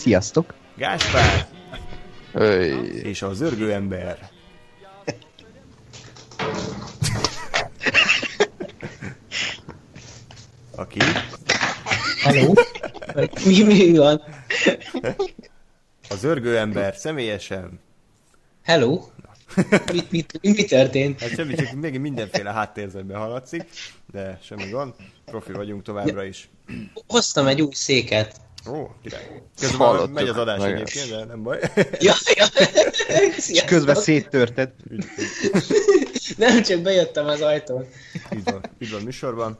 Sziasztok! Gáspár Öy. és az örgő ember. Aki? Hello? mi, mi van? Az örgő ember személyesen. Hello? Mit, mit, mi történt? Hát semmi, csak még mindenféle háttérzetben hallatszik, de semmi gond. Profi vagyunk továbbra is. Hoztam egy új széket. Ó, király. Közben Hallottuk. megy az adás Nagyon. egyébként, de nem baj. Ja, ja. Sziasztok. közben széttörted. Nem, csak bejöttem az ajtón. Így van, így van műsorban.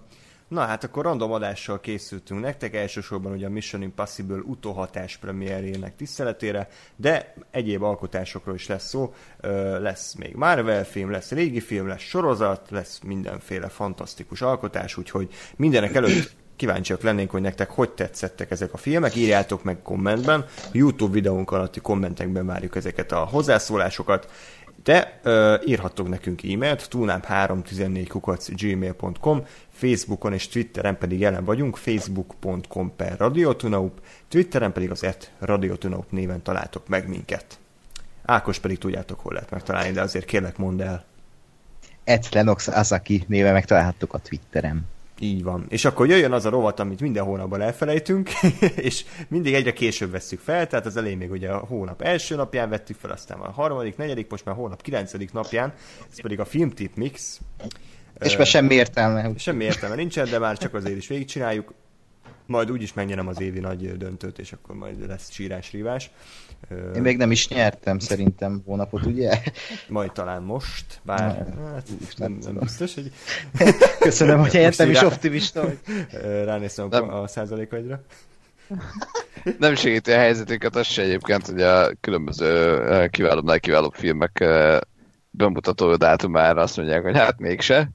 Na hát akkor random adással készültünk nektek, elsősorban ugye a Mission Impossible utóhatás premierjének tiszteletére, de egyéb alkotásokról is lesz szó. Ö, lesz még Marvel film, lesz régi film, lesz sorozat, lesz mindenféle fantasztikus alkotás, úgyhogy mindenek előtt kíváncsiak lennénk, hogy nektek hogy tetszettek ezek a filmek, írjátok meg kommentben, YouTube videónk alatti kommentekben várjuk ezeket a hozzászólásokat, de ö, írhattok nekünk e-mailt, tunap314 kukac gmail.com, Facebookon és Twitteren pedig jelen vagyunk, facebook.com per radiotunaup, Twitteren pedig az et radiotunaup néven találtok meg minket. Ákos pedig tudjátok, hol lehet megtalálni, de azért kérlek mondd el. Ed Lenox Asaki néve megtalálhattuk a Twitteren. Így van. És akkor jöjjön az a rovat, amit minden hónapban elfelejtünk, és mindig egyre később vesszük fel, tehát az elején még ugye a hónap első napján vettük fel, aztán a harmadik, negyedik, most már hónap kilencedik napján, ez pedig a Filmtip Mix. És már semmi értelme. Semmi értelme nincsen, de már csak azért is végigcsináljuk. Majd úgyis megnyerem az évi nagy döntőt, és akkor majd lesz sírás-rívás. Én még nem is nyertem szerintem hónapot, ugye? Majd talán most, bár hát, nem, nem biztos, hogy Köszönöm, hogy értem is rá- optimista vagy. ránéztem Nem. a, a százalékaidra. Nem segíti a helyzetünket az se egyébként, hogy a különböző kiválóbb, kiválóbb filmek bemutató dátumára azt mondják, hogy hát mégse.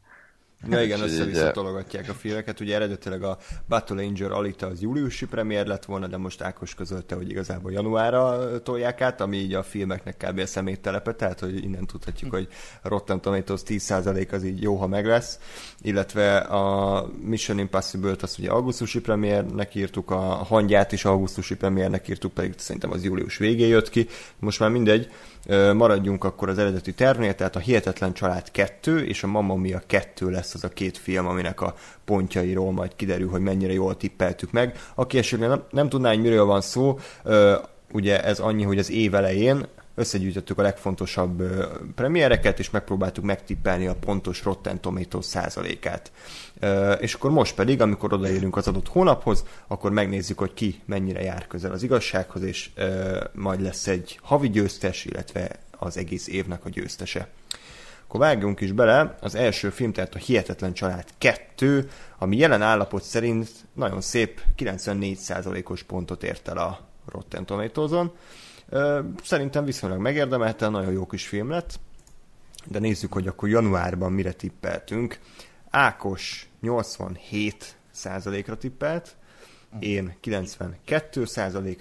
Ja igen, össze-vissza tologatják a filmeket. Ugye eredetileg a Battle Angel Alita az júliusi premier lett volna, de most Ákos közölte, hogy igazából januárra tolják át, ami így a filmeknek kb. a szeméttelepe, tehát hogy innen tudhatjuk, hogy Rotten Tomatoes 10% az így jó, ha meg lesz. Illetve a Mission Impossible-t azt ugye augusztusi premiernek írtuk, a hangyát is augusztusi premiernek írtuk, pedig szerintem az július végén jött ki. Most már mindegy, maradjunk akkor az eredeti tervnél, tehát a Hihetetlen Család 2 és a Mamma Mia 2 lesz az a két film, aminek a pontjairól majd kiderül, hogy mennyire jól tippeltük meg. Aki esetleg nem, nem tudná, hogy miről van szó, ugye ez annyi, hogy az év elején összegyűjtöttük a legfontosabb premiereket, és megpróbáltuk megtippelni a pontos Rotten Tomatoes százalékát. És akkor most pedig, amikor odaérünk az adott hónaphoz, akkor megnézzük, hogy ki mennyire jár közel az igazsághoz, és majd lesz egy havi győztes, illetve az egész évnek a győztese. Akkor vágjunk is bele, az első film, tehát a Hihetetlen Család 2, ami jelen állapot szerint nagyon szép 94%-os pontot ért el a Rotten Tomatoes-on. Szerintem viszonylag megérdemelte, nagyon jó kis film lett, de nézzük, hogy akkor januárban mire tippeltünk. Ákos 87 ra tippelt, én 92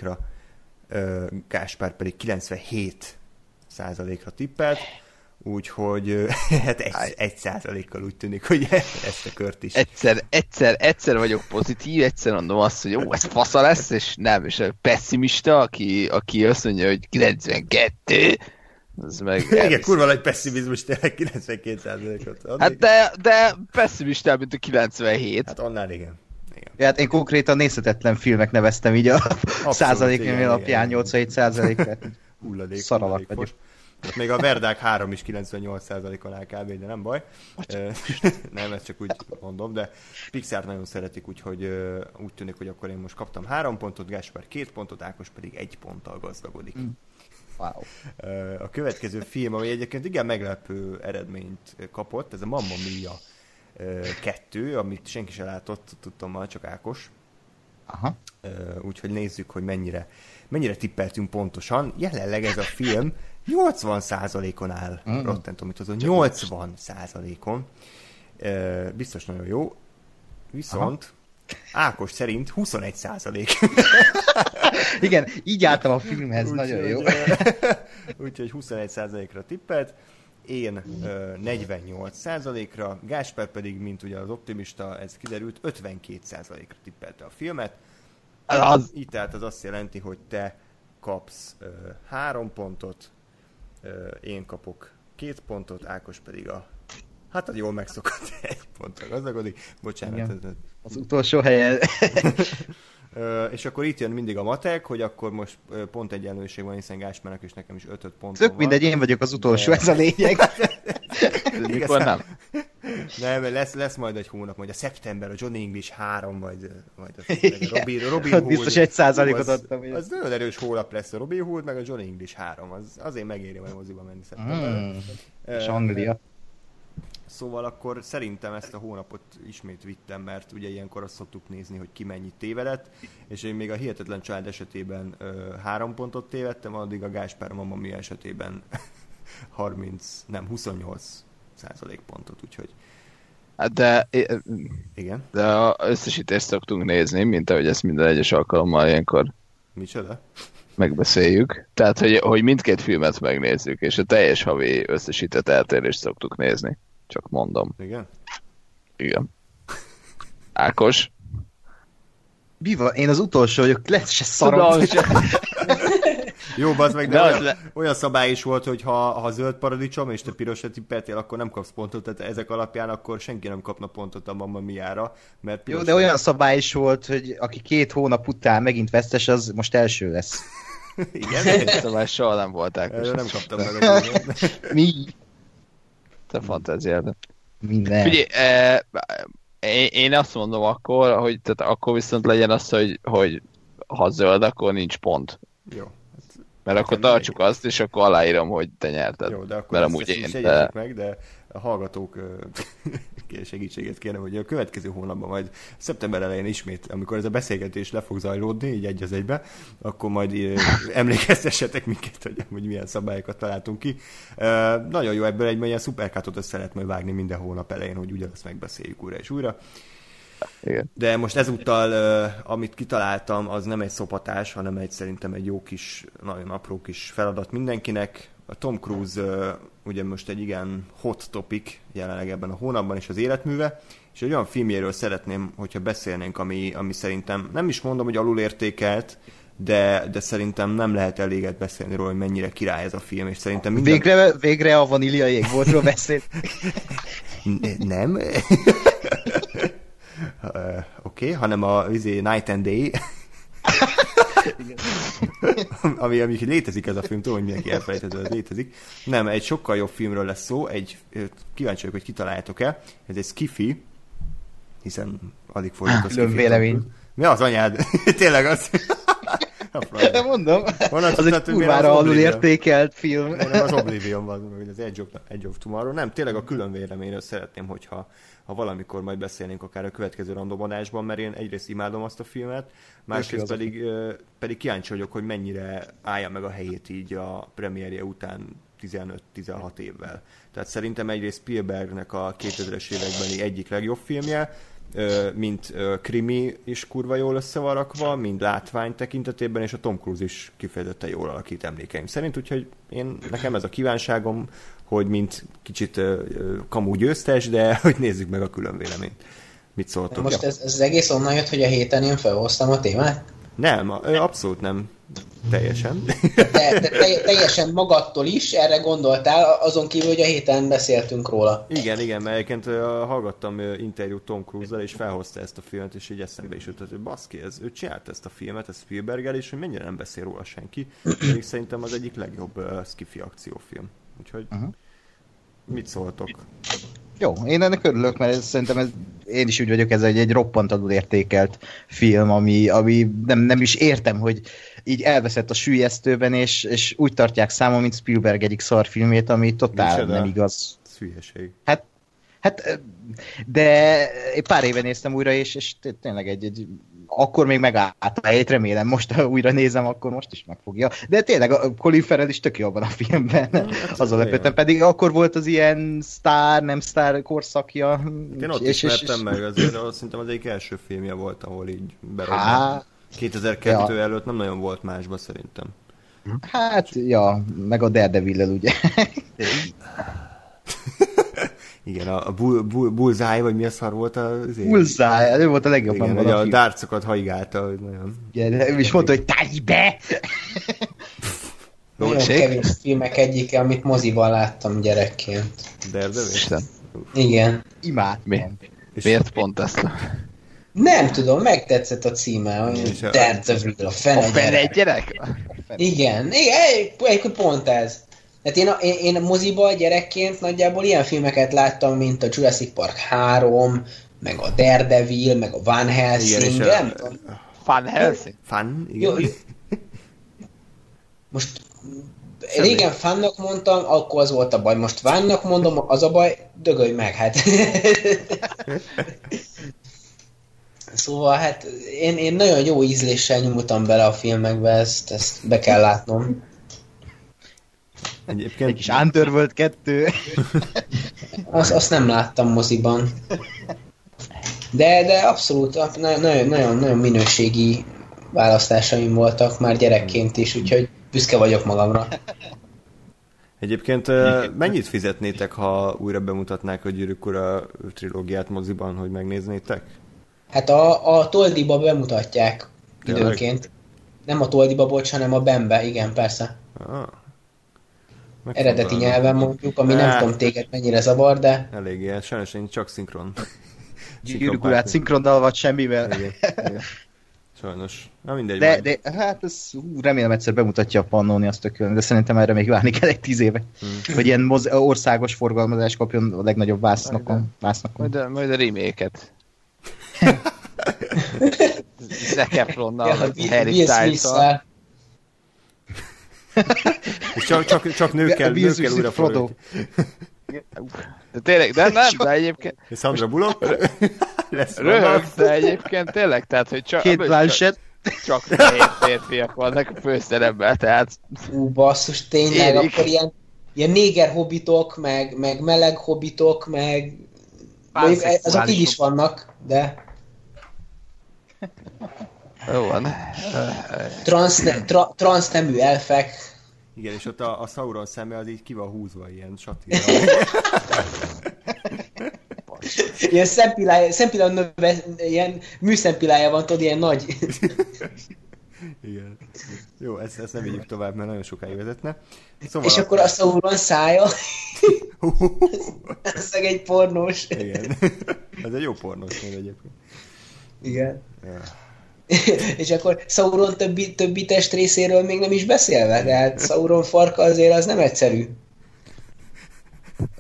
ra ö, Gáspár pedig 97 ra tippelt, úgyhogy hát egy, egy százalékkal úgy tűnik, hogy ezt a kört is. Egyszer, egyszer, egyszer vagyok pozitív, egyszer mondom azt, hogy jó, ez fasza lesz, és nem, és a pessimista, aki, aki azt mondja, hogy 92, az meg Igen, elviszi. kurva nagy pessimizmus, tényleg 92 százalékot. Hát de, de pessimistább, mint a 97. Hát annál igen. igen. Ja, hát én konkrétan nézhetetlen filmek neveztem így a százalék igen, alapján, igen. 87 százalék. Hulladék. Szaralak hulladékos. vagyok. Hát még a Verdák 3 is 98%-on áll kb, de nem baj. Nem, ezt csak úgy mondom, de Pixar nagyon szeretik, úgyhogy úgy tűnik, hogy akkor én most kaptam 3 pontot, Gáspár 2 pontot, Ákos pedig 1 ponttal gazdagodik. Wow. Ö, A következő film, ami egyébként igen meglepő eredményt kapott, ez a Mamma Mia 2, amit senki sem látott, tudtam már, csak Ákos. Aha. Úgyhogy nézzük, hogy mennyire, mennyire tippeltünk pontosan. Jelenleg ez a film 80%-on áll mm. Rotten Tomatoes-on. 80%-on. Ö, biztos nagyon jó. Viszont Aha. Ákos szerint 21 százalék. Igen, így álltam a filmhez, úgy, nagyon jó. Úgyhogy 21 százalékra tippelt, én ö, 48 százalékra, Gásper pedig, mint ugye az optimista, ez kiderült, 52 százalékra tippelte a filmet. Az. Így tehát az azt jelenti, hogy te kapsz három pontot, én kapok két pontot, Ákos pedig a Hát az jól megszokott egy pontra gazdagodik. Bocsánat. Igen. Az utolsó helyen. és akkor itt jön mindig a matek, hogy akkor most pont egyenlőség van, hiszen Gásmának és nekem is ötöt pont Tök mindegy, én vagyok az utolsó, de... ez a lényeg. Mikor nem? Nem, lesz, lesz majd egy hónap, majd a szeptember, a Johnny English 3, majd, majd a, Robin, Robin Hood. Biztos egy százalékot adtam. Az, az nagyon erős hónap lesz a Robin Hood, meg a Johnny English 3. Az, azért megéri majd moziba menni szeptemberben. Mm, és Anglia. Szóval akkor szerintem ezt a hónapot ismét vittem, mert ugye ilyenkor azt szoktuk nézni, hogy ki mennyit tévedett, és én még a Hihetetlen Család esetében ö, három pontot tévedtem, addig a Gáspár Mamma Mia esetében 30, nem, 28 százalék pontot, úgyhogy Hát de, Igen? de a összesítést szoktunk nézni, mint ahogy ezt minden egyes alkalommal ilyenkor Micsoda? megbeszéljük. Tehát, hogy, hogy mindkét filmet megnézzük, és a teljes havi összesített eltérést szoktuk nézni. Csak mondom. Igen? Igen. Ákos? Mi van? Én az utolsó vagyok, lesz se szarom. Jó, az meg, de, de olyan, le... olyan, szabály is volt, hogy ha, ha zöld paradicsom, és te pirosra tippeltél, akkor nem kapsz pontot, tehát ezek alapján akkor senki nem kapna pontot a Mamma Miára, mert piros... Jó, de olyan szabály is volt, hogy aki két hónap után megint vesztes, az most első lesz. Igen? Szabály soha nem volt Ákos. Nem kaptam meg. Mi? Te fantáziád. Minden. Ugye, eh, én, én azt mondom akkor, hogy tehát akkor viszont legyen az, hogy, hogy ha zöld, akkor nincs pont. Jó. Mert akkor tartsuk azt, és akkor aláírom, hogy te nyerted. Jó, de akkor mert amúgy én, de... meg, de a hallgatók segítségét kérem, hogy a következő hónapban majd szeptember elején ismét, amikor ez a beszélgetés le fog zajlódni, így egy az egybe, akkor majd emlékeztessetek minket, hogy, hogy milyen szabályokat találtunk ki. Nagyon jó ebből egy ilyen szuperkátot össze lehet majd vágni minden hónap elején, hogy ugyanazt megbeszéljük újra és újra. Igen. De most ezúttal, amit kitaláltam, az nem egy szopatás, hanem egy szerintem egy jó kis, nagyon apró kis feladat mindenkinek. A Tom Cruise ugye most egy igen hot topic jelenleg ebben a hónapban is az életműve, és egy olyan filmjéről szeretném, hogyha beszélnénk, ami, ami szerintem nem is mondom, hogy alulértékelt, de, de szerintem nem lehet eléget beszélni róla, hogy mennyire király ez a film, és szerintem minden... Végre, végre a vanília jégboltról beszél. nem. oké, okay, hanem a izé, Night and Day, ami, ami létezik ez a film, tudom, hogy mindenki elfelejthető, ez létezik. Nem, egy sokkal jobb filmről lesz szó, egy, kíváncsi vagyok, hogy kitaláljátok-e, ez egy skifi, hiszen alig fordult a skifi. vélemény. Mi az anyád? Tényleg az? Nem mondom, van az, az egy kurvára alul értékelt film. Nem, az Oblivion van, vagy az Edge of, Edge of Tomorrow. Nem, tényleg a külön véleményről szeretném, hogyha ha valamikor majd beszélnénk akár a következő randomadásban, mert én egyrészt imádom azt a filmet, másrészt pedig, pedig kíváncsi vagyok, hogy mennyire állja meg a helyét így a premierje után 15-16 évvel. Tehát szerintem egyrészt Spielbergnek a 2000-es évekbeli egyik legjobb filmje, mint krimi is kurva jól össze van rakva, mind látvány tekintetében, és a Tom Cruise is kifejezetten jól alakít emlékeim szerint, úgyhogy én, nekem ez a kívánságom, hogy mint kicsit kamú győztes, de hogy nézzük meg a külön véleményt. Mit szóltok? Most ez, ez az egész onnan jött, hogy a héten én felhoztam a témát? Nem, abszolút nem. Teljesen. De, de teljesen magadtól is erre gondoltál, azon kívül, hogy a héten beszéltünk róla. Igen, igen, mert egyébként hallgattam interjút Tom Cruise-zal, és felhozta ezt a filmet, és így eszembe is jutott, hogy baszki, ez, ő csinált ezt a filmet, ez spielberg és hogy mennyire nem beszél róla senki. Még szerintem az egyik legjobb uh, skifi akciófilm. Úgyhogy uh-huh. Mit szóltok? Jó, én ennek örülök, mert ez, szerintem ez, én is úgy vagyok, ez egy, egy roppant értékelt film, ami, ami nem, nem is értem, hogy így elveszett a sülyeztőben, és, és úgy tartják számon, mint Spielberg egyik szarfilmét, ami totál Micsoda? nem igaz. Szülyeség. Hát, hát, de pár éve néztem újra, és, és tényleg egy, egy akkor még megállt a helyét, remélem most, ha újra nézem, akkor most is megfogja. De tényleg a Colin Farrell is tök jó abban a filmben. Hát, Azon lepődtem, pedig akkor volt az ilyen sztár, nem sztár korszakja. Én ott és- és- ismertem meg, azért azt szerintem az egyik első filmje volt, ahol így berobbant. Há, 2002 Ja. előtt nem nagyon volt másba szerintem. hát, ja, meg a daredevil ugye. Igen, a, a bull, bull, Bullseye, vagy mi a szar volt az Bullseye, ő volt a legjobb Igen, hogy a a dárcokat haigálta, hogy nagyon... Igen, és mondta, hogy tárj be! Nagyon kevés filmek egyike, amit moziban láttam gyerekként. Daredevil? Isten. Igen. Imádtam. Miért pont ezt? Nem tudom, megtetszett a címe, hogy a- Daredevil, a A fene fene gyerek. gyerek? Igen, igen, egy- egyébként pont ez. Tehát én, a, én, én moziba gyerekként nagyjából ilyen filmeket láttam, mint a Jurassic Park 3, meg a Daredevil, meg a Van Helsing, Igen, nem tudom. Van Helsing? Fun? Jó, Igen. jó. Most Semmi. régen fannak mondtam, akkor az volt a baj. Most vánnak mondom, az a baj, dögölj meg, hát. szóval hát én, én nagyon jó ízléssel nyúltam bele a filmekbe, ezt, ezt be kell látnom. Egyébként Egy kis Underworld 2. Azt, azt nem láttam moziban. De, de abszolút, ab- na- nagyon, nagyon, nagyon minőségi választásaim voltak már gyerekként is, úgyhogy büszke vagyok magamra. Egyébként mennyit fizetnétek, ha újra bemutatnák a Gyűrűk Ura trilógiát moziban, hogy megnéznétek? Hát a, a Toldiba bemutatják Tényleg? időnként. Nem a Toldiba, bocs, hanem a Bembe, igen, persze. Ah. Eredeti nyelven mondjuk, ami nem tudom téged mennyire zavar, de Eléggé, hát sajnos én csak szinkron. Gyűrűk urát szinkronnal vagy semmivel. Igen, igen. Sajnos. Na mindegy. De, de hát ez, ú, remélem egyszer bemutatja a Pannoni azt tökön, de szerintem erre még várni kell egy tíz éve. Hmm. Hogy ilyen moz- országos forgalmazást kapjon a legnagyobb vásznakon. vásznakon. Majd a, majd a remake-et. Zac Efronnal, ja, Harry. Smith-szel. És csak, csak, csak nőkkel, nőkkel újra Frodo. De tényleg, de nem, de egyébként És Sandra Bullock? Lesz röhög, de egyébként tényleg, tehát, hogy csak, Két Blanchett. csak fehér férfiak vannak a főszerepben, tehát Ú, basszus, tényleg, Érik. akkor ilyen, ilyen néger hobbitok, meg, meg meleg hobbitok, meg mondjuk azok így is vannak, de jó van. transz, tra, transznemű elfek, Igen, és ott a, a Sauron szeme az így ki van húzva ilyen satira. ilyen szempilája, szempilája növe, ilyen műszempilája van, tudod, ilyen nagy. Igen. Jó, ezt, ezt nem vigyük tovább, mert nagyon sokáig vezetne. Szóval És akkor a Sauron szája, ez egy pornós. Igen. Ez egy jó pornós név egyébként. Igen. Ja. És akkor Sauron többi, többi testrészéről még nem is beszélve, de hát Sauron farka azért az nem egyszerű.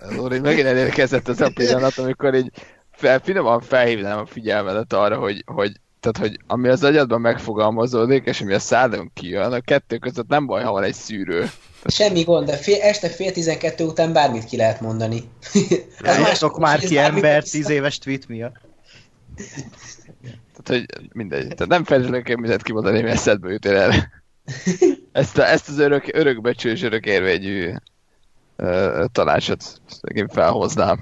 Lóri, megint elérkezett az a pillanat, amikor így fel, finoman felhívnám a figyelmedet arra, hogy, hogy tehát, hogy ami az agyadban megfogalmazódik, és ami a szádon kijön, a kettő között nem baj, ha van egy szűrő. Semmi gond, de fél, este fél tizenkettő után bármit ki lehet mondani. Az Látok már ki ember tíz éves tweet miatt. Tehát, hogy mindegy. Tehát nem feltétlenül kell mindent kimondani, mi eszedbe jutél erre. Ezt, a, ezt az örök, örökbecsős, örök érvényű uh, tanácsot én felhoznám.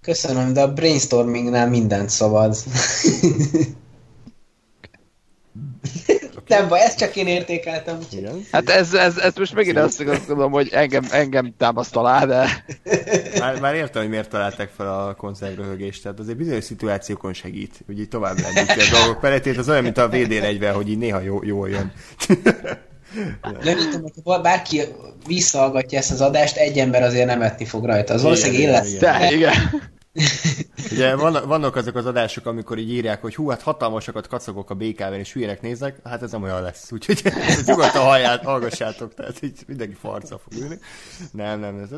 Köszönöm, de a brainstormingnál mindent szabad. Nem baj, ezt csak én értékeltem. úgyhogy- Igen. Hát ez, ez, ez most megint azt gondolom, hogy engem, engem támaszt alá, de Már, már értem, hogy miért találták fel a konzervröhögést, tehát azért bizonyos szituációkon segít, hogy így tovább lendíti a dolgok menetét, az olyan, mint a VD40, hogy így néha jó, jól jön. Gyanítom, hogy bárki visszahallgatja ezt az adást, egy ember azért nem etni fog rajta. Az valószínűleg én igen, lesz. igen. Ugye vannak, azok az adások, amikor így írják, hogy hú, hát hatalmasakat kacagok a BKV-n, és hülyének néznek, hát ez nem olyan lesz. Úgyhogy nyugodtan hallját, hallgassátok, tehát így mindenki farca fog ülni. Nem, nem, ez,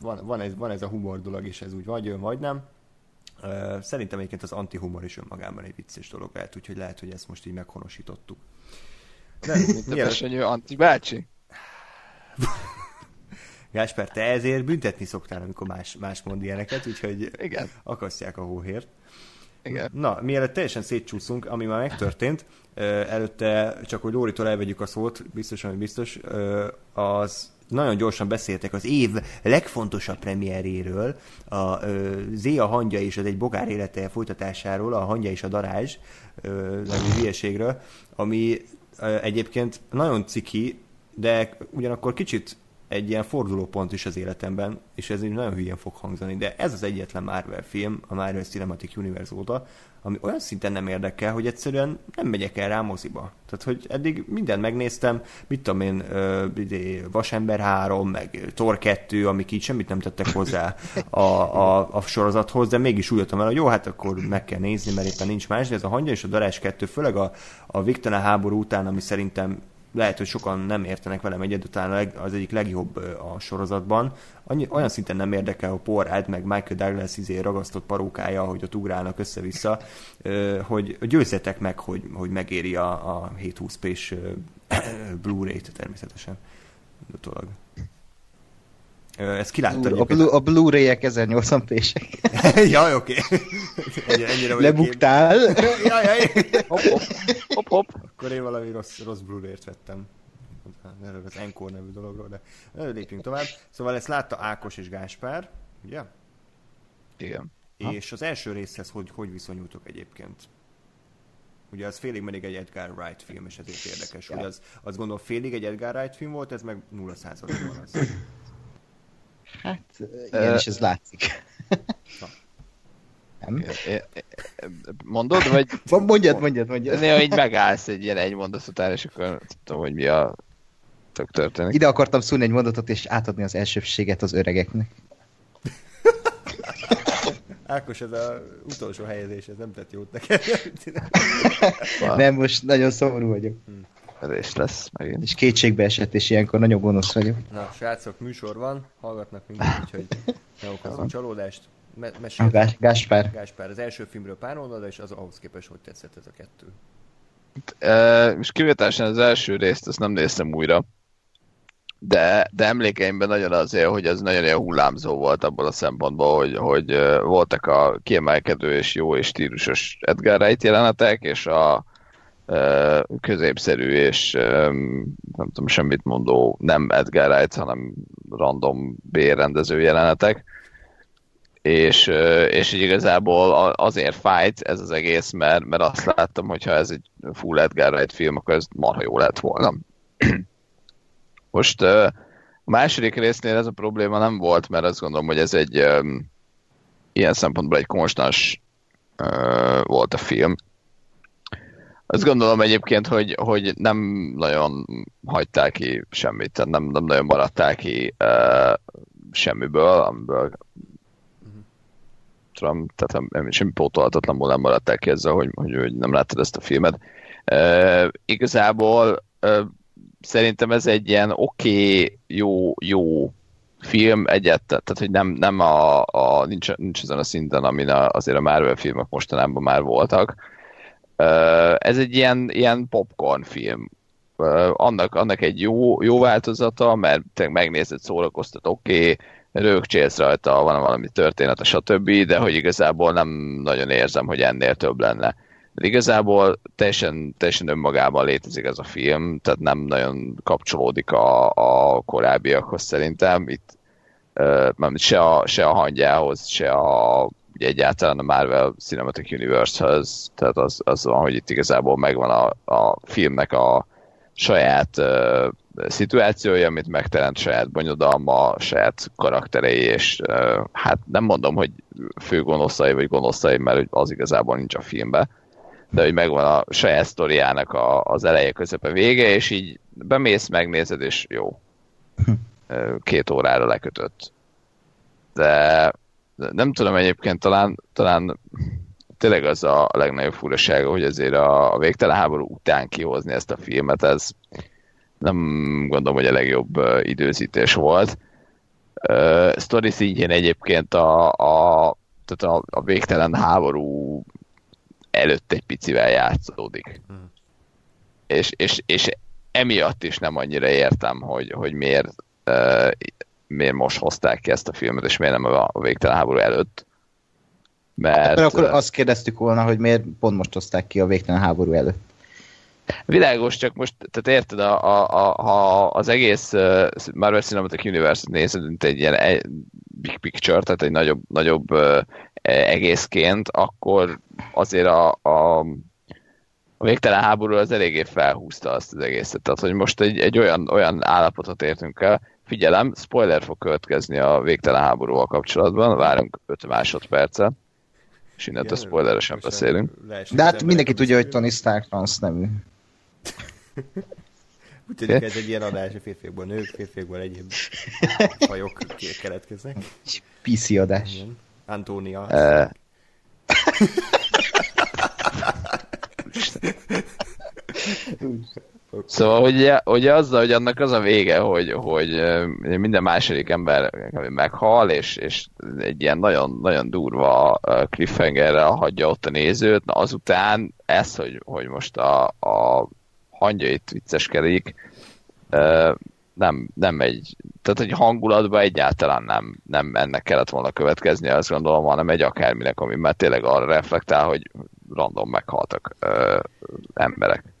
van, van, ez, van ez a humor dolog, és ez úgy vagy jön, vagy nem. Szerintem egyébként az antihumor is önmagában egy vicces dolog lehet, úgyhogy lehet, hogy ezt most így meghonosítottuk. De, Mint a besenyő Anti bácsi. Gásper, te ezért büntetni szoktál, amikor más, más mond ilyeneket, úgyhogy Igen. akasztják a hóhért. Igen. Na, mielőtt teljesen szétcsúszunk, ami már megtörtént, előtte csak, hogy Lóritól elvegyük a szót, biztos, hogy biztos, az nagyon gyorsan beszéltek az év legfontosabb premieréről, a ö, Zéa hangja és az egy bogár élete folytatásáról, a hangja és a darázs nevű hülyeségről, ami ö, egyébként nagyon ciki, de ugyanakkor kicsit egy ilyen fordulópont is az életemben, és ez így nagyon hülyén fog hangzani, de ez az egyetlen Marvel film, a Marvel Cinematic Universe óta, ami olyan szinten nem érdekel, hogy egyszerűen nem megyek el rá moziba. Tehát, hogy eddig mindent megnéztem, mit tudom én, idé, Vasember 3, meg Thor 2, amik így semmit nem tettek hozzá a, a, a sorozathoz, de mégis úgy jöttem el, hogy jó, hát akkor meg kell nézni, mert éppen nincs más, de ez a Hangya és a Darás 2, főleg a, a Viktana háború után, ami szerintem lehet, hogy sokan nem értenek velem egyet, de talán a leg- az egyik legjobb a sorozatban. Annyi, olyan szinten nem érdekel a Rudd, meg Michael Douglas izé ragasztott parókája, hogy ott ugrálnak össze-vissza, hogy győzzetek meg, hogy, hogy megéri a, a 720p-s ö, Blu-ray-t természetesen. Utólag. Ö, Ezt kilátta A, egyébként. Blu- a Blu-ray-ek 1080p-sek. Jaj, oké. Én. Lebuktál. Jaj, jaj. Hopp, hopp, hopp, hopp. Akkor én valami rossz, rossz Blu-ray-t vettem. Erről az Encore nevű dologról, de lépjünk tovább. Szóval ezt látta Ákos és Gáspár, ugye? Igen. És az első részhez hogy, hogy viszonyultok egyébként? Ugye az félig meddig egy Edgar Wright film, és ezért érdekes, hogy az, azt gondolom félig egy Edgar Wright film volt, ez meg 0 százalékban az. Hát, igen, és ez látszik. Nem? Mondod, vagy Mondjad, mondjad, mondjad. néha így megállsz egy ilyen egy mondat után, és akkor tudom, hogy mi a tök történik. Ide akartam szólni egy mondatot, és átadni az elsőbséget az öregeknek. Ákos, ez az utolsó helyezés, ez nem tett jót neked. Nem, most nagyon szomorú vagyok. És lesz megint. És kétségbe esett, és ilyenkor nagyon gonosz vagyok. Na, srácok, műsor van, hallgatnak minket, úgyhogy ne okozunk csalódást. Me- mesélj, Gás, Gáspár. Gáspár, az első filmről pár mondat, és az ahhoz képest hogy tetszett ez a kettő. Uh, és kivételesen az első részt azt nem néztem újra, de, de emlékeimben nagyon azért, hogy ez nagyon ilyen hullámzó volt abból a szempontból, hogy, hogy uh, voltak a kiemelkedő és jó és stílusos Edgar Wright jelenetek, és a középszerű és nem tudom, semmit mondó nem Edgar Wright, hanem random B-rendező jelenetek és, és így igazából azért fájt ez az egész, mert, mert azt láttam, hogy ha ez egy full Edgar Wright film, akkor ez marha jó lett volna. Most a második résznél ez a probléma nem volt, mert azt gondolom, hogy ez egy ilyen szempontból egy konstans volt a film. Azt gondolom egyébként, hogy, hogy nem nagyon hagyták ki semmit, tehát nem, nem nagyon maradták ki ö, semmiből, amiből tudom, tehát nem, semmi pótolhatatlanul nem maradták ki ezzel, hogy, hogy, hogy nem láttad ezt a filmet. Uh, igazából uh, szerintem ez egy ilyen oké, okay, jó, jó film egyet, tehát hogy nem, nem a, a nincs, nincs ezen a szinten, amin a, azért a Marvel filmek mostanában már voltak. Ez egy ilyen, ilyen popcorn film. Annak, annak egy jó, jó változata, mert te megnézed, szórakoztat, oké, okay, rögcsélsz rajta, van valami történet, stb., de hogy igazából nem nagyon érzem, hogy ennél több lenne. De igazából teljesen, teljesen önmagában létezik ez a film, tehát nem nagyon kapcsolódik a, a korábbiakhoz szerintem. Itt uh, se, a, se a hangyához, se a, ugye egyáltalán a Marvel Cinematic Universe-höz, tehát az, az van, hogy itt igazából megvan a, a filmnek a saját uh, szituációja, amit megteremt saját bonyodalma, saját karakterei, és uh, hát nem mondom, hogy fő gonoszai vagy gonoszai, mert az igazából nincs a filmben, de hogy megvan a saját sztoriának a, az eleje, közepe, vége, és így bemész, megnézed, és jó. Két órára lekötött. De, de nem tudom egyébként, talán, talán tényleg az a legnagyobb furasága, hogy azért a, a végtelen háború után kihozni ezt a filmet, ez nem gondolom, hogy a legjobb időzítés volt. Uh, story szintjén egyébként a, a, tehát a, a végtelen háború előtt egy picivel játszódik. Mhm. És, és, és emiatt is nem annyira értem, hogy, hogy miért, uh, miért most hozták ki ezt a filmet, és miért nem a, a végtelen háború előtt. Mert Akkor, akkor azt kérdeztük volna, hogy miért pont most hozták ki a végtelen háború előtt. világos, csak most, tehát érted, a, a, a, ha az egész uh, Marvel Cinematic Universe-t nézed, mint egy ilyen egy big picture, tehát egy nagyobb, nagyobb uh, egészként, akkor azért a, a, a végtelen háború az eléggé felhúzta azt az egészet. Tehát, hogy most egy, egy olyan, olyan állapotot értünk el, figyelem, spoiler fog következni a végtelen háborúval kapcsolatban, várunk 5 másodpercet, és innentől spoileresen beszélünk. De hát mindenki tudja, hogy. Tony Stark transznemű. Úgy tűnik, ez egy ilyen adás, a férfiakból nők, férfiakból egyéb fajok keletkeznek. PC adás. Igen. Antónia. Szóval, hogy ugye azzal, hogy annak az a vége, hogy, hogy minden második ember meghal, és, és egy ilyen nagyon, nagyon durva cliffhangerrel hagyja ott a nézőt, na azután ez, hogy, hogy most a, a hangyait vicceskedik, nem, nem egy, tehát egy hangulatban egyáltalán nem, nem ennek kellett volna következnie, azt gondolom, hanem egy akárminek, ami már tényleg arra reflektál, hogy random meghaltak ö, emberek.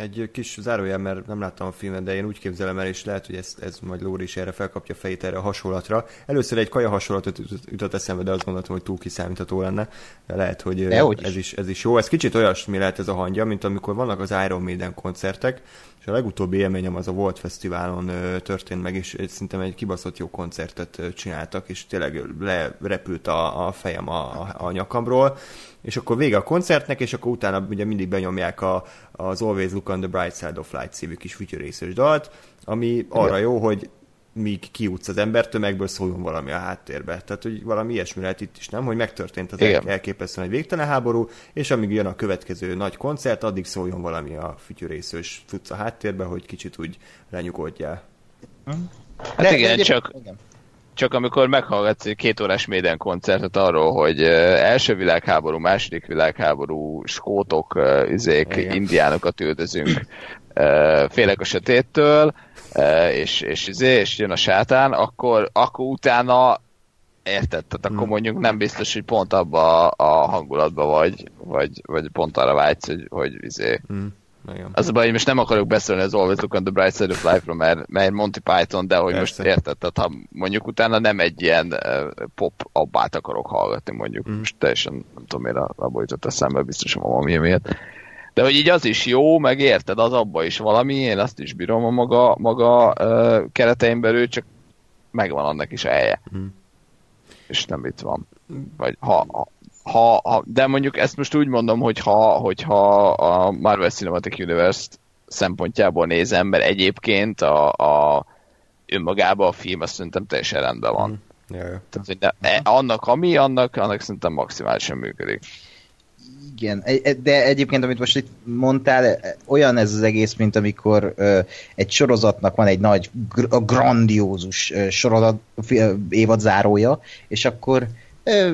Egy kis zárójel, mert nem láttam a filmet, de én úgy képzelem el, és lehet, hogy ez, ez majd Lóri is erre felkapja fejét erre a hasonlatra. Először egy kaja hasonlatot jutott eszembe, de azt gondoltam, hogy túl kiszámítható lenne. De lehet, hogy ez is. ez is jó. Ez kicsit olyasmi lehet ez a hangja, mint amikor vannak az Iron Maiden koncertek, és a legutóbbi élményem az a Volt Fesztiválon ö, történt meg, és szerintem egy kibaszott jó koncertet ö, csináltak, és tényleg lerepült a, a fejem a, a, a nyakamról, és akkor vége a koncertnek, és akkor utána ugye mindig benyomják a, az Always Look on the Bright Side of Life című kis fütyörészős dalt, ami arra jó, hogy míg kiútsz az embertömegből, szóljon valami a háttérbe. Tehát, hogy valami ilyesmi lehet itt is, nem? Hogy megtörtént az Igen. elképesztően egy végtelen háború, és amíg jön a következő nagy koncert, addig szóljon valami a fütyörészős cucc a háttérbe, hogy kicsit úgy lenyugodjál. Hát igen, egyébként- csak- igen. Csak amikor meghallgatsz egy két órás Maiden koncertet arról, hogy ö, első világháború, második világháború, skótok, ö, izék, Igen. indiánokat üldözünk, ö, félek a sötéttől, és, és, izé, és jön a sátán, akkor, akkor utána érted, tehát akkor Hmm. mondjuk nem biztos, hogy pont abba a, a hangulatba vagy, vagy, vagy pont arra vágysz, hogy, hogy izé, Hm. Igen. az a baj, hogy most nem akarok beszélni az Always Look on the Bright Side of Life-ról, mert, mert Monty Python, de hogy Persze. most érted, tehát ha mondjuk utána nem egy ilyen uh, pop abbát akarok hallgatni, mondjuk Mm. most teljesen nem tudom miért abból jutott eszembe, biztos a valami miatt. De hogy így az is jó, meg érted, az abba is valami, én azt is bírom a maga, maga uh, keretein belül, csak megvan annak is a helye. Mm. És nem itt van. Vagy ha, ha, ha, ha, de mondjuk ezt most úgy mondom, hogy ha, hogyha a Marvel Cinematic Universe szempontjából nézem, mert egyébként a, a önmagában a film azt szerintem teljesen rendben van. Ja, ja. Tehát, hogy ne, e, annak, ami, annak, annak szerintem maximálisan működik. Igen, e- e- de egyébként, amit most itt mondtál, olyan ez az egész, mint amikor egy sorozatnak van egy nagy, grandiózus sorozat, évad zárója, és akkor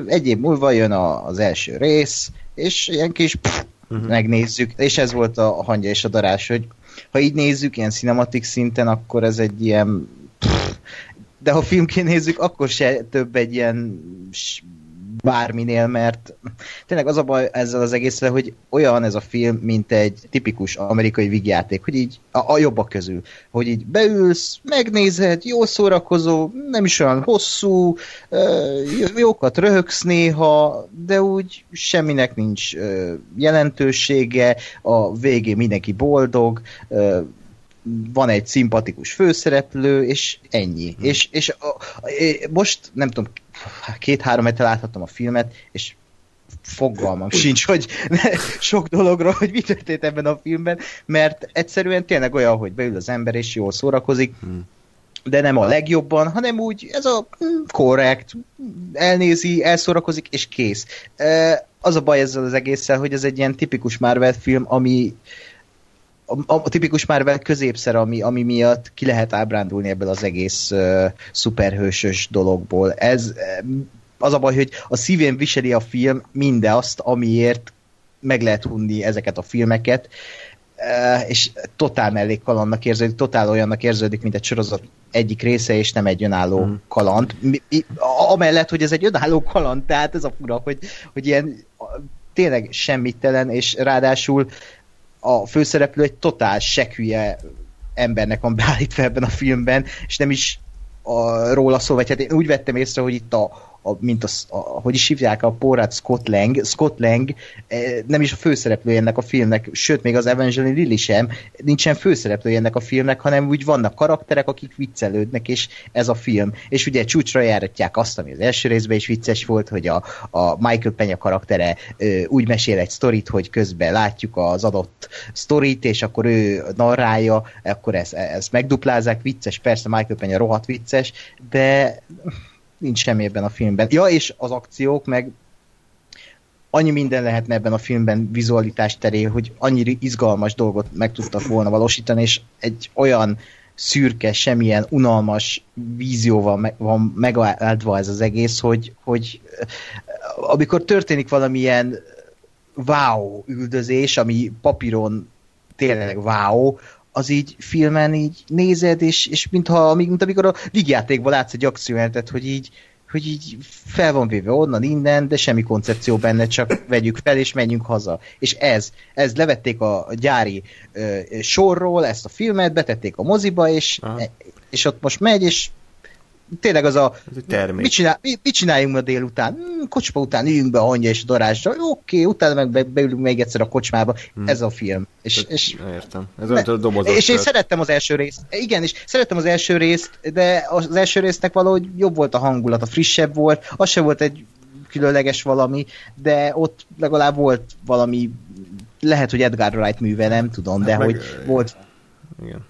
egy év múlva jön a, az első rész, és ilyen kis pff, uh-huh. megnézzük, és ez volt a hangja és a darás, hogy ha így nézzük, ilyen cinematik szinten, akkor ez egy ilyen pff, de ha filmként nézzük, akkor se több egy ilyen bárminél, mert tényleg az a baj ezzel az egészre, hogy olyan ez a film, mint egy tipikus amerikai vígjáték, hogy így a, a jobbak közül, hogy így beülsz, megnézed, jó szórakozó, nem is olyan hosszú, jókat röhögsz néha, de úgy semminek nincs jelentősége, a végén mindenki boldog, van egy szimpatikus főszereplő, és ennyi. Hmm. És, és a, a, most, nem tudom, két-három hete láthattam a filmet, és fogalmam sincs, hogy sok dologról, hogy mi történt ebben a filmben, mert egyszerűen tényleg olyan, hogy beül az ember, és jól szórakozik, Hmm. de nem a legjobban, hanem úgy, ez a mm, korrekt, elnézi, elszórakozik, és kész. Az a baj ezzel az egésszel, hogy ez egy ilyen tipikus Marvel film, ami a, a tipikus Marvel középszer, ami, ami miatt ki lehet ábrándulni ebből az egész uh, szuperhősös dologból. Ez az a baj, hogy a szívén viseli a film mindazt, amiért meg lehet hunni ezeket a filmeket. eh, és totál mellékkalandnak érződik, totál olyannak érződik, mint egy sorozat egyik része, és nem egy önálló Hmm. kaland. Mi- mi- Amellett, hogy ez egy önálló kaland, tehát ez a fura, hogy, hogy ilyen tényleg semmittelen, és ráadásul a főszereplő egy totál sekhülye embernek van beállítva ebben a filmben, és nem is a, róla szól, vagy hát én úgy vettem észre, hogy itt a, a mint a, a, hogy is hívják a porrát, Scott Lang, Scott Lang eh, nem is a főszereplője ennek a filmnek, sőt, még az Evangeline Lilly sem, nincsen főszereplője ennek a filmnek, hanem úgy vannak karakterek, akik viccelődnek, és ez a film. És ugye csúcsra járatják azt, ami az első részben is vicces volt, hogy a, a Michael Penya karaktere úgy mesél egy sztorit, hogy közben látjuk az adott sztorit, és akkor ő narrálja, akkor ezt, ezt megduplázzák, vicces, persze Michael Penya rohadt vicces, de nincs semmi ebben a filmben. Ja, és az akciók, meg annyi minden lehetne ebben a filmben vizualitás terén, hogy annyi izgalmas dolgot meg tudtak volna valósítani, és egy olyan szürke, semmilyen unalmas vízióval me- van megáldva ez az egész, hogy, hogy eh, amikor történik valamilyen wow üldözés, ami papíron tényleg wow, az így filmen így nézed, és, és mintha, mint amikor a vígjátékban látsz egy akciójelentet, hogy így, hogy így fel van véve onnan, innen, de semmi koncepció benne, csak vegyük fel, és menjünk haza. És ez, ez levették a gyári ö, sorról ezt a filmet, betették a moziba, és, Aha. és ott most megy, és tényleg az a Ez egy termék. Mit, csinál, mit, mit csináljunk ma délután? Hmm, kocsma után üljünk be a hangya és a darázsra. Jó, Oké, utána meg be, beülünk még egyszer a kocsmába. Hmm. Ez a film. És, és, Értem. Ez olyan, a dobozos és én szerettem az első részt. Igen, és szerettem az első részt, de az első résznek valahogy jobb volt a hangulat, a frissebb volt, az sem volt egy különleges valami, de ott legalább volt valami, lehet, hogy Edgar Wright műve, nem tudom, de Hát meg- hogy volt Igen.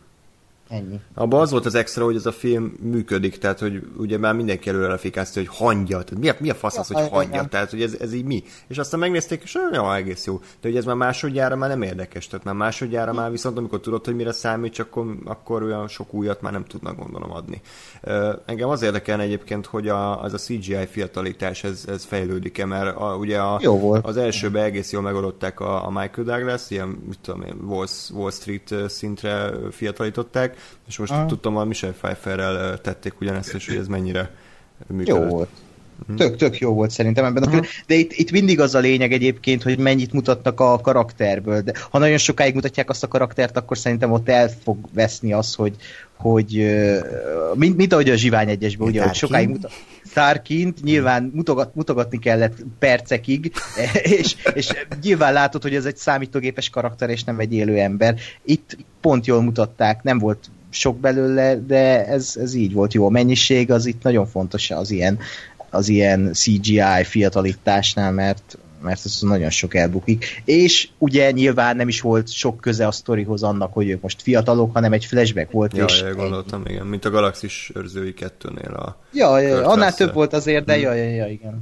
Ennyi. Abban az volt az extra, hogy ez a film működik, tehát hogy ugye már mindenki előre lefikázta, hogy hangya, tehát mi a, mi a fasz az, Ja, hogy hangya, tehát hogy ez, ez így mi. És aztán megnézték, és olyan egész jó. De hogy ez már másodjára már nem érdekes, tehát már másodjára már viszont amikor tudod, hogy mire számít, akkor, akkor olyan sok újat már nem tudnak gondolom adni. Engem az érdekel egyébként, hogy a, az a CGI fiatalítás, ez, ez fejlődik-e, mert a, ugye a, Jó volt. az elsőben egész jól megoldották a, a Michael Douglas, ilyen, mit tudom én, Wall, Wall Street szintre ö, és most Aha. tudtam, a Michelle Pfeifferrel tették ugyanezt, és hogy ez mennyire Jó működött. volt. Tök, tök jó volt szerintem ebben a film. De itt, itt mindig az a lényeg egyébként, hogy mennyit mutatnak a karakterből. De ha nagyon sokáig mutatják azt a karaktert, akkor szerintem ott el fog veszni az, hogy, hogy mint, mint ahogy a Zsivány egyesben, ugye, hogy sokáig mutat Tarkint nyilván mutogat, mutogatni kellett percekig, és, és nyilván látod, hogy ez egy számítógépes karakter, és nem egy élő ember. Itt pont jól mutatták, nem volt sok belőle, de ez, ez így volt jó. A mennyiség az itt nagyon fontos az ilyen, az ilyen CGI fiatalításnál, mert mert ez nagyon sok elbukik. És ugye nyilván nem is volt sok köze a sztorihoz annak, hogy ők most fiatalok, hanem egy flashback volt. Ja, és ja, gondoltam, igen. Mint a Galaxis őrzői kettőnél a... Ja, ja, annál több volt azért, de Mhm. ja, ja, ja, igen.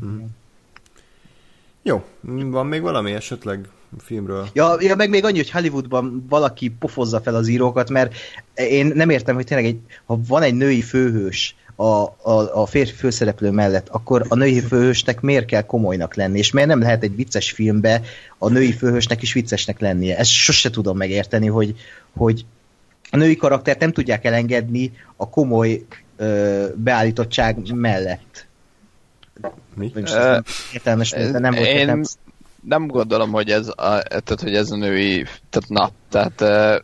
Jó, van még valami esetleg filmről? Ja, ja, meg még annyi, hogy Hollywoodban valaki pofozza fel az írókat, mert én nem értem, hogy tényleg egy, ha van egy női főhős a, a, a férfi főszereplő mellett, akkor a női főhősnek miért kell komolynak lenni, és miért nem lehet egy vicces filmbe a női főhősnek is viccesnek lennie. Ezt sose tudom megérteni, hogy, hogy a női karaktert nem tudják elengedni a komoly ö, beállítottság mellett. Mi? Nem értelmes, de nem volt Én nem gondolom, hogy ez a, tehát, hogy ez a női, tehát na, tehát uh,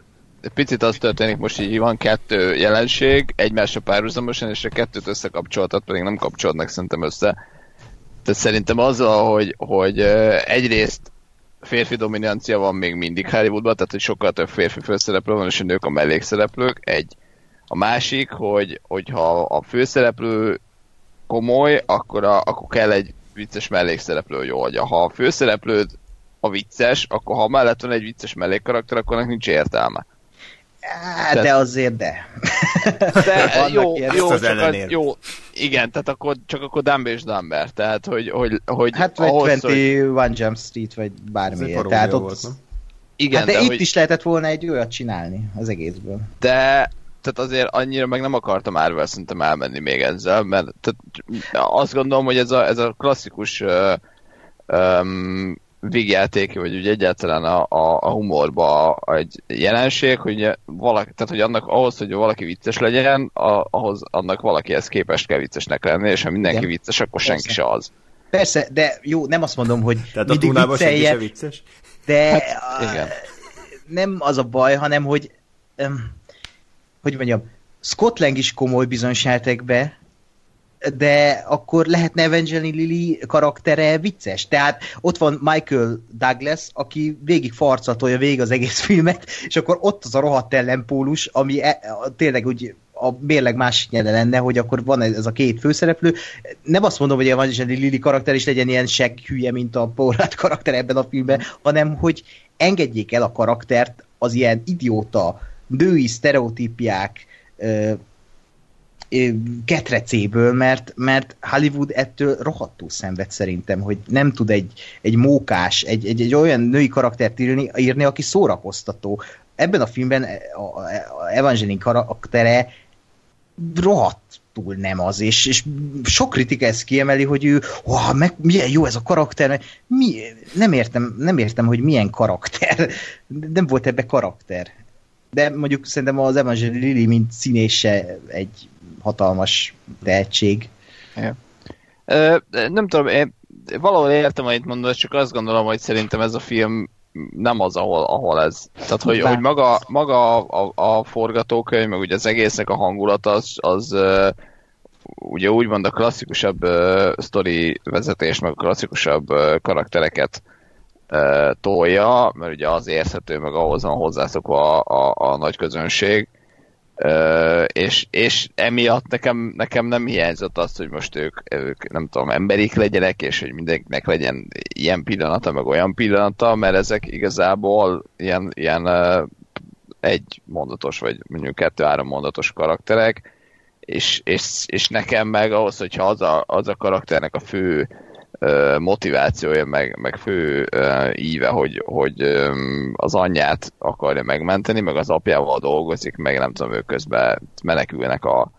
picit az történik most így, van kettő jelenség, egymásra párhuzamosan, és a kettőt összekapcsoltat, pedig nem kapcsolódnak szerintem össze. Tehát szerintem azzal, hogy, hogy egyrészt férfi dominancia van még mindig Hollywoodban, tehát hogy sokkal több férfi főszereplő van, és a nők a mellékszereplők, egy. A másik, hogy, hogyha a főszereplő komoly, akkor, a, akkor kell egy vicces mellékszereplő, hogy oldja. Ha a főszereplőd a vicces, akkor ha mellett van egy vicces mellékkarakter, akkor nincs értelme. Á, de azért de. De jó, ilyen- jó, csak az, jó, igen, tehát akkor, csak akkor dumb és dumber, tehát hogy, hogy, hogy Hát vagy ahhoz, 21 Jump Street, vagy bármi. Tehát ott, volt, nem? igen, hát de, de, itt hogy, is lehetett volna egy olyat csinálni az egészből. de tehát azért annyira meg nem akartam Marvel szerintem elmenni még ezzel, mert tehát azt gondolom, hogy ez a, ez a klasszikus uh, um, végjáték, vagy úgy egyáltalán a, a, a humorba egy jelenség, hogy valaki, tehát hogy annak ahhoz, hogy valaki vicces legyen, a, ahhoz annak valakihez képest kell viccesnek lenni, és ha mindenki Igen. vicces, akkor Persze. senki se az. Persze, de jó, nem azt mondom, hogy Tehát a mindig túlában senki viccelje, se vicces. de Hát, a- igen. nem az a baj, hanem hogy um, hogy mondjam, Scott Lang is komoly bizonyságtekbe, de akkor lehetne Evangeline Lilly karaktere vicces. Tehát ott van Michael Douglas, aki végig farcatolja végig az egész filmet, és akkor ott az a rohadt ellenpólus, ami e, a, tényleg úgy a mérleg másik nyele lenne, hogy akkor van ez a két főszereplő. Nem azt mondom, hogy Evangeline Lilly karakter is legyen ilyen seg hülye, mint a Paul Rudd karakter ebben a filmben, hanem hogy engedjék el a karaktert az ilyen idióta, női sztereotípiák ketrecéből, mert, mert Hollywood ettől rohadtul szenved szerintem, hogy nem tud egy, egy mókás, egy, egy, egy olyan női karaktert írni, írni, aki szórakoztató. Ebben a filmben a, a Evangeline karaktere rohadtul nem az, és, és sok kritika ezt kiemeli, hogy ő, oh, meg, milyen jó ez a karakter, mi, nem, értem, nem értem, hogy milyen karakter, nem volt ebbe karakter. De mondjuk szerintem az Evangeline Lilly, mint színése egy hatalmas tehetség. Ö, nem tudom, én valahol értem, amit mondod, csak azt gondolom, hogy szerintem ez a film nem az, ahol, ahol ez. Tehát, hogy, hogy maga, maga a, a, a forgatókönyv, meg ugye az egésznek a hangulata, az, az ugye úgymond a klasszikusabb uh, sztori vezetés, meg a klasszikusabb uh, karaktereket uh, tolja, mert ugye az érthető, meg ahhoz van hozzászokva a, a, a nagy közönség. Uh, és, és emiatt nekem, nekem nem hiányzott az, hogy most ők, ők, nem tudom, emberik legyenek, és hogy mindenkinek legyen ilyen pillanata, meg olyan pillanata, mert ezek igazából ilyen, ilyen egy mondatos, vagy mondjuk kettő-három mondatos karakterek, és, és, és nekem meg ahhoz, hogyha az a, az a karakternek a fő motivációja, meg, meg fő íve, hogy, hogy az anyját akarja megmenteni, meg az apjával dolgozik, meg nem tudom, ők közben menekülnek a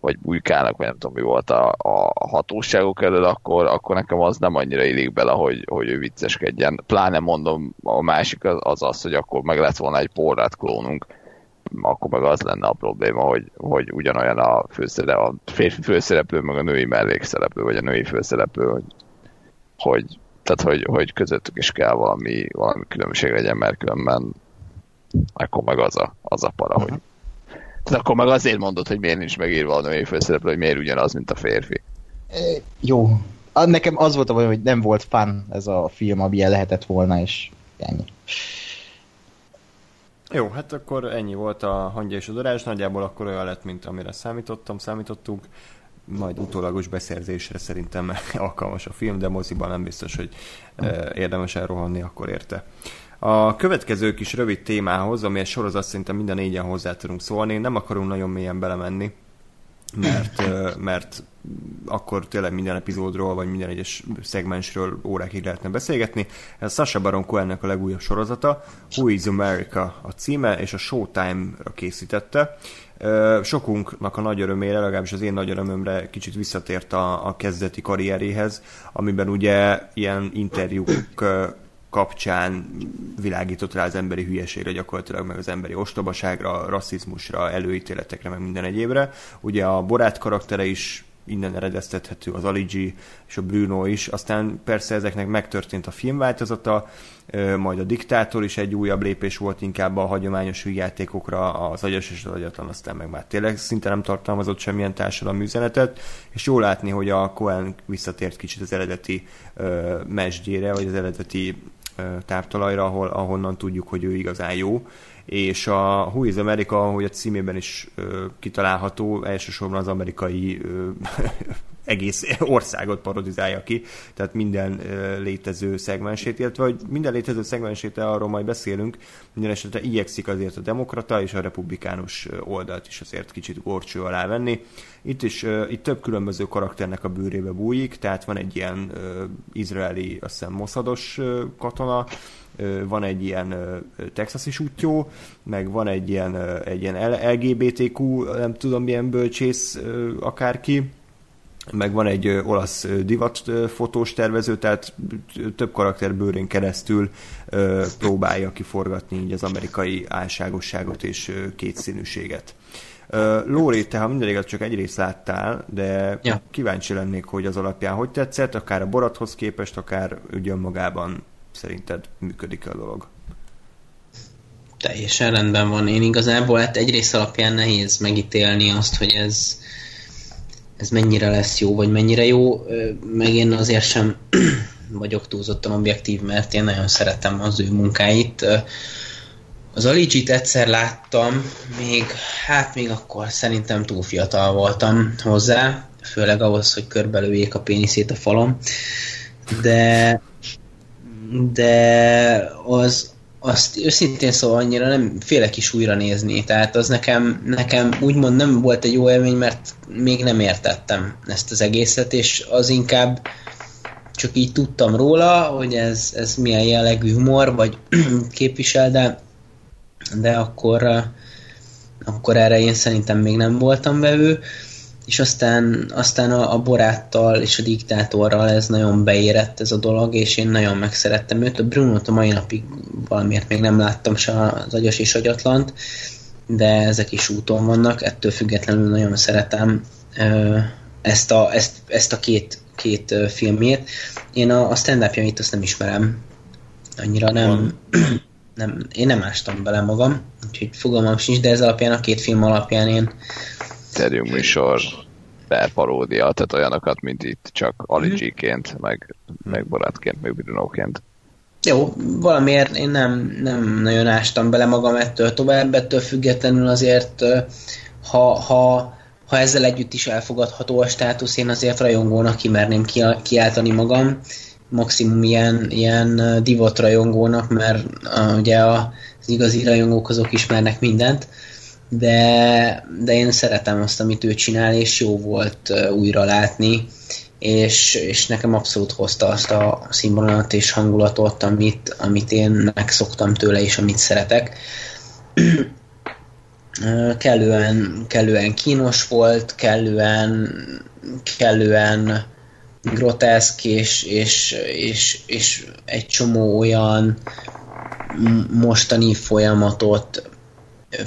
vagy bujkálnak, vagy nem tudom, mi volt a, a hatóságok elől, akkor, akkor nekem az nem annyira illik bele, hogy, hogy ő vicceskedjen. Pláne mondom, a másik az az, az hogy akkor meg lett volna egy porrát klónunk, akkor meg az lenne a probléma, hogy, hogy ugyanolyan a, főszere, a férfi főszereplő, meg a női mellékszereplő, vagy a női főszereplő, hogy, hogy tehát, hogy, hogy közöttük is kell valami, valami különbség legyen, mert különben akkor meg az a, az a para, hogy tehát akkor meg azért mondod, hogy miért nincs megírva a női főszereplő, hogy miért ugyanaz, mint a férfi. E, jó. Nekem az volt a baj, hogy nem volt fun ez a film, amilyen lehetett volna, és ennyi. Jó, hát akkor ennyi volt a hangja és a darázs, nagyjából akkor olyan lett, mint amire számítottam, számítottunk. Majd utólagos beszerzésre szerintem alkalmas a film, de moziban nem biztos, hogy érdemes elrohanni akkor érte. A következő kis rövid témához, ami egy sorozat szerintem minden négyen hozzá tudunk szólni, nem akarunk nagyon mélyen belemenni, mert, mert akkor tényleg minden epizódról, vagy minden egyes szegmensről órákig lehetne beszélgetni. Ez Sasha Baron Cohennek a legújabb sorozata, Who is America a címe, és a Showtime-ra készítette. Sokunknak a nagy örömére, legalábbis az én nagy örömömre kicsit visszatért a, a kezdeti karrieréhez, amiben ugye ilyen interjúk kapcsán világított rá az emberi hülyeségre gyakorlatilag, meg az emberi ostobaságra, rasszizmusra, előítéletekre, meg minden egyébre. Ugye a Borát karaktere is innen eredeztethető az Aligi és a Bruno is. Aztán persze ezeknek megtörtént a filmváltozata, majd a Diktátor is egy újabb lépés volt inkább a hagyományos játékokra, az agyas és az agyatlan, aztán meg már tényleg szinte nem tartalmazott semmilyen társadalmi üzenetet, és jó látni, hogy a Cohen visszatért kicsit az eredeti mesdjére, vagy az eredeti táptalajra, ahol, ahonnan tudjuk, hogy ő igazán jó, és a Who is America, ahogy a címében is ö, kitalálható, elsősorban az amerikai ö, egész országot parodizálja ki, tehát minden ö, létező szegmensét, illetve hogy minden létező szegmensét, arról majd beszélünk, minden esetre igyekszik azért a demokrata és a republikánus oldalt is azért kicsit gorcső alá venni. Itt is ö, itt több különböző karakternek a bőrébe bújik, tehát van egy ilyen ö, izraeli, azt hiszem, moszados ö, katona, van egy ilyen texasi útjó, meg van egy ilyen, egy ilyen LGBTQ, nem tudom milyen bölcsész akárki, meg van egy olasz divat fotós tervező, tehát több karakter bőrén keresztül próbálja kiforgatni így az amerikai álságosságot és kétszínűséget. Lóri, te ha minden igaz, csak egy részt láttál, de Ja. kíváncsi lennék, hogy az alapján hogy tetszett, akár a Borathoz képest, akár úgy önmagában szerinted működik a dolog. Teljesen rendben van. Én igazából hát egyrészt alapján nehéz megítélni azt, hogy ez, ez mennyire lesz jó, vagy mennyire jó, meg én azért sem vagyok túlzottan objektív, mert én nagyon szeretem az ő munkáit. Az Aligit egyszer láttam, még, hát még akkor szerintem túl fiatal voltam hozzá, főleg ahhoz, hogy körbelőjék a péniszét a falon, de de az, azt őszintén szóval annyira nem félek is újra nézni, tehát az nekem, nekem úgymond nem volt egy jó élmény, mert még nem értettem ezt az egészet, és az inkább csak így tudtam róla, hogy ez, ez milyen jellegű humor, vagy képvisel, de, de akkor, akkor erre én szerintem még nem voltam vevő, és aztán, aztán a, a boráttal és a diktátorral ez nagyon beérett ez a dolog, és én nagyon megszerettem őt. A Brunot a mai napig valamiért még nem láttam se az agyas és agyatlant, de ezek is úton vannak, ettől függetlenül nagyon szeretem ezt a, ezt, ezt a két, két filmét. Én a, a stand-upjait azt nem ismerem, annyira nem, nem, én nem ástam bele magam, úgyhogy fogalmam sincs, de ez alapján, a két film alapján én interjú műsor per paródia, tehát olyanokat, mint itt csak Aligiként, meg, meg barátként, meg Brunóként. Jó, valamiért én nem, nem nagyon ástam bele magam ettől tovább, ettől függetlenül azért, ha, ha, ha ezzel együtt is elfogadható a státusz, én azért rajongónak kimerném ki, kiáltani magam, maximum ilyen, ilyen divot rajongónak, mert uh, ugye a, az igazi rajongók azok ismernek mindent, de, de én szeretem azt, amit ő csinál, és jó volt újra látni, és, és nekem abszolút hozta azt a színvonalat és hangulatot, amit, amit én megszoktam tőle, és amit szeretek. Kellően, kellően kínos volt, kellően, kellően groteszk, és, és, és, és egy csomó olyan mostani folyamatot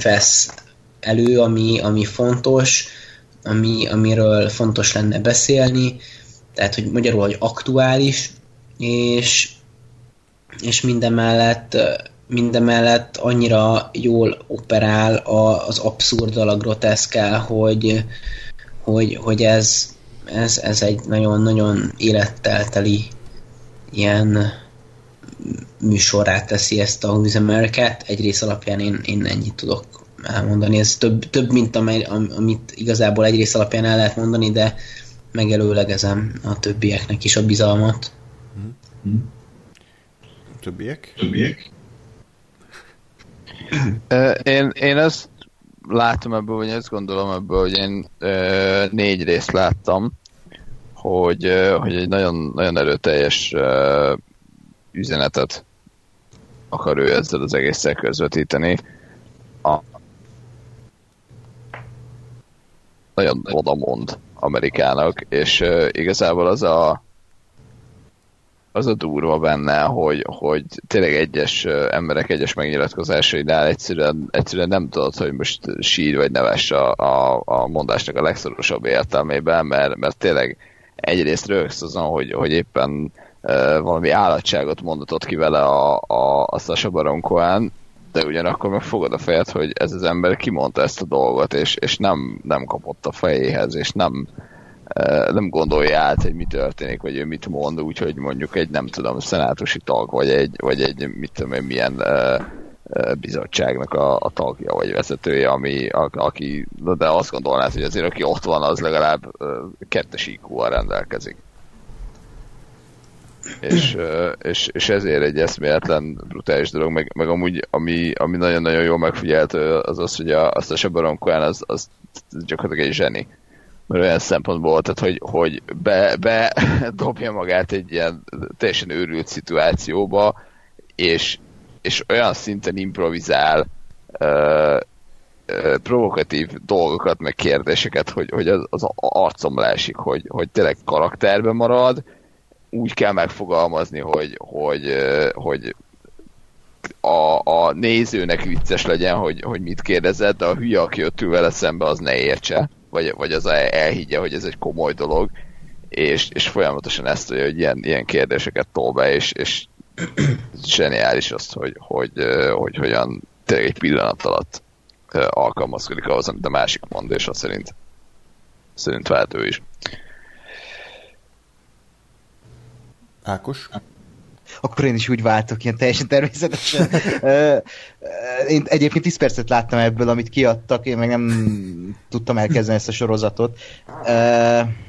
vesz elő, ami, ami fontos, ami, amiről fontos lenne beszélni, tehát, hogy magyarul, hogy aktuális, és, és mindemellett, mindemellett annyira jól operál a, az abszurddal, a groteszkel, hogy, hogy, hogy ez, ez, ez egy nagyon-nagyon élettel teli ilyen műsorát teszi ezt a Who's America-t. Egy rész alapján én, én ennyit tudok elmondani. Ez több, több mint amely, am- amit igazából egy rész alapján el lehet mondani, de megelőlegezem a többieknek is a bizalmat. Többiek? Ö, Én, én azt látom ebből, vagy azt gondolom ebből, hogy én ö, négy részt láttam, hogy, ö, hogy egy nagyon, nagyon erőteljes ö, üzenetet akar ő ezzel az egésszel közvetíteni. A, nagyon oda mond Amerikának, és ö, igazából az a az a durva benne, hogy, hogy tényleg egyes emberek egyes megnyilatkozásainál egyszerűen, egyszerűen nem tudod, hogy most sír vagy neves a, a, a mondásnak a legszorosabb értelmében, mert, mert tényleg egyrészt rögsz azon, hogy, hogy éppen uh, valami állatságot mondatott ki vele a, a, a Sasha Baron Cohen, de ugyanakkor meg fogod a fejed, hogy ez az ember kimondta ezt a dolgot, és, és nem, nem kapott a fejéhez, és nem, uh, nem gondolja át, hogy mi történik, vagy ő mit mond, úgyhogy mondjuk egy, nem tudom, szenátusi tag, vagy egy, vagy egy mit tudom én, milyen uh, uh, bizottságnak a, a tagja, vagy vezetője, ami, a, aki, de azt gondolnád, hogy azért aki ott van, az legalább uh, kettes IQ-val rendelkezik. És, és, és ezért egy eszméletlen brutális dolog, meg, meg amúgy, ami, ami nagyon-nagyon jól megfigyelhető, az az, hogy a, azt a Sabaron Cohen az, az gyakorlatilag egy zseni. Mert olyan szempontból, tehát hogy, hogy be, be dobja magát egy ilyen teljesen őrült szituációba, és, és olyan szinten improvizál, ö, ö, provokatív dolgokat, meg kérdéseket, hogy, hogy az, az arcom leesik, hogy, hogy tényleg karakterben marad, úgy kell megfogalmazni, hogy, hogy, hogy a, a nézőnek vicces legyen, hogy, hogy mit kérdezett, de a hülye, aki ott ül vele szembe, az ne értse, vagy, vagy az elhiggye, hogy ez egy komoly dolog, és, és folyamatosan ezt tudja, hogy ilyen, ilyen kérdéseket tol be, és, és zseniális azt, hogy, hogy, hogy, hogy hogyan tényleg egy pillanat alatt alkalmazkodik ahhoz, amit a másik mond, és azt szerint, szerint vált ő is. Ákos? Akkor én is úgy váltok, ilyen teljesen természetesen. én egyébként 10 percet láttam ebből, amit kiadtak, én meg nem tudtam elkezdeni ezt a sorozatot.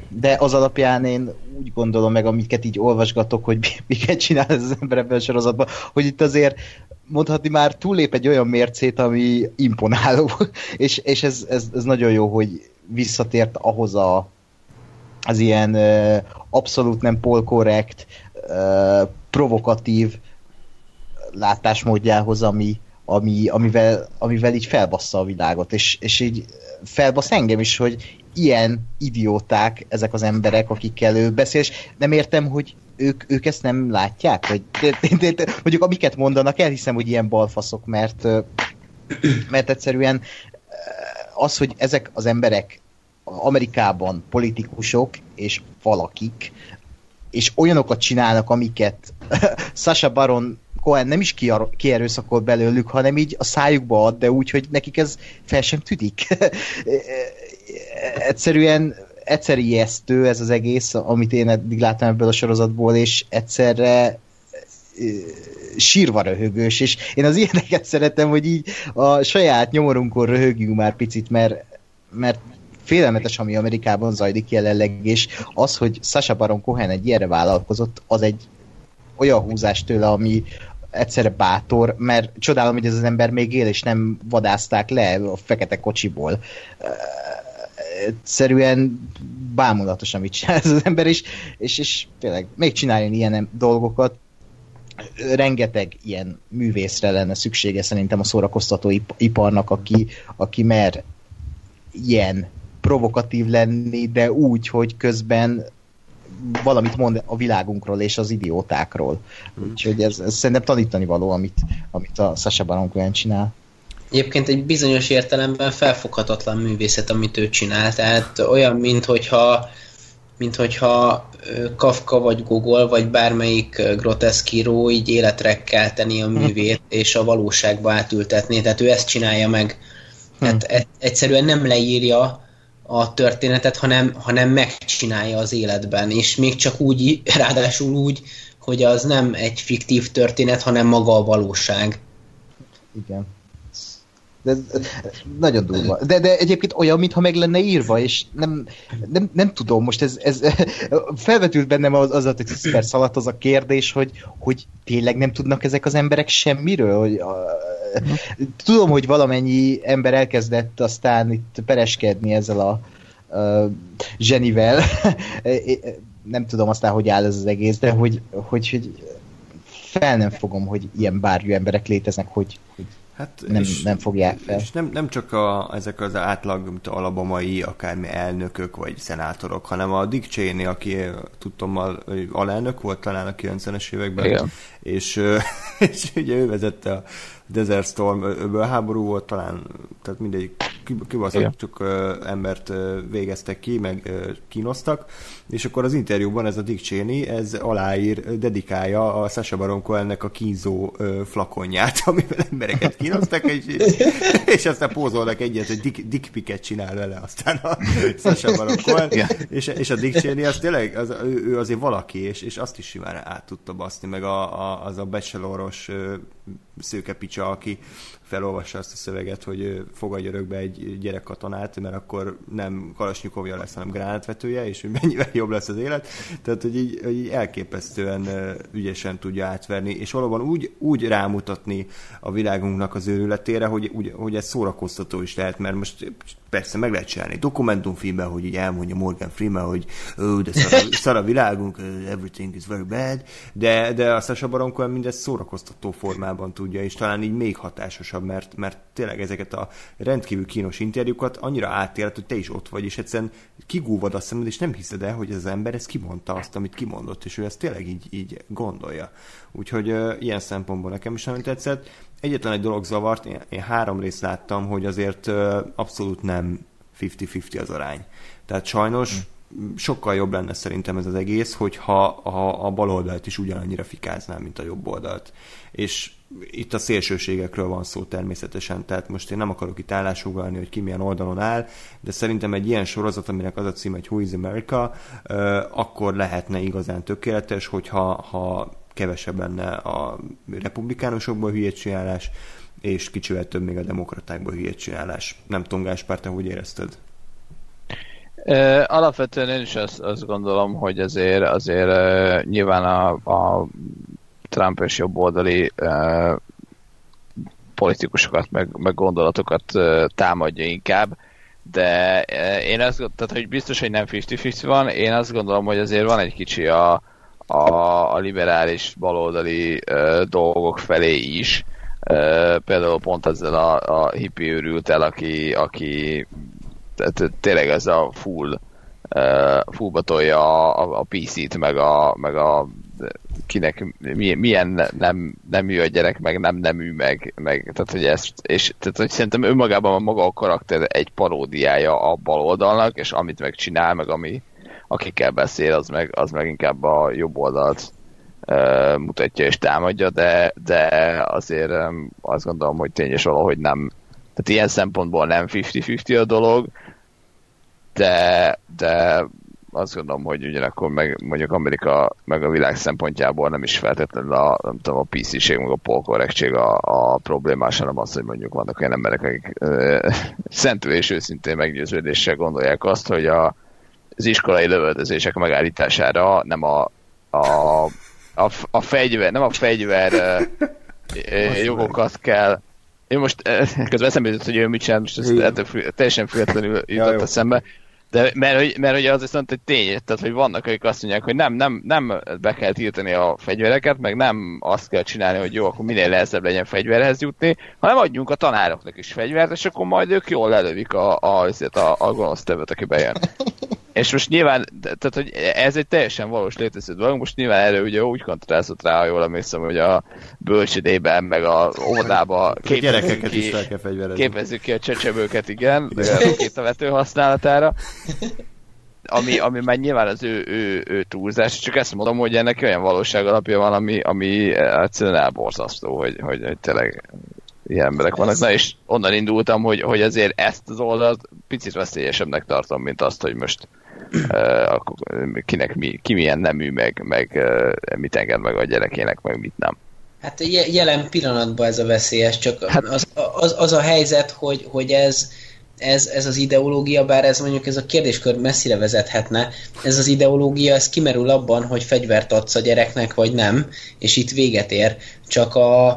De az alapján én úgy gondolom meg, amiket így olvasgatok, hogy miket csinál ez az ember ebben a sorozatban, hogy itt azért mondhatni már túlép egy olyan mércét, ami imponáló, és, és ez, ez, ez nagyon jó, hogy visszatért ahhoz a az ilyen uh, abszolút nem polkorrekt, provokatív látásmódjához, ami, ami, amivel, amivel így felbassza a világot, és, és így felbassz engem is, hogy ilyen idióták ezek az emberek, akikkel ő beszél, és nem értem, hogy ők, ők ezt nem látják, hogy mondjuk amiket mondanak, elhiszem, hogy ilyen balfaszok, mert, mert egyszerűen az, hogy ezek az emberek Amerikában politikusok és valakik, és olyanokat csinálnak, amiket Sasha Baron Cohen nem is kierőszakol belőlük, hanem így a szájukba ad, de úgy, hogy nekik ez fel sem tűnik. Egyszerűen egyszer ijesztő ez az egész, amit én eddig láttam ebből a sorozatból, és egyszerre sírva röhögős, és én az ilyeneket szeretem, hogy így a saját nyomorunkon röhögjünk már picit, mert, mert félelmetes, ami Amerikában zajlik jelenleg, és az, hogy Sasha Baron Cohen egy ilyenre vállalkozott, az egy olyan húzás tőle, ami egyszerre bátor, mert csodálom, hogy ez az ember még él, és nem vadázták le a fekete kocsiból. Egyszerűen bámulatos, amit csinál ez az ember, és, és, és tényleg még csináljon ilyen dolgokat, rengeteg ilyen művészre lenne szüksége szerintem a szórakoztató iparnak, aki, aki mer ilyen provokatív lenni, de úgy, hogy közben valamit mond a világunkról és az idiótákról. Úgyhogy ez, ez szerintem tanítani való, amit, amit a Sasha Baron Cohen csinál. Egyébként egy bizonyos értelemben felfoghatatlan művészet, amit ő csinál. Tehát olyan, mint hogyha, mint hogyha Kafka vagy Google, vagy bármelyik groteszk író így életre kelteni a művét, és a valóságba átültetni. Tehát ő ezt csinálja meg. Tehát hmm. egyszerűen nem leírja, a történetet, hanem, hanem megcsinálja az életben, és még csak úgy, ráadásul úgy, hogy az nem egy fiktív történet, hanem maga a valóság. Igen. De, nagyon durva. De, de egyébként olyan, mintha meg lenne írva, és nem, nem, nem tudom, most ez, ez felvetült bennem az, az a perc alatt az a kérdés, hogy, hogy tényleg nem tudnak ezek az emberek semmiről, hogy tudom, hogy valamennyi ember elkezdett aztán itt pereskedni ezzel a uh, zsenivel. nem tudom aztán, hogy áll ez az egész, de hogy, hogy, hogy fel nem fogom, hogy ilyen bárjú emberek léteznek, hogy, hogy Hát nem, és, nem fogják fel. És nem, nem csak a, ezek az átlag mint alabamai, akármi elnökök vagy szenátorok, hanem a Dick Cheney, aki tudtommal alelnök volt talán a 90-es években, Igen. És, és ugye ő vezette a Desert Storm háború volt talán, tehát mindegy kibaszott embert végeztek ki, meg kínoztak, és akkor az interjúban ez a Dick Cheney, ez aláír, dedikálja a Sasha Baron Cohennek a kínzó flakonját, amivel embereket kínoztak, és, és aztán pózolnak egyet, hogy Dick, Dick Picket csinál vele, aztán a Sasha Baron Cohen, és, és a Dick Cheney az tényleg, az, ő, ő azért valaki, és, és azt is simán át tudta baszni, meg a, a, az a bacheloros szőke picsa, aki felolvassa azt a szöveget, hogy fogadj örökbe egy gyerekkatonát, mert akkor nem kalasnyikovja lesz, hanem gránátvetője, és hogy mennyivel jobb lesz az élet. Tehát, hogy így, hogy így elképesztően ügyesen tudja átverni, és valóban úgy, úgy rámutatni a világunknak az őrületére, hogy, úgy, hogy ez szórakoztató is lehet, mert most persze meg lehet csinálni dokumentumfilmben, hogy így elmondja Morgan Freeman, hogy ó, de szar a, szar a világunk, everything is very bad, de, de a Sasha Baron Cohen mindezt szórakoztató formában tudja, és talán így még hatásosabb, mert, mert tényleg ezeket a rendkívül kínos interjúkat annyira átélt, hogy te is ott vagy, és egyszerűen kigúvad a szemed, és nem hiszed el, hogy az ember ezt kimondta azt, amit kimondott, és ő ezt tényleg így, így gondolja. Úgyhogy uh, ilyen szempontból nekem is nagyon tetszett. Egyetlen egy dolog zavart, én, én három részt láttam, hogy azért abszolút nem 50-50 az arány. Tehát sajnos mm. sokkal jobb lenne szerintem ez az egész, hogyha ha a bal oldalt is ugyanannyira fikáznál, mint a jobb oldalt. És itt a szélsőségekről van szó természetesen, tehát most én nem akarok itt állásuglalni, hogy ki milyen oldalon áll, de szerintem egy ilyen sorozat, aminek az a cím, hogy Who is America, akkor lehetne igazán tökéletes, hogyha ha kevesebb lenne a republikánusokból hülyét csinálás, és kicsivel több még a demokratákból hülyét csinálás. Nem tudom, Gáspár, hogy érezted? Alapvetően én is azt, azt gondolom, hogy azért, azért nyilván a, a Trump és jobboldali uh, politikusokat, meg, meg gondolatokat uh, támadja inkább, de uh, én azt gondolom, tehát, hogy biztos, hogy nem 50-50 van, én azt gondolom, hogy azért van egy kicsi a, a, a liberális baloldali uh, dolgok felé is, Uh, például pont ezzel a, a hippi őrült el, aki, aki tehát tényleg ez a full uh, fullba tolja a, a PC-t, meg a, meg a kinek milyen, milyen nem, nemű a gyerek, meg nem nemű, meg, meg tehát, hogy ezt, és tehát, hogy szerintem önmagában a maga a karakter egy paródiája a baloldalnak, és amit megcsinál, meg ami, akikkel beszél, az meg, az meg inkább a jobb oldalt mutatja és támadja, de, de azért azt gondolom, hogy tényes valahogy nem, tehát ilyen szempontból nem 50-50 a dolog, de, de azt gondolom, hogy ugyanakkor meg, mondjuk Amerika meg a világ szempontjából nem is feltétlenül a, nem tudom, a PC-ség, meg a polkorrektség a, a problémás, hanem az, hogy mondjuk vannak olyan emberek, akik ö, szentül és őszintén meggyőződéssel gondolják azt, hogy a, az iskolai lövöldözések megállítására nem a, a, a, a fegyver, nem a fegyver ö, jogokat kell. Én most közben eszembe jutott, hogy ő mit csinál, most ezt teljesen függetlenül jutott ja, eszembe, de mert, hogy, mert hogy az viszont egy tény, tehát hogy vannak, akik azt mondják, hogy nem, nem, nem be kell tiltani a fegyvereket, meg nem azt kell csinálni, hogy jó, akkor minél nehezebb legyen fegyverhez jutni, hanem adjunk a tanároknak is fegyvert, és akkor majd ők jól lelövik a, a, a, a, a gonosz többet, aki bejön. És most nyilván, tehát hogy ez egy teljesen valós létező dolog, most nyilván erre ugye úgy kontrázott rá, jól emlékszem, hogy a bölcsödében, meg a óvodába képezzük ki, is képezzük ki a csecsebőket, igen, igen. a vető használatára. Ami, ami már nyilván az ő, ő, ő túlzás, csak ezt mondom, hogy ennek olyan valóság alapja van, ami, ami egyszerűen elborzasztó, hogy, hogy, hogy tényleg ilyen emberek vannak. Na és onnan indultam, hogy, hogy azért ezt az oldalt picit veszélyesebbnek tartom, mint azt, hogy most kinek mi, ki milyen nemű, meg, meg mit enged meg a gyerekének, meg mit nem. Hát jelen pillanatban ez a veszélyes, csak hát, az, az, az a helyzet, hogy, hogy ez, ez, ez az ideológia, bár ez mondjuk ez a kérdéskör messzire vezethetne, ez az ideológia, ez kimerül abban, hogy fegyvert adsz a gyereknek, vagy nem, és itt véget ér. Csak a,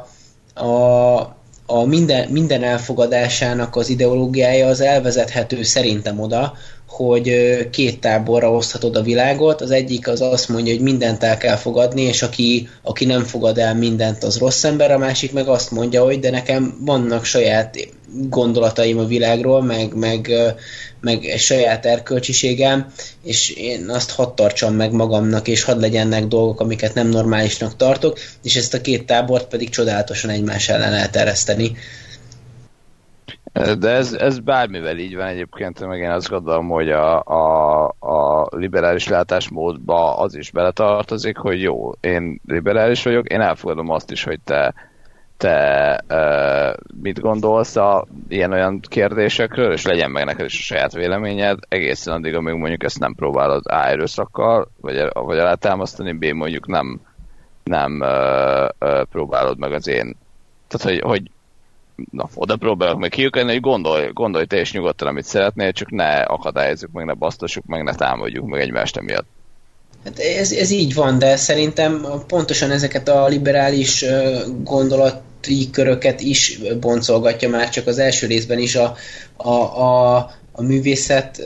a a minden, minden elfogadásának az ideológiája az elvezethető szerintem oda, hogy két táborra oszthatod a világot. Az egyik az azt mondja, hogy mindent el kell fogadni, és aki, aki nem fogad el mindent, az rossz ember, a másik meg azt mondja, hogy de nekem vannak saját gondolataim a világról, meg, meg, meg saját erkölcsiségem, és én azt hadd tartsam meg magamnak, és hadd legyenek dolgok, amiket nem normálisnak tartok, és ezt a két tábort pedig csodálatosan egymás ellen eltereszteni. De ez, ez bármivel így van egyébként, meg én azt gondolom, hogy a, a, a liberális látásmódba az is beletartozik, hogy jó, én liberális vagyok, én elfogadom azt is, hogy te te uh, mit gondolsz a ilyen-olyan kérdésekről, és legyen meg neked is a saját véleményed, egészen addig, amíg mondjuk ezt nem próbálod A erőszakkal, vagy, vagy alátámasztani, B mondjuk nem, nem uh, uh, próbálod meg az én. Tehát, hogy, hogy na, oda próbálok meg kiukadni, hogy gondolj, gondolj te is nyugodtan, amit szeretnél, csak ne akadályozzuk meg, ne basztassuk meg, ne támadjuk meg egymást emiatt. Hát ez, ez így van, de szerintem pontosan ezeket a liberális gondolati köröket is boncolgatja már csak az első részben is a, a, a a művészet,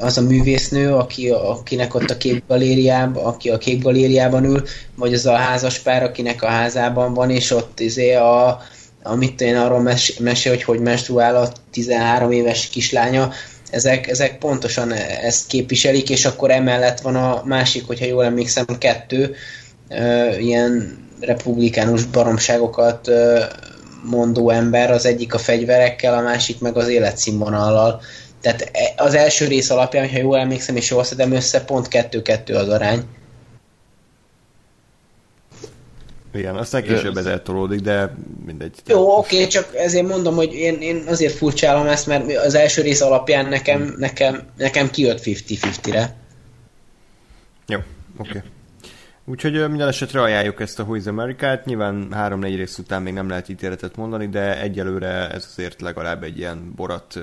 az a művésznő, aki, akinek ott a képgalériában, aki a képgalériában ül, vagy az a házaspár, akinek a házában van, és ott izé a, amit én arról mes- mesél, hogy hogy menstruál a 13 éves kislánya, ezek, ezek pontosan ezt képviselik, és akkor emellett van a másik, hogyha jól emlékszem, kettő ö, ilyen republikánus baromságokat ö, mondó ember, az egyik a fegyverekkel, a másik meg az életszínvonallal. Tehát e, az első rész alapján, ha jól emlékszem és jól szedem össze, pont kettő-kettő az arány. Igen, aztán később ez eltolódik, de mindegy. Jó, oké, csak ezért mondom, hogy én, én azért furcsálom ezt, mert az első rész alapján nekem, nekem, nekem kijött 50-50-re. Jó, oké. Okay. Úgyhogy minden esetre ajánljuk ezt a Who is America-t, nyilván három-négy rész után még nem lehet ítéletet mondani, de egyelőre ez azért legalább egy ilyen borat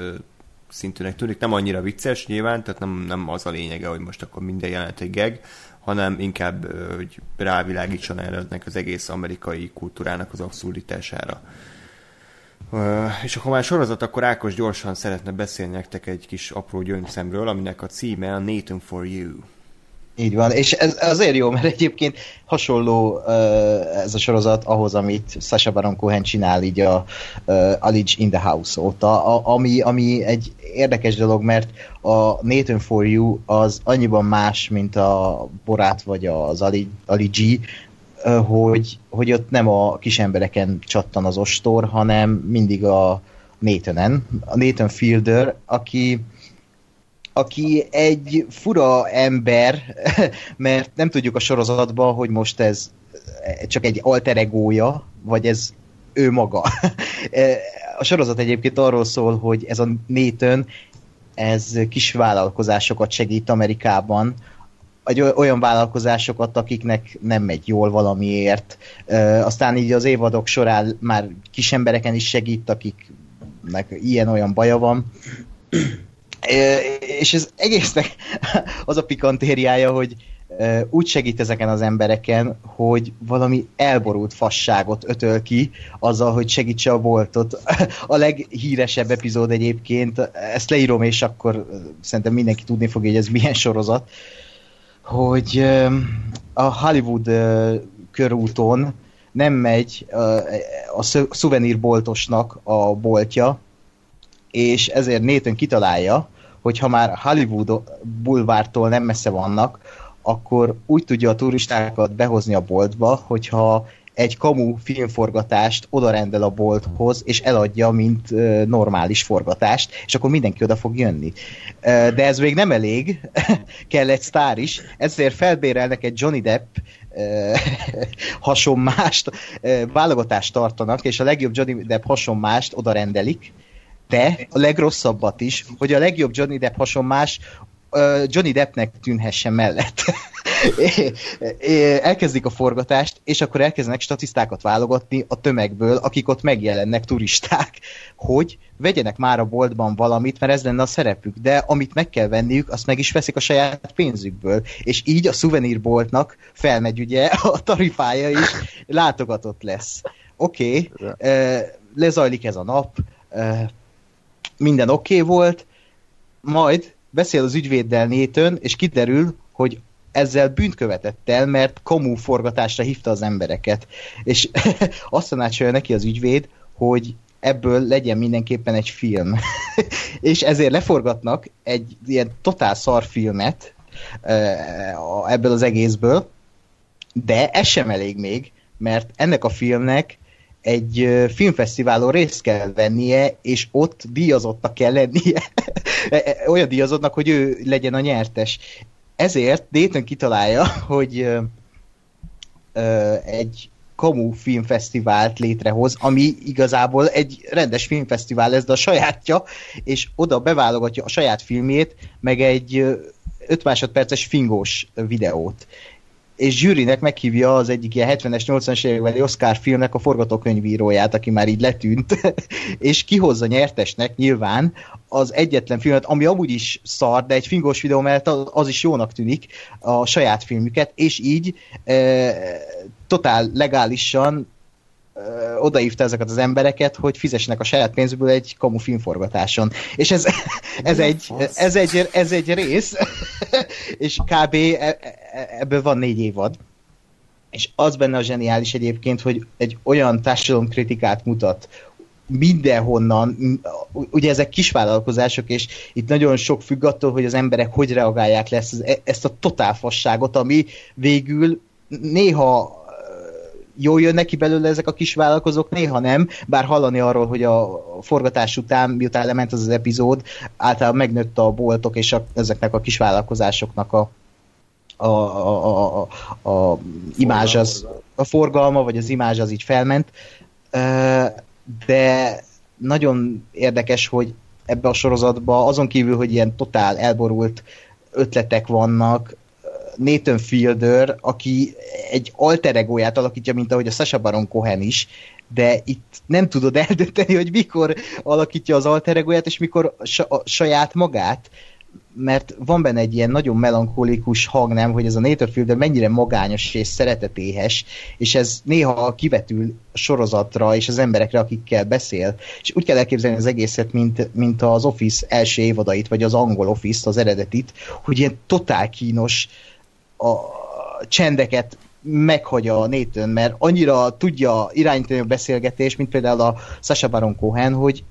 szintűnek tűnik. Nem annyira vicces nyilván, tehát nem, nem az a lényege, hogy most akkor minden jelent egy gag, hanem inkább hogy rávilágítson ennek az egész amerikai kultúrának az abszurditására. És akkor már sorozat, akkor Ákos gyorsan szeretne beszélni nektek egy kis apró gyöngyszemről, aminek a címe a Nathan for You. Így van, és ez azért jó, mert egyébként hasonló uh, ez a sorozat ahhoz, amit Sasha Baron Cohen csinál így a uh, Alige in the House óta, a, ami, ami egy érdekes dolog, mert a Nathan for You az annyiban más, mint a Borát vagy az Ali, Ali G, uh, hogy, hogy ott nem a kis embereken csattan az ostor, hanem mindig a Nathanen, a Nathan Fielder, aki aki egy fura ember, mert nem tudjuk a sorozatban, hogy most ez csak egy alter egója, vagy ez ő maga. A sorozat egyébként arról szól, hogy ez a Nathan, ez kis vállalkozásokat segít Amerikában, olyan vállalkozásokat, akiknek nem megy jól valamiért. Aztán így az évadok során már kis embereken is segít, akiknek ilyen-olyan baja van és ez egésznek az a pikantériája, hogy úgy segít ezeken az embereken, hogy valami elborult fasságot ötöl ki azzal, hogy segítse a boltot. A leghíresebb epizód egyébként, ezt leírom, és akkor szerintem mindenki tudni fogja, hogy ez milyen sorozat, hogy a Hollywood körúton nem megy a szuvenírboltosnak a boltja, és ezért Nathan kitalálja, hogy ha már Hollywood bulvártól nem messze vannak, akkor úgy tudja a turistákat behozni a boltba, hogyha egy kamu filmforgatást odarendel a bolthoz, és eladja, mint uh, normális forgatást, és akkor mindenki oda fog jönni. Uh, de ez még nem elég, kell egy sztár is, ezért felbérelnek egy Johnny Depp uh, hasonmást, válogatást tartanak, és a legjobb Johnny Depp hasonmást oda rendelik, de a legrosszabbat is, hogy a legjobb Johnny Depp hasonmás Johnny Deppnek tűnhessen mellett. Elkezdik a forgatást, és akkor elkezdenek statisztákat válogatni a tömegből, akik ott megjelennek, turisták, hogy vegyenek már a boltban valamit, mert ez lenne a szerepük, de amit meg kell venniük, azt meg is veszik a saját pénzükből. És így a szuvenírboltnak felmegy ugye a tarifája is, látogatott lesz. Oké, okay, lezajlik ez a nap, minden oké okay volt, majd beszél az ügyvéddel Nétön, és kiderül, hogy ezzel bűnt követett el, mert komú forgatásra hívta az embereket. És azt tanácsolja neki az ügyvéd, hogy ebből legyen mindenképpen egy film. és ezért leforgatnak egy ilyen totál szar filmet ebből az egészből, de ez sem elég még, mert ennek a filmnek egy filmfesztiválon részt kell vennie, és ott díjazottak kell lennie. E, e, olyan díjazottnak, hogy ő legyen a nyertes. Ezért Dayton kitalálja, hogy egy kamu filmfesztivált létrehoz, ami igazából egy rendes filmfesztivál lesz, de a sajátja, és oda beválogatja a saját filmét, meg egy 5 másodperces fingós videót és zsűrinek meghívja az egyik ilyen 70-es, 80-es évekbeli Oscar filmnek a forgatókönyvíróját, aki már így letűnt, és kihozza nyertesnek nyilván az egyetlen filmet, ami amúgy is szar, de egy fingós videó mellett az is jónak tűnik, a saját filmüket, és így e, totál legálisan odaívta ezeket az embereket, hogy fizessenek a saját pénzből egy kamu filmforgatáson. És ez, ez, egy, ez, egy, ez egy rész, és kb. e- e- ebből van négy évad. És az benne a zseniális egyébként, hogy egy olyan társadalomkritikát mutat, mindenhonnan, ugye ezek kisvállalkozások, és itt nagyon sok függ attól, hogy az emberek hogy reagálják le ezt, az- e- ezt a totálfasságot, ami végül néha jól jönnek ki belőle ezek a kis vállalkozók, néha nem, bár hallani arról, hogy a forgatás után, miután lement az az epizód, általában megnőtt a boltok és a, ezeknek a kis vállalkozásoknak a, a, a, a, a, imázs az, a forgalma, vagy az imázs az így felment. De nagyon érdekes, hogy ebbe a sorozatba azon kívül, hogy ilyen totál elborult ötletek vannak, Nathan Fielder, aki egy alter egóját alakítja, mint ahogy a Sasha Baron Cohen is, de itt nem tudod eldönteni, hogy mikor alakítja az alter egóját, és mikor a saját magát, mert van benne egy ilyen nagyon melankolikus hang, nem, hogy ez a Nathan Fielder mennyire magányos és szeretetéhes, és ez néha kivetül a sorozatra és az emberekre, akikkel beszél. És úgy kell elképzelni az egészet, mint, mint az Office első évadait, vagy az angol Office, az eredetit, hogy ilyen totál kínos a csendeket meghagyja a Nathan, mert annyira tudja irányítani a beszélgetést, mint például a Sasha Baron Cohen, hogy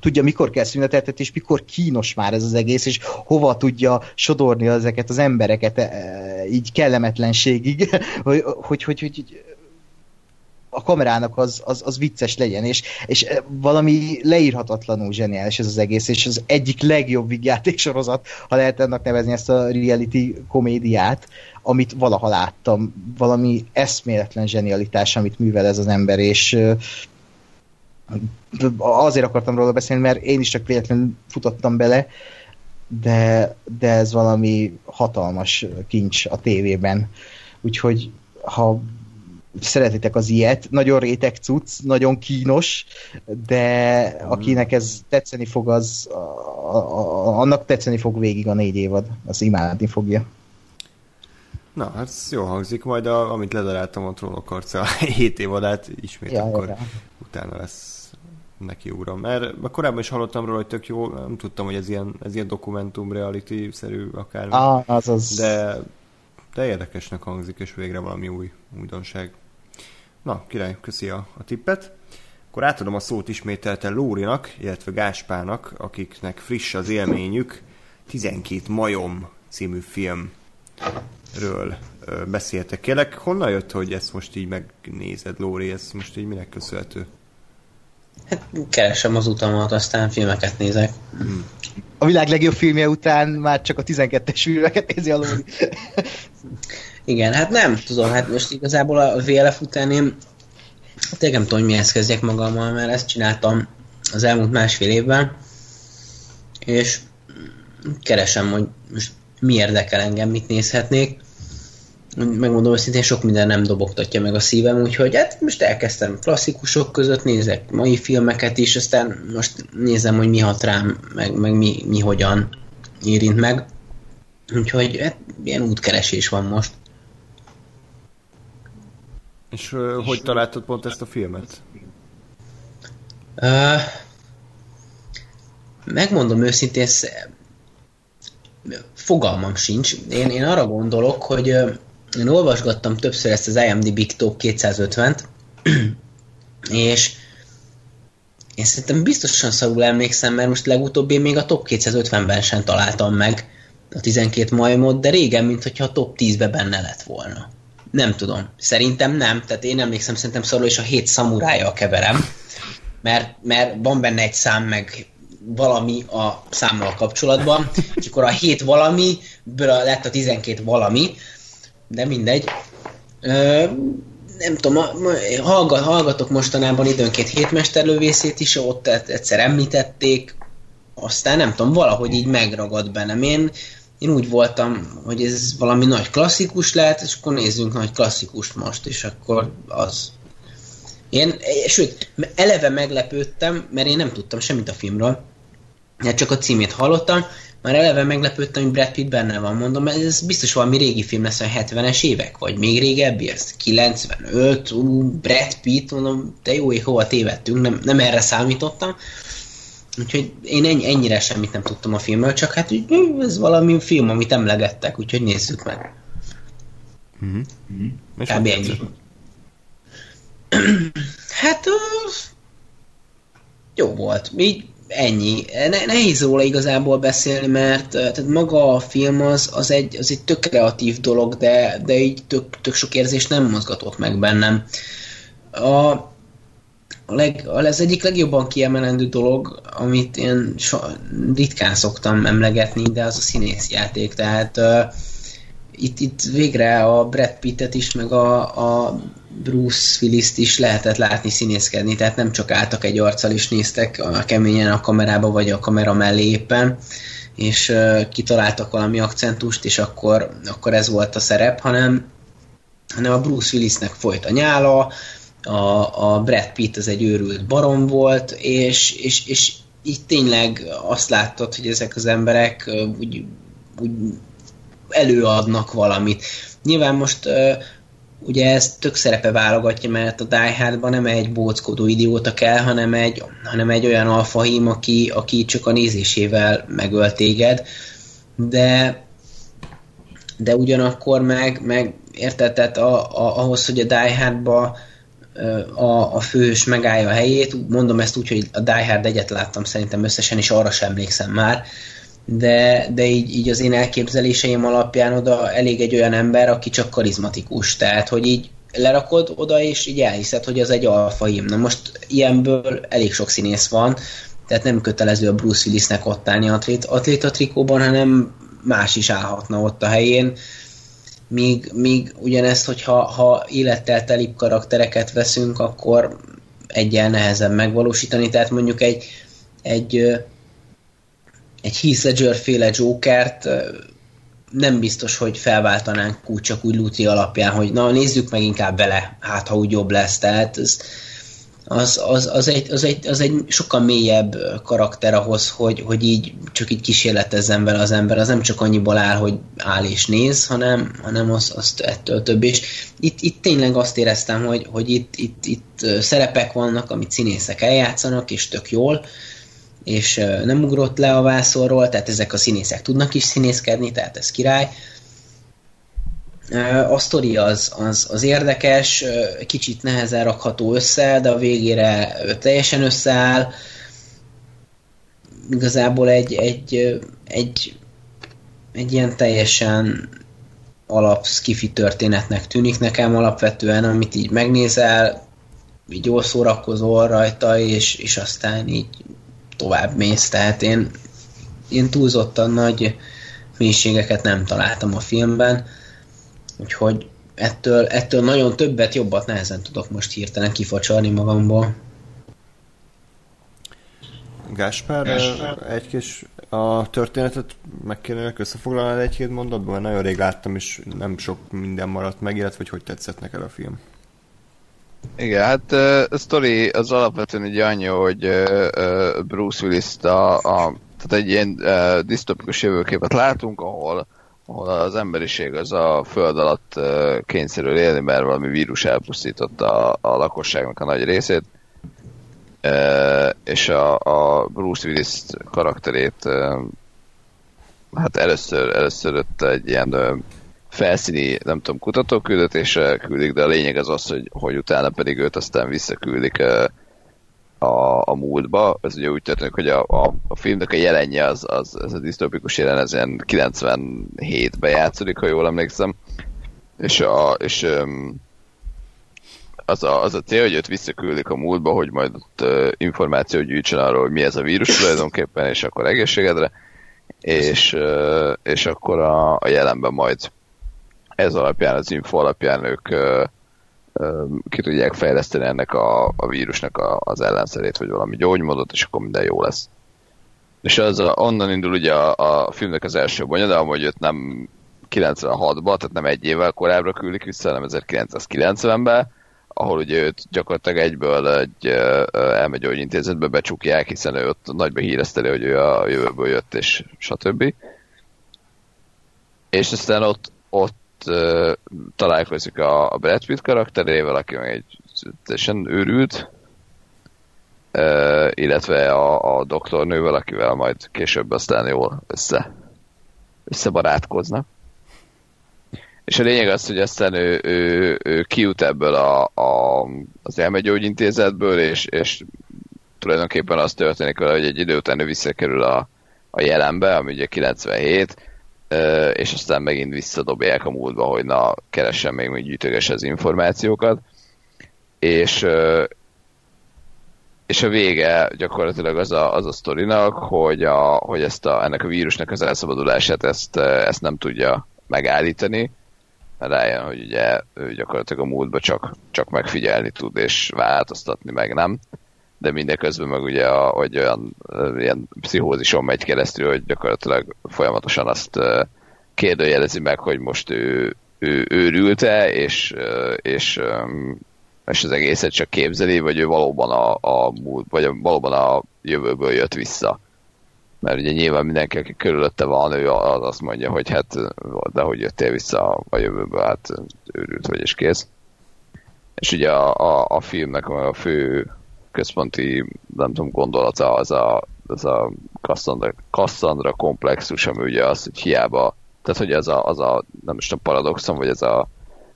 tudja, mikor kell szüneteltetni, és mikor kínos már ez az egész, és hova tudja sodorni ezeket az embereket e, így kellemetlenségig, hogy, hogy, hogy, hogy a kamerának az, az, az vicces legyen, és, és eh, valami leírhatatlanul zseniális ez az egész, és az egyik legjobb vígjátéksorozat, ha lehet ennek nevezni ezt a reality komédiát, amit valaha láttam. Valami eszméletlen zsenialitás, amit művel ez az ember, és eh, azért akartam róla beszélni, mert én is csak véletlenül futottam bele, de, de ez valami hatalmas kincs a tévében. Úgyhogy ha szeretitek az ilyet, nagyon réteg cucc, nagyon kínos, de akinek ez tetszeni fog, az a, a, annak tetszeni fog végig a négy évad, az imádni fogja. Na, hát ez jó hangzik, majd a, amit ledaráltam a trónok arca a 7 évadát ismét Ja, akkor ja. utána lesz neki uram. Mert korábban is hallottam róla, hogy tök jó, nem tudtam, hogy ez ilyen, ez ilyen dokumentum, reality-szerű akármi. Ah, az az... De, de érdekesnek hangzik, és végre valami új újdonság. Na, király, köszi a, a tippet. Akkor átadom a szót ismételten Lórinak, illetve Gáspának, akiknek friss az élményük. 12 majom című filmről ö, beszéltek. Kérlek, honnan jött, hogy ezt most így megnézed, Lóri? Ez most így minek köszönhető? Hát keresem az utamat, aztán filmeket nézek. A világ legjobb filmje után már csak a 12-es filmeket nézi a Lóri. Igen, hát nem tudom, hát most igazából a VLF után én tényleg nem tudom, hogy mihez kezdjek magammal, mert ezt csináltam az elmúlt másfél évben, és keresem, hogy most mi érdekel engem, mit nézhetnék. Megmondom őszintén, sok minden nem dobogtatja meg a szívem, úgyhogy hát most elkezdtem klasszikusok között, nézek mai filmeket is, aztán most nézem, hogy mi hat rám, meg, meg mi, mi hogyan érint meg. Úgyhogy hát, ilyen útkeresés van most. És ö, hogy találtad pont ezt a filmet? Megmondom őszintén, sz- fogalmam sincs. Én, én arra gondolok, hogy én olvasgattam többször ezt az IMDb Top 250-t, és én szerintem biztosan szarul emlékszem, mert most legutóbb én még a Top 250-ben sem találtam meg a 12 majmot, de régen, mint hogyha a Top 10-be benne lett volna. Nem tudom. Szerintem nem. Tehát én emlékszem, szerintem szarul, és a 7 szamurája keverem mert, mert van benne egy szám, meg valami a számmal kapcsolatban, és akkor a 7 valami, lett a 12 valami, de mindegy. Ö, nem tudom, hallgat, hallgatok mostanában időnként hétmesterlövészét is, ott e- egyszer említették, aztán nem tudom, valahogy így megragad bennem. Én, én úgy voltam, hogy ez valami nagy klasszikus lehet, és akkor nézzünk nagy klasszikust most, és akkor az. Én, sőt, eleve meglepődtem, mert én nem tudtam semmit a filmről, mert csak a címét hallottam, már eleve meglepődtem, hogy Brad Pitt benne van, mondom, ez biztos valami régi film lesz, a 70-es évek, vagy még régebbi, ez 95, ú, Brad Pitt, mondom, de jó ég, hova tévedtünk, nem, nem erre számítottam. Úgyhogy én ennyi, ennyire semmit nem tudtam a filmről, csak hát úgy, ú, ez valami film, amit emlegettek, úgyhogy nézzük meg. És Kb. ennyi. Hát jó volt. Így ennyi. Ne, nehéz róla igazából beszélni, mert tehát maga a film az, az, egy, az egy tök kreatív dolog, de, de így tök, tök sok érzés nem mozgatott meg bennem. A, a leg, az egyik legjobban kiemelendő dolog, amit én so, ritkán szoktam emlegetni, de az a színészjáték. Tehát uh, itt, itt végre a Brad Pittet is, meg a, a Bruce Willis-t is lehetett látni színészkedni, tehát nem csak álltak egy arccal is néztek a keményen a kamerába, vagy a kamera mellé éppen, és uh, kitaláltak valami akcentust, és akkor, akkor ez volt a szerep, hanem, hanem a Bruce Willisnek folyt a nyála, a, a Brad Pitt az egy őrült barom volt, és, és, és így tényleg azt láttad, hogy ezek az emberek úgy, úgy előadnak valamit. Nyilván most ugye ez tök szerepe válogatja, mert a Die Hardban nem egy bóckodó idióta kell, hanem egy, hanem egy olyan alfahím, aki, aki csak a nézésével megöl téged, de de ugyanakkor meg, meg érted, tehát a, a, ahhoz, hogy a Die Hardba a, a főhős megállja a helyét, mondom ezt úgy, hogy a Die Hard egyet láttam szerintem összesen, és arra sem emlékszem már, de, de így, így az én elképzeléseim alapján oda elég egy olyan ember, aki csak karizmatikus, tehát hogy így lerakod oda, és így elhiszed, hogy az egy alfaim. Na most ilyenből elég sok színész van, tehát nem kötelező a Bruce Willisnek ott állni atlét, atléta trikóban, hanem más is állhatna ott a helyén. Míg, míg ugyanezt, hogyha ha élettel telibb karaktereket veszünk, akkor egyel nehezebb megvalósítani, tehát mondjuk egy, egy, egy Heath Ledger féle Jokert nem biztos, hogy felváltanánk úgy csak úgy Luti alapján, hogy na nézzük meg inkább vele, hát ha úgy jobb lesz, tehát ez, az, az, az, egy, az, egy, az egy sokkal mélyebb karakter ahhoz, hogy, hogy így csak így kísérletezzen vele az ember. Az nem csak annyiból áll, hogy áll és néz, hanem, hanem az, az ettől több. És itt, itt tényleg azt éreztem, hogy, hogy itt, itt, itt szerepek vannak, amit színészek eljátszanak, és tök jól, és nem ugrott le a vászorról, tehát ezek a színészek tudnak is színészkedni, tehát ez király. A sztori az, az, az érdekes, kicsit nehezen rakható össze, de a végére teljesen összeáll. Igazából egy, egy, egy, egy ilyen teljesen alap skifi történetnek tűnik nekem alapvetően, amit így megnézel, így jól szórakozol rajta, és, és aztán így tovább mész. Tehát én, én túlzottan nagy mélységeket nem találtam a filmben, úgyhogy ettől, ettől nagyon többet, jobbat nehezen tudok most hirtelen kifacsarni magamból. Gáspár, egy kis a történetet meg kéne összefoglalni egy-két mondatban, mert nagyon rég láttam, és nem sok minden maradt meg, illetve hogy hogy tetszett neked a film. Igen, hát a sztori az alapvetően egy annyi, hogy Bruce willis a, a tehát egy ilyen disztopikus jövőképet látunk, ahol, ahol az emberiség az a föld alatt kényszerül élni, mert valami vírus elpusztította a, a lakosságnak a nagy részét. És a, Bruce Willis karakterét hát először, először ott egy ilyen felszíni, nem tudom, kutatóküldetésre küldik, de a lényeg az az, hogy, hogy utána pedig őt aztán visszaküldik ö, a, a múltba. Ez ugye úgy történik, hogy a, a, a filmnek a jelenje az, az ez a disztopikus jelen, ez ilyen 97-ben játszódik, ha jól emlékszem. És, a, és az a, az a cél, hogy őt visszaküldik a múltba, hogy majd ott uh, információt gyűjtsen arról, hogy mi ez a vírus tulajdonképpen, és akkor egészségedre, és, uh, és akkor a, a jelenben majd ez alapján, az info alapján ők uh, ki tudják fejleszteni ennek a, a vírusnak a, az ellenszerét, vagy valami gyógymódot, és akkor minden jó lesz. És az a, onnan indul ugye a, a filmnek az első bonyodalma, hogy őt nem 96-ba, tehát nem egy évvel korábbra küldik vissza, hanem 1990-ben, ahol ugye őt gyakorlatilag egyből egy elmegyógyintézetbe becsukják, hiszen ő ott nagyba hírezteli, hogy ő a jövőből jött, és stb. És aztán ott, ott találkozik a, a Brad Pitt karakterével, aki meg egy teljesen őrült, uh, illetve a, a doktornővel, akivel majd később aztán jól össze, összebarátkoznak. És a lényeg az, hogy aztán ő, ő, ő kijut ebből a, a, az elmegyógyintézetből, és, és tulajdonképpen az történik vele, hogy egy idő után ő visszakerül a, a jelenbe, ami ugye 97, és aztán megint visszadobják a múltba, hogy na, keressen még, még gyűjtögesse az információkat. És, és a vége gyakorlatilag az a, az a sztorinak, hogy, a, hogy ezt a, ennek a vírusnak az elszabadulását ezt, ezt nem tudja megállítani, rájön, hogy ugye ő gyakorlatilag a múltba csak, csak megfigyelni tud, és változtatni meg nem. De mindeközben meg ugye, a, hogy olyan ilyen pszichózison megy keresztül, hogy gyakorlatilag folyamatosan azt kérdőjelezi meg, hogy most ő, ő őrült-e, és, és, és az egészet csak képzeli, vagy ő valóban a, a vagy valóban a jövőből jött vissza mert ugye nyilván mindenki, aki körülötte van, ő az azt mondja, hogy hát de hogy jöttél vissza a jövőbe, hát őrült vagy és kész. És ugye a, a, a filmnek a fő központi, nem tudom, gondolata az a, az a Cassandra, Cassandra komplexus, ami ugye az, hogy hiába, tehát hogy az a, az a nem is tudom, paradoxon, vagy ez a,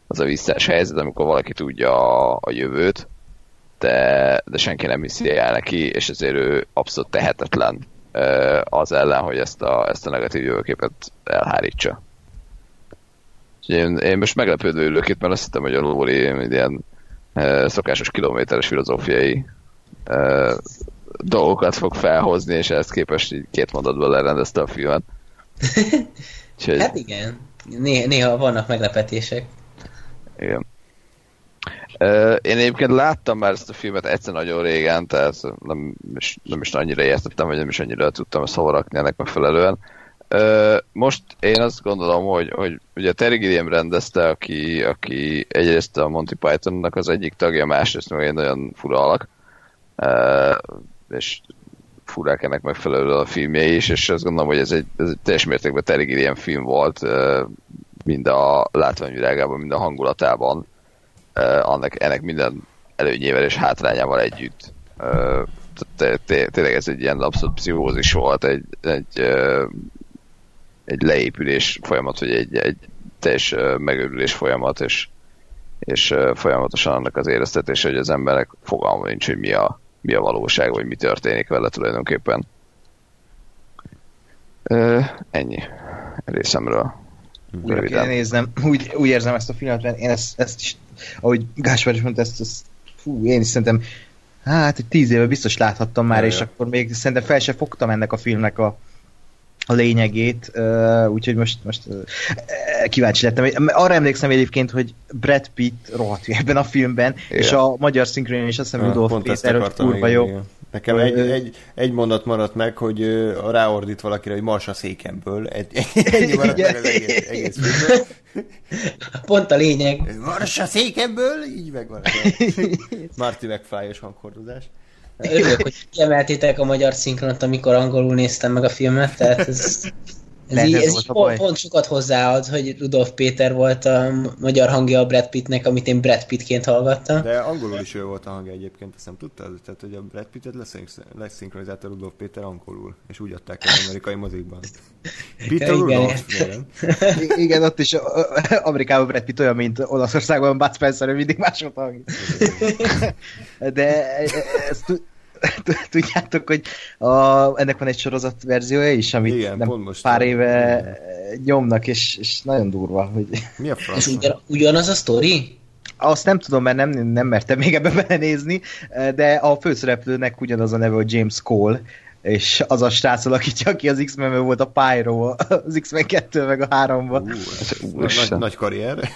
az a visszás helyzet, amikor valaki tudja a, a jövőt, de, de senki nem hiszi el neki, és ezért ő abszolút tehetetlen az ellen, hogy ezt a, ezt a negatív jövőképet elhárítsa. Én, én most meglepődő ülök itt, mert azt hittem, hogy a Lóri ilyen szokásos kilométeres filozófiai dolgokat fog felhozni, és ezt képest így két mondatban lerendezte a filmet. Úgyhogy... Hát igen, néha, néha vannak meglepetések. Igen. Én egyébként láttam már ezt a filmet egyszer nagyon régen, tehát nem is, nem is annyira értettem, vagy nem is annyira tudtam hova rakni ennek megfelelően. Most én azt gondolom, hogy, hogy ugye Terry Gilliam rendezte, aki, aki egyrészt a Monty Pythonnak az egyik tagja, másrészt meg egy nagyon fura alak, és furák ennek megfelelően a filmjei is, és azt gondolom, hogy ez egy, ez egy teljes mértékben Terry Gilliam film volt, mind a látványvilágában, mind a hangulatában annak, ennek minden előnyével és hátrányával együtt. Tényleg ez egy ilyen abszolút pszichózis volt, egy, egy, egy leépülés folyamat, vagy egy, egy teljes megőrülés folyamat, és, és folyamatosan annak az éreztetése, hogy az emberek fogalma nincs, hogy mi a, mi a valóság, vagy mi történik vele tulajdonképpen. Ennyi részemről. Újra kéne néznem, úgy, úgy érzem ezt a filmet, mert én ezt, ezt is ahogy Gáspár is mondta, ezt, ezt fú, én is szerintem hát egy tíz éve biztos láthattam már, Jaj, és akkor még szerintem fel se fogtam ennek a filmnek a, a lényegét, úgyhogy most, most kíváncsi lettem. Arra emlékszem egyébként, hogy Brad Pitt rohadt ebben a filmben, igen. és a magyar szinkron is azt hiszem Rudolf Péter, hogy kurva jó. Igen. Nekem egy, egy, egy mondat maradt meg, hogy ráordít valakire, hogy mars a székemből. Egy, ennyi maradt meg az egész, egész filmből. Pont a lényeg. Mars a székemből, így megvan. Marty McFly-os hanghordozás. Örülök, hogy kiemeltétek a magyar szinkront, amikor angolul néztem meg a filmet, tehát ez ez, így, ez így pont, pont sokat hozzáad, hogy Rudolf Péter volt a magyar hangja a Brad Pittnek, amit én Brad Pittként hallgattam. De angolul is ő volt a hangja egyébként, azt nem tudtad? Tehát, hogy a Brad Pittet leszinkronizálta Rudolf Péter angolul, és úgy adták el az amerikai mozikban. Peter Rudolf, igen. igen, ott is Amerikában Brad Pitt olyan, mint Olaszországban Bud Spencer, mindig más volt a hangja. De ezt tudjátok, hogy a, ennek van egy sorozat verziója is, amit Igen, nem most pár éve Igen. nyomnak, és, és nagyon durva. Hogy... Mi a? És ugyan, ugyanaz a sztori? Azt nem tudom, mert nem, nem mertem még ebbe belenézni, de a főszereplőnek ugyanaz a neve, hogy James Cole, és az a srác alakítja, aki az X-Men volt a Pyro, az X-Men 2 meg a 3-ban. Uh, nagy, nagy karrier.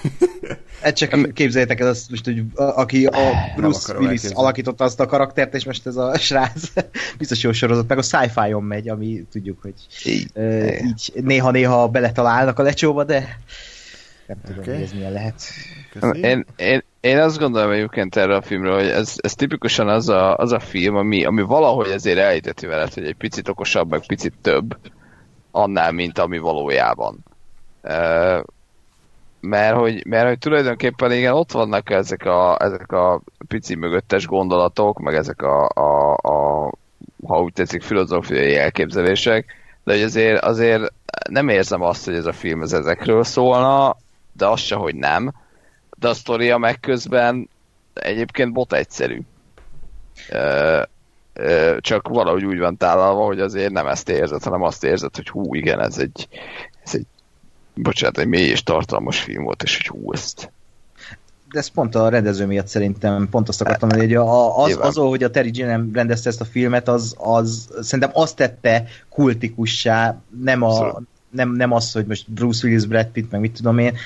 Hát csak képzeljétek el azt most, hogy aki a Bruce Willis elképzelni. alakította azt a karaktert, és most ez a srác biztos jó sorozat, meg a sci-fi-on megy, ami tudjuk, hogy így, így néha-néha beletalálnak a lecsóba, de Nem tudom, Oké. hogy ez milyen lehet. Én, én, én azt gondolom egyébként erre a filmről, hogy ez, ez tipikusan az a, az a film, ami, ami valahogy azért elíteti veled, hogy egy picit okosabb, meg picit több annál, mint ami valójában. Uh, mert hogy, mert hogy tulajdonképpen igen, ott vannak ezek a, ezek a pici mögöttes gondolatok, meg ezek a, a, a ha úgy tetszik, filozófiai elképzelések, de hogy azért, azért nem érzem azt, hogy ez a film ez ezekről szólna, de az se, hogy nem. De a sztoria meg közben egyébként bot egyszerű. Ö, ö, csak valahogy úgy van tálalva, hogy azért nem ezt érzed, hanem azt érzed, hogy hú, igen, ez egy, ez egy bocsánat, egy mély és tartalmas film volt, és hogy hú, ezt De ez pont a rendező miatt szerintem, pont azt akartam mondani, hogy a, az, Nyilván. azon, hogy a Terry Gilliam rendezte ezt a filmet, az, az szerintem azt tette kultikussá, nem, a, Abszolút. Nem, nem az, hogy most Bruce Willis, Brad Pitt, meg mit tudom én,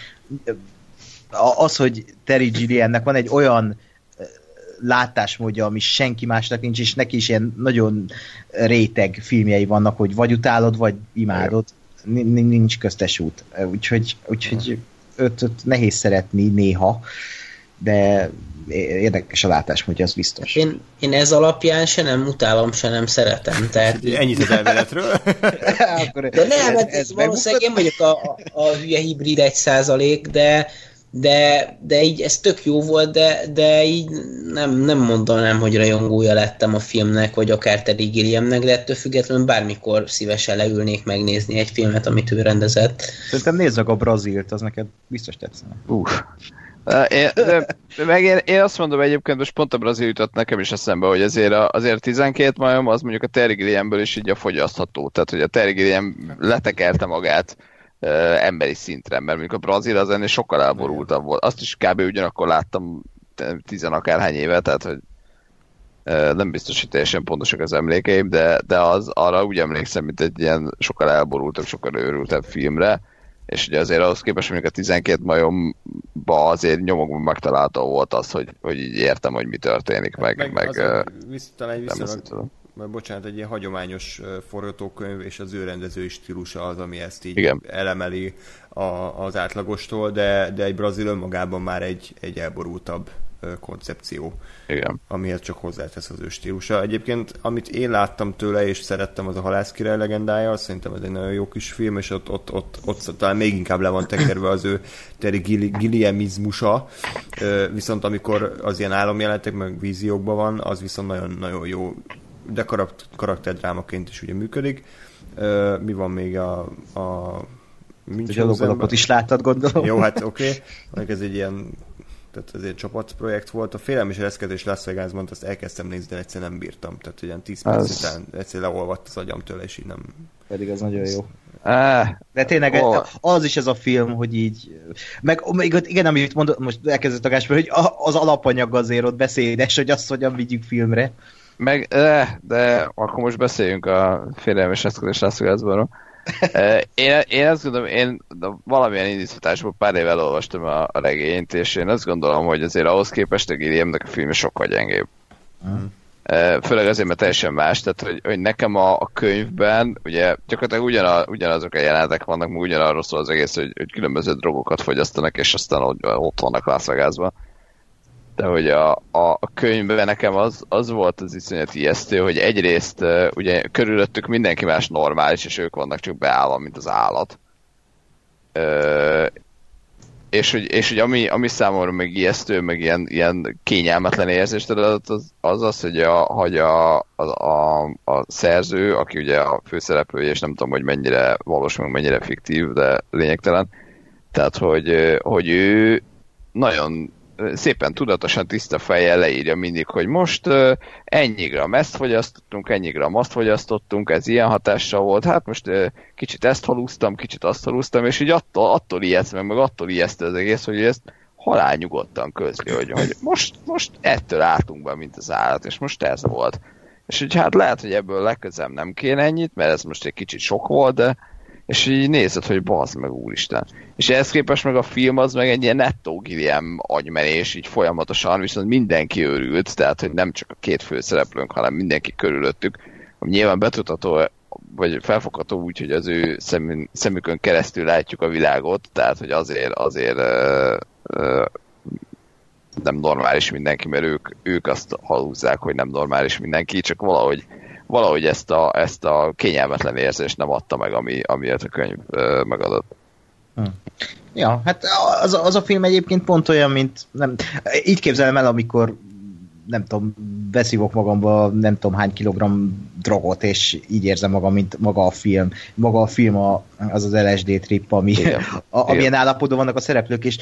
az, hogy Terry Gilliamnek van egy olyan látásmódja, ami senki másnak nincs, és neki is ilyen nagyon réteg filmjei vannak, hogy vagy utálod, vagy imádod. Ni- ni- Nincs köztes út. Úgyhogy, úgyhogy őt, őt nehéz szeretni néha, de érdekes a látásmódja, az biztos. Én, én ez alapján se nem utálom, se nem szeretem. Tehát, Ennyit az elméletről. Akkor de nem, hát ez, valószínűleg én vagyok a, a, a hülye hibrid egy százalék, de, de, de így ez tök jó volt, de, de így nem, nem mondanám, hogy rajongója lettem a filmnek, vagy akár Teddy Gilliamnek, de ettől függetlenül bármikor szívesen leülnék megnézni egy filmet, amit ő rendezett. Szerintem nézd meg a Brazilt, az neked biztos tetszene. Uff. Én, de, meg én, én, azt mondom egyébként, most pont a brazil jutott nekem is eszembe, hogy azért, a, azért 12 majom az mondjuk a Terry is így a fogyasztható. Tehát, hogy a Terry Gilliam letekerte magát ö, emberi szintre, mert mondjuk a brazil az ennél sokkal elborultabb volt. Azt is kb. ugyanakkor láttam tizen akárhány éve, tehát hogy ö, nem biztos, hogy teljesen pontosak az emlékeim, de, de az arra úgy emlékszem, mint egy ilyen sokkal elborultabb, sokkal őrültebb filmre, és ugye azért ahhoz képest mondjuk a 12 majomba azért nyomokban megtalálható volt az, hogy, hogy így értem, hogy mi történik, meg, meg, meg a, visz, talán egy viszonylag, mert bocsánat, egy ilyen hagyományos forgatókönyv és az ő rendezői stílusa az, ami ezt így Igen. elemeli a, az átlagostól, de, de egy brazil önmagában már egy, egy elborultabb koncepció Igen. amihez csak hozzátesz az ő stílusa. Egyébként, amit én láttam tőle, és szerettem, az a Halász király legendája, szerintem ez egy nagyon jó kis film, és ott, ott, ott, ott talán még inkább le van tekerve az ő Gilliamizmusa, Ö, viszont amikor az ilyen álomjelentek, meg víziókban van, az viszont nagyon, nagyon jó, de karak- karakterdrámaként is ugye működik. Mi van még a, a A Münchhausenben? gyalogalapot is láttad, gondolom. Jó, hát oké. Okay. Ez egy ilyen tehát ez egy csapatprojekt volt. A félelmi és reszkedés Las Vegasban, azt elkezdtem nézni, de egyszer nem bírtam. Tehát ilyen 10 perc Az- után egyszer leolvadt az agyam tőle, és így nem... Pedig az nagyon jó. De tényleg Ó. az is ez a film, hogy így... Meg igen, amit mondott, most elkezdett a Gáspár, hogy az alapanyag azért ott beszédes, hogy azt hogyan vigyük filmre. meg, eh, de akkor most beszéljünk a félelmes eszközés Las Vegasban. Én, én azt gondolom, én valamilyen indítatásból pár éve elolvastam a, a regényt, és én azt gondolom, hogy azért ahhoz képest a Gilliamnek a filmje sokkal gyengébb. Eh, Főleg azért, mert teljesen más, tehát hogy, hogy nekem a, a könyvben, ugye gyakorlatilag ugyana, ugyanazok a jelenetek vannak, meg ugyanarról szól az egész, hogy, hogy különböző drogokat fogyasztanak, és aztán ott, ott vannak Las Vegasban. De hogy a, a, könyvben nekem az, az volt az iszonyat ijesztő, hogy egyrészt ugye körülöttük mindenki más normális, és ők vannak csak beállva, mint az állat. Uh, és hogy, és hogy ami, ami számomra meg ijesztő, meg ilyen, ilyen kényelmetlen érzést adott, az az, az hogy, a, hogy a, a, a, a szerző, aki ugye a főszereplője, és nem tudom, hogy mennyire valós, meg mennyire fiktív, de lényegtelen, tehát, hogy, hogy ő nagyon szépen tudatosan tiszta fejjel leírja mindig, hogy most uh, ennyi gram ezt fogyasztottunk, ennyi gram azt fogyasztottunk, ez ilyen hatással volt, hát most kicsit ezt halúztam, kicsit azt halúztam, és így attól, attól ijeszt meg, meg attól ijeszt az egész, hogy ezt halál nyugodtan közli, hogy, hogy most, most ettől álltunk be, mint az állat, és most ez volt. És hogy hát lehet, hogy ebből legközelebb nem kéne ennyit, mert ez most egy kicsit sok volt, de és így nézed, hogy bazd meg úristen. És ehhez képest meg a film az meg egy ilyen nettó Gilliam agymenés, így folyamatosan, viszont mindenki örült, tehát hogy nem csak a két főszereplőnk, hanem mindenki körülöttük. Ami nyilván betudható vagy felfogható úgy, hogy az ő szemün, szemükön keresztül látjuk a világot, tehát hogy azért, azért ö, ö, nem normális mindenki, mert ők, ők azt halúzzák, hogy nem normális mindenki, csak valahogy, valahogy ezt, a, ezt a kényelmetlen érzést nem adta meg, ami, amiért a könyv ö, megadott. Ja, hát az, az a film egyébként pont olyan, mint nem, így képzelem el, amikor nem tudom, beszívok magamba nem tudom hány kilogramm drogot, és így érzem magam, mint maga a film. Maga a film a, az az LSD trip, ami, Igen. a, amilyen Igen. állapotban vannak a szereplők, és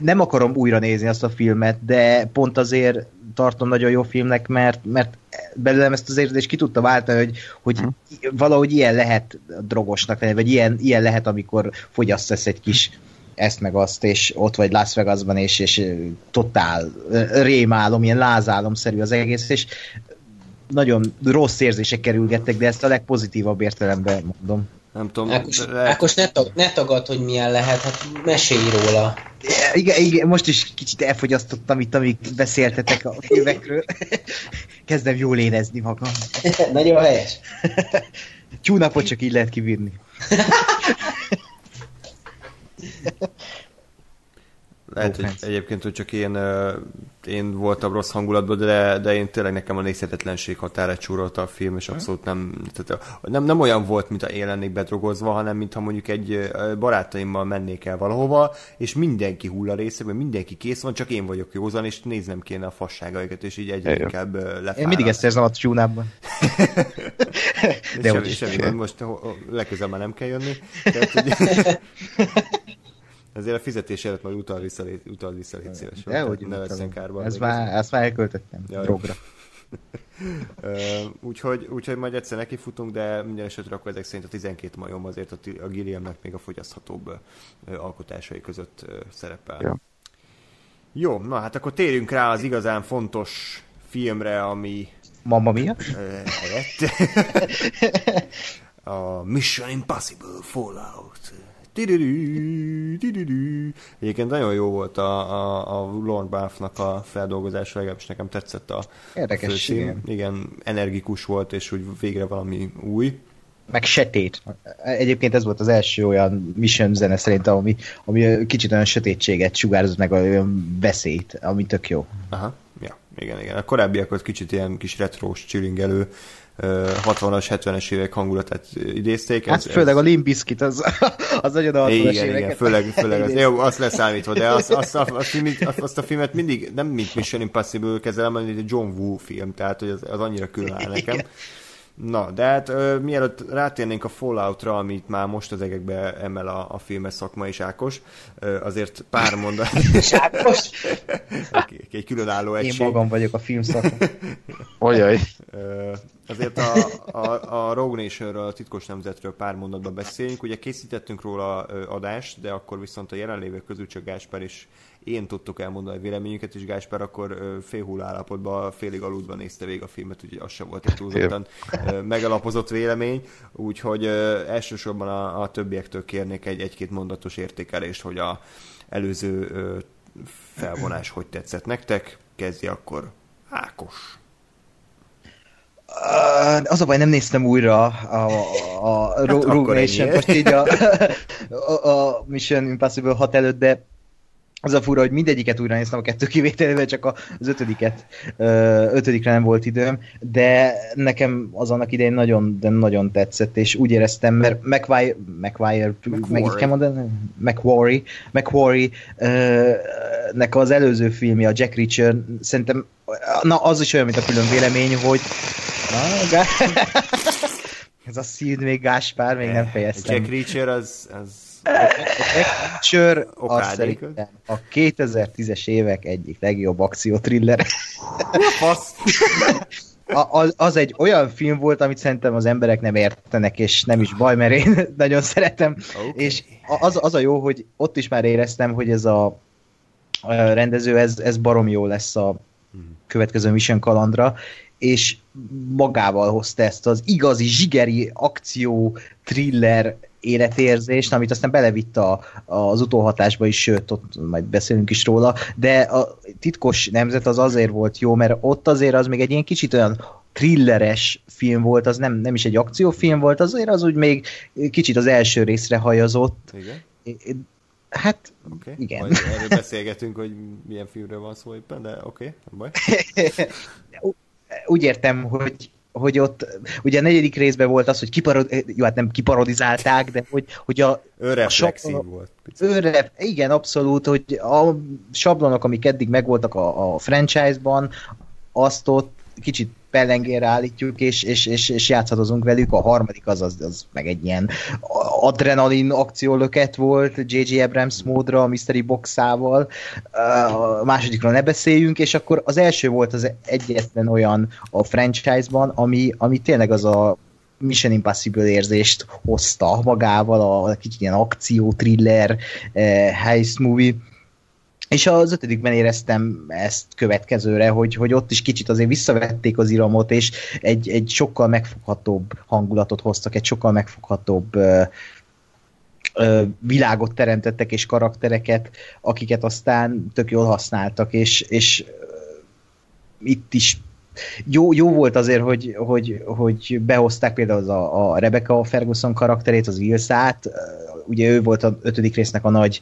nem akarom újra nézni azt a filmet, de pont azért tartom nagyon jó filmnek, mert, mert belőlem ezt az érzést ki tudta váltani, hogy, hogy Hm. valahogy ilyen lehet drogosnak lenni, vagy ilyen, ilyen lehet, amikor fogyasztasz egy kis ezt meg azt, és ott vagy Las Vegasban, és, és totál rémálom, ilyen lázálomszerű az egész, és nagyon rossz érzések kerülgettek, de ezt a legpozitívabb értelemben mondom. Nem tudom, Ákos, le- Ákos ne, tag, ne tagad, hogy milyen lehet, hát mesélj róla. Igen, igen, most is kicsit elfogyasztottam itt, amíg beszéltetek a filmekről. Kezdem jól érezni magam. Nagyon helyes. Tyúnapot csak így lehet kibírni. Lehet, hogy egyébként, hogy csak én, én voltam rossz hangulatban, de, de én tényleg nekem a nézhetetlenség határát csúrolta a film, és abszolút nem, tehát nem, nem olyan volt, mint a én lennék bedrogozva, hanem mintha mondjuk egy barátaimmal mennék el valahova, és mindenki hull a részekben, mindenki kész van, csak én vagyok józan, és néznem kéne a fasságaikat, és így egyre Igen. inkább ö, lefárad. Én mindig ezt érzem a tyúnában. De semmi, semmi most legközelebb már nem kell jönni. Tehát, hogy ezért a fizetés előtt majd utal vissza, utal vissza légy szíves. De hogy ne vesszen kárba. Ez már, ezt már elköltöttem Ja, drogra. Úgyhogy, úgyhogy majd egyszer nekifutunk, de minden esetre akkor ezek szerint a 12 majom azért a, a Gilliamnek még a fogyaszthatóbb alkotásai között szerepel. Ja. Jó, na hát akkor térjünk rá az igazán fontos filmre, ami Mamma mia? helyett a Mission Impossible Fallout. Egyébként nagyon jó volt a, a, a Lord Balfnak a feldolgozása, legalábbis nekem tetszett a Érdekes, főcím. igen. igen, energikus volt, és úgy végre valami új. Meg sötét. Egyébként ez volt az első olyan mission zene szerintem, ami, ami kicsit olyan sötétséget sugárzott meg, olyan veszélyt, ami tök jó. Aha, ja, igen, igen. A korábbiakat kicsit ilyen kis retrós, chillingelő, 60-as, 70-es évek hangulatát idézték. Hát főleg a Limp Bizkit, az, az nagyon a 60-as igen, igen, főleg, főleg az, jó, azt leszámítva, de azt, azt, a, azt, azt, azt, a filmet mindig nem mint Mission Impossible kezelem, hanem egy John Woo film, tehát hogy az, az annyira külön áll nekem. Igen. Na, de hát ö, mielőtt rátérnénk a Falloutra, amit már most az egekbe emel a, a filmes szakma és Ákos, ö, azért pár mondat, Sákos? egy különálló Én egység. magam vagyok a filmszakon. Olyaj. Ö, Azért a, a, a Rogue Nationről, a titkos nemzetről pár mondatban beszéljünk. Ugye készítettünk róla ö, adást, de akkor viszont a jelenlévők közül csak Gáspár és én tudtuk elmondani a véleményünket, és Gáspár akkor félhull állapotban, félig aludva nézte végig a filmet, úgyhogy az sem volt egy túlzottan megalapozott vélemény, úgyhogy elsősorban a, a többiektől kérnék egy, egy-két mondatos értékelést, hogy a előző felvonás hogy tetszett nektek. Kezdje akkor Ákos. Az a baj, nem néztem újra a, a, a akkor Rogue. Nation, most így a, a, a Mission Impossible 6 előtt, de az a fura, hogy mindegyiket újra néztem a kettő kivételével, csak az ötödiket, ötödikre nem volt időm, de nekem az annak idején nagyon, de nagyon tetszett, és úgy éreztem, mert McWire, McWire, meg így kell mondani, McWarry, nek az előző filmje, a Jack Reacher, szerintem, na az is olyan, mint a külön vélemény, hogy na, ez a szíd még Gáspár, még nem fejeztem. Jack Reacher az, az Sör az szerintem a 2010-es évek egyik legjobb akciótriller. fasz. A, az, az egy olyan film volt, amit szerintem az emberek nem értenek, és nem is baj, mert én nagyon szeretem. Okay. És az, az a jó, hogy ott is már éreztem, hogy ez a, a rendező, ez, ez barom jó lesz a következő Mission kalandra, és magával hozta ezt az igazi zsigeri akció thriller életérzést, amit aztán belevitt a, az utóhatásba is, sőt, ott majd beszélünk is róla, de a titkos nemzet az azért volt jó, mert ott azért az még egy ilyen kicsit olyan thrilleres film volt, az nem, nem is egy akciófilm volt, azért az úgy még kicsit az első részre hajazott. Igen? Hát, Okay. igen. Majd erről beszélgetünk, hogy milyen filmről van szó éppen, de oké, okay, nem baj. úgy értem, hogy hogy ott, ugye a negyedik részben volt az, hogy kiparod, jó, hát nem kiparodizálták, de hogy, hogy a... Önreflexív volt. Picit. Önref, igen, abszolút, hogy a sablonok, amik eddig megvoltak a, a franchise-ban, azt ott kicsit pellengére állítjuk, és, és, és, és játszhatozunk velük. A harmadik az, az, az meg egy ilyen adrenalin akciólöket volt J.J. Abrams módra, a Mystery Boxával. A másodikról ne beszéljünk, és akkor az első volt az egyetlen olyan a franchise-ban, ami, ami tényleg az a Mission Impossible érzést hozta magával, a kicsit ilyen akció, thriller, eh, heist movie, és az ötödikben éreztem ezt következőre, hogy, hogy ott is kicsit azért visszavették az iramot, és egy, egy sokkal megfoghatóbb hangulatot hoztak, egy sokkal megfoghatóbb világot teremtettek, és karaktereket, akiket aztán tök jól használtak, és, és itt is jó, jó volt azért, hogy, hogy, hogy behozták például a, a Rebecca Ferguson karakterét, az Ilszát, ugye ő volt a ötödik résznek a nagy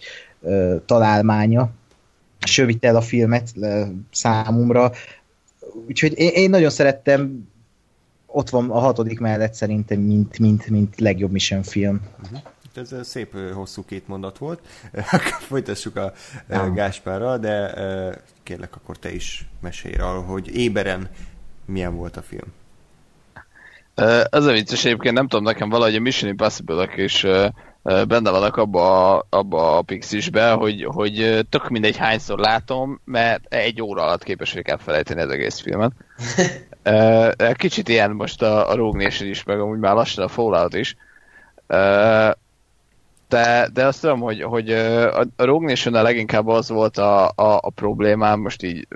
találmánya, sövitte el a filmet számomra. Úgyhogy én, én nagyon szerettem, ott van a hatodik mellett szerintem, mint, mint, mint legjobb Mission film. Uh-huh. Ez szép hosszú két mondat volt. Folytassuk a ja. Gáspárral, de kérlek, akkor te is mesélj arról, hogy éberen milyen volt a film. Az a vicces egyébként, nem tudom, nekem valahogy a Mission Impossible-ek is benne vannak abba a, abba a pixisbe, hogy, hogy tök mindegy hányszor látom, mert egy óra alatt képes vagyok elfelejteni az egész filmet. Kicsit ilyen most a, a Rogue Nation is, meg amúgy már lassan a Fallout is. De, de azt tudom, hogy, hogy a Rogue nation leginkább az volt a, a, a problémám, most így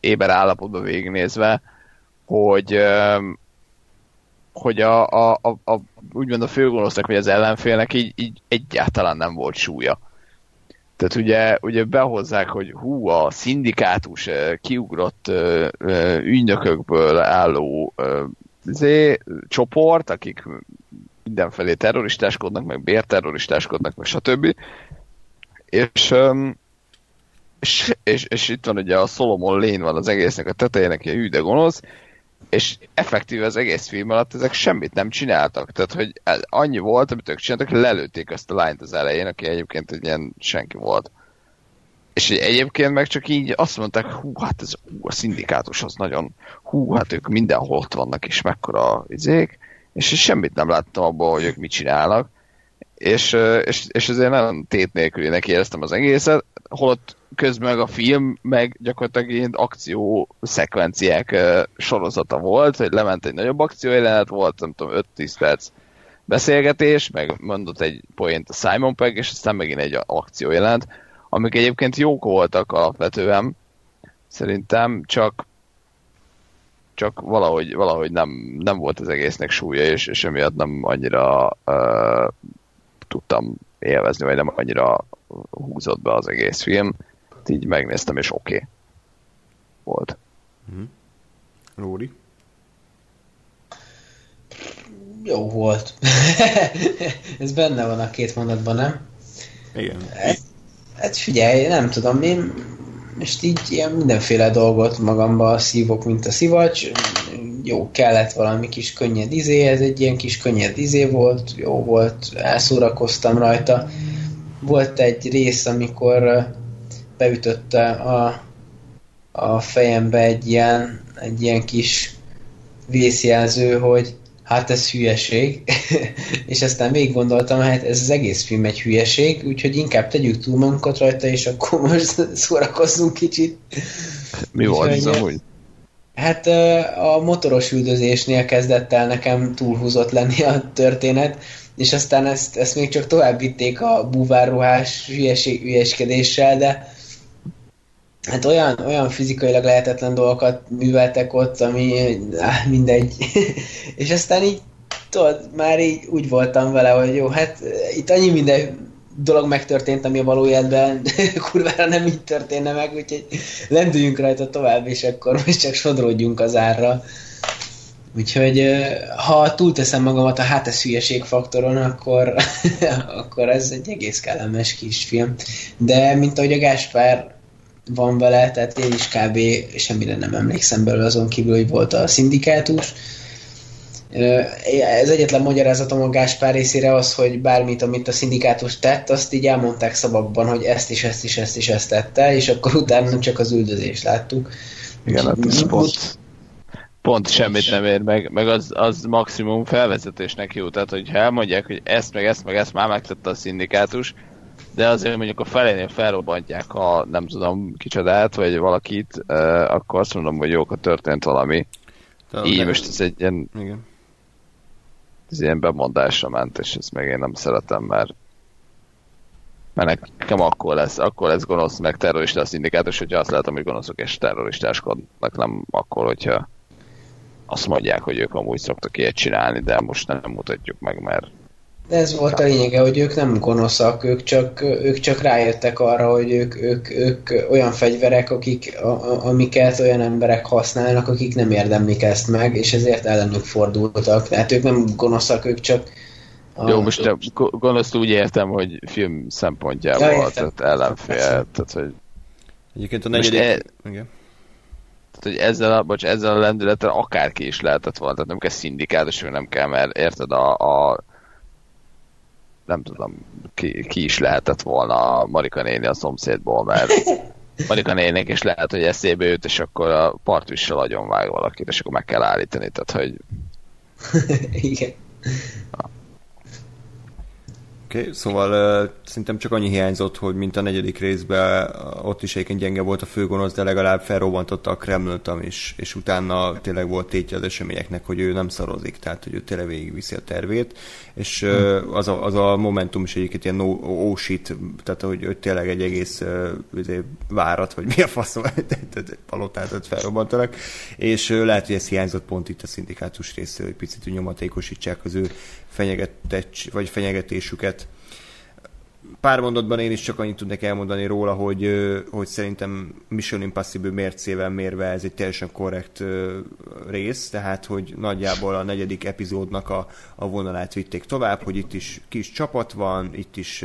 éber állapotban végignézve, hogy hogy a, a, a, a úgymond a főgonosznak, vagy az ellenfélnek így, így egyáltalán nem volt súlya. Tehát ugye, ugye behozzák, hogy hú, a szindikátus kiugrott ügynökökből álló zé, csoport, akik mindenfelé terroristáskodnak, meg bérterroristáskodnak, meg stb. És, és, és, és itt van ugye a Solomon Lane van az egésznek a tetejének, ilyen hű gonosz, és effektív az egész film alatt ezek semmit nem csináltak. Tehát, hogy annyi volt, amit ők csináltak, lelőtték azt a lányt az elején, aki egyébként egy ilyen senki volt. És egyébként meg csak így azt mondták, hú, hát ez hú, a szindikátus az nagyon, hú, hát ők mindenhol ott vannak, és mekkora izék, és semmit nem láttam abból, hogy ők mit csinálnak. És, és, és ezért nem tét nélkülinek éreztem az egészet, holott közben meg a film meg gyakorlatilag ilyen akció szekvenciák sorozata volt, hogy lement egy nagyobb akció jelenet, volt nem tudom 5-10 perc beszélgetés, meg mondott egy poént a Simon Pegg, és aztán megint egy akció jelent, amik egyébként jók voltak alapvetően, szerintem, csak csak valahogy, valahogy nem, nem volt az egésznek súlya, és, és emiatt nem annyira uh, tudtam élvezni, vagy nem annyira húzott be az egész film. Így megnéztem, és oké. Okay. Volt. Mm. Lóri? Jó volt. Ez benne van a két mondatban, nem? Igen. Hát, hát figyelj, nem tudom, én most így ilyen mindenféle dolgot magamba szívok, mint a szivacs. Jó, kellett valami kis könnyed izé, ez egy ilyen kis könnyed izé volt, jó volt, elszórakoztam rajta. Volt egy rész, amikor beütötte a, a fejembe egy ilyen, egy ilyen kis vészjelző, hogy hát ez hülyeség, és aztán még gondoltam, hát ez az egész film egy hülyeség, úgyhogy inkább tegyük túl magunkat rajta, és akkor most szórakozzunk kicsit. Mi volt ez amúgy? Hát a motoros üldözésnél kezdett el nekem túlhúzott lenni a történet, és aztán ezt, ezt még csak tovább vitték a búvárruhás hülyeség, hülyeskedéssel, de hát olyan, olyan fizikailag lehetetlen dolgokat műveltek ott, ami áh, mindegy. és aztán így, tudod, már így úgy voltam vele, hogy jó, hát itt annyi minden dolog megtörtént, ami a való életben kurvára nem így történne meg, úgyhogy lendüljünk rajta tovább, és akkor most csak sodródjunk az árra. Úgyhogy ha túlteszem magamat a hát ez hülyeség faktoron, akkor, akkor ez egy egész kellemes kis film. De mint ahogy a Gáspár van vele, tehát én is kb. semmire nem emlékszem belőle azon kívül, hogy volt a szindikátus. Ez egyetlen magyarázatom a Gáspár részére az, hogy bármit, amit a szindikátus tett, azt így elmondták szavakban, hogy ezt is, ezt is, ezt is, ezt tette, és akkor utána csak az üldözést láttuk. Igen, hát ez pont, pont semmit nem ér, meg, meg az, az maximum felvezetésnek jó. Tehát, hogyha elmondják, hogy ezt, meg ezt, meg ezt már megtette a szindikátus, de azért mondjuk a felénél felrobbantják a nem tudom kicsodát, vagy valakit, uh, akkor azt mondom, hogy jók, a történt valami. De Így most ez egy ilyen, igen. Ez ilyen bemondásra ment, és ezt meg én nem szeretem, mert mert nekem akkor lesz, akkor lesz gonosz, meg terrorista a szindikátus, hogyha azt látom, hogy gonoszok és terroristáskodnak, nem akkor, hogyha azt mondják, hogy ők amúgy szoktak ilyet csinálni, de most nem mutatjuk meg, mert de ez volt a lényege, hogy ők nem gonoszak, ők csak, ők csak rájöttek arra, hogy ők, ők, ők olyan fegyverek, akik, a, amiket olyan emberek használnak, akik nem érdemlik ezt meg, és ezért ellenük fordultak. Tehát ők nem gonoszak, ők csak... A... Jó, most a gonoszt úgy értem, hogy film szempontjából, ja, tehát ellenfél, tehát hogy... Egyébként a negyedik... E... Igen. Tehát, hogy ezzel a, bocs, ezzel a lendülettel akárki is lehetett volna, tehát nem kell szindikátus, nem kell, mert érted, a, a nem tudom, ki, ki is lehetett volna Marika néni a szomszédból, mert Marika nénik is lehet, hogy eszébe jut, és akkor a partvissal agyon vág valakit, és akkor meg kell állítani, tehát hogy... Igen. Oké, okay, szóval uh, szerintem csak annyi hiányzott, hogy mint a negyedik részben ott is egyébként gyenge volt a főgonosz, de legalább felrobbantotta a Kremlönt is, és utána tényleg volt tétje az eseményeknek, hogy ő nem szarozik, tehát hogy ő tényleg végigviszi a tervét, és uh, az, a, az a momentum is egyébként ilyen no, oh shit, tehát hogy ő tényleg egy egész uh, várat, vagy mi a faszom, palotát felrobbantanak, és uh, lehet, hogy ez hiányzott pont itt a szindikátus részéről, hogy picit nyomatékosítsák az ő fenyegetett, vagy fenyegetésüket. Pár mondatban én is csak annyit tudnék elmondani róla, hogy, hogy szerintem Mission Impossible mércével mérve ez egy teljesen korrekt rész, tehát hogy nagyjából a negyedik epizódnak a, a vonalát vitték tovább, hogy itt is kis csapat van, itt is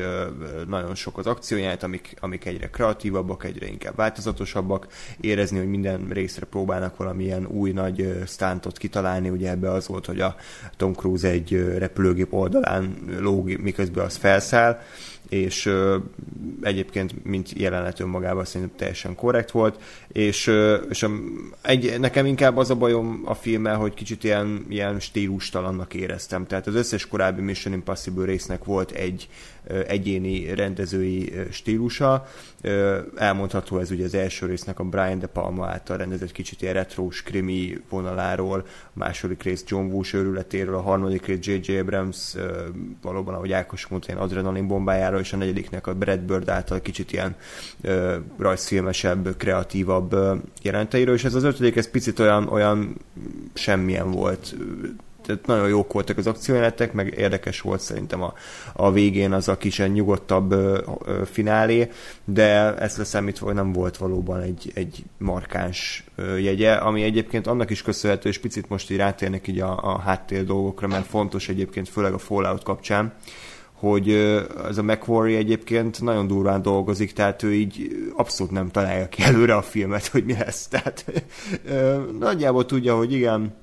nagyon sok az akcióját, amik, amik egyre kreatívabbak, egyre inkább változatosabbak, érezni, hogy minden részre próbálnak valamilyen új nagy stántot kitalálni, ugye ebbe az volt, hogy a Tom Cruise egy repülőgép oldalán lóg, miközben az felszáll, és egyébként mint jelenet önmagában szerintem teljesen korrekt volt, és, és a, egy, nekem inkább az a bajom a filmmel, hogy kicsit ilyen, ilyen stílustalannak éreztem. Tehát az összes korábbi Mission Impossible résznek volt egy egyéni rendezői stílusa. Elmondható ez ugye az első résznek a Brian De Palma által rendezett kicsit ilyen retrós krimi vonaláról, a második rész John Woo őrületéről, a harmadik rész J.J. Abrams valóban, ahogy Ákos mondta, ilyen adrenalin bombájáról, és a negyediknek a Brad Bird által kicsit ilyen rajzfilmesebb, kreatívabb jelenteiről, és ez az ötödik, ez picit olyan, olyan semmilyen volt. Tehát nagyon jók voltak az akciójelenetek, meg érdekes volt szerintem a, a végén az a kis nyugodtabb ö, ö, finálé, de ezt leszámítva, hogy nem volt valóban egy, egy markáns ö, jegye, ami egyébként annak is köszönhető, és picit most így rátérnek így a, a háttér dolgokra, mert fontos egyébként főleg a Fallout kapcsán, hogy ez a McQuarrie egyébként nagyon durván dolgozik, tehát ő így abszolút nem találja ki előre a filmet, hogy mi lesz. Tehát nagyjából tudja, hogy igen,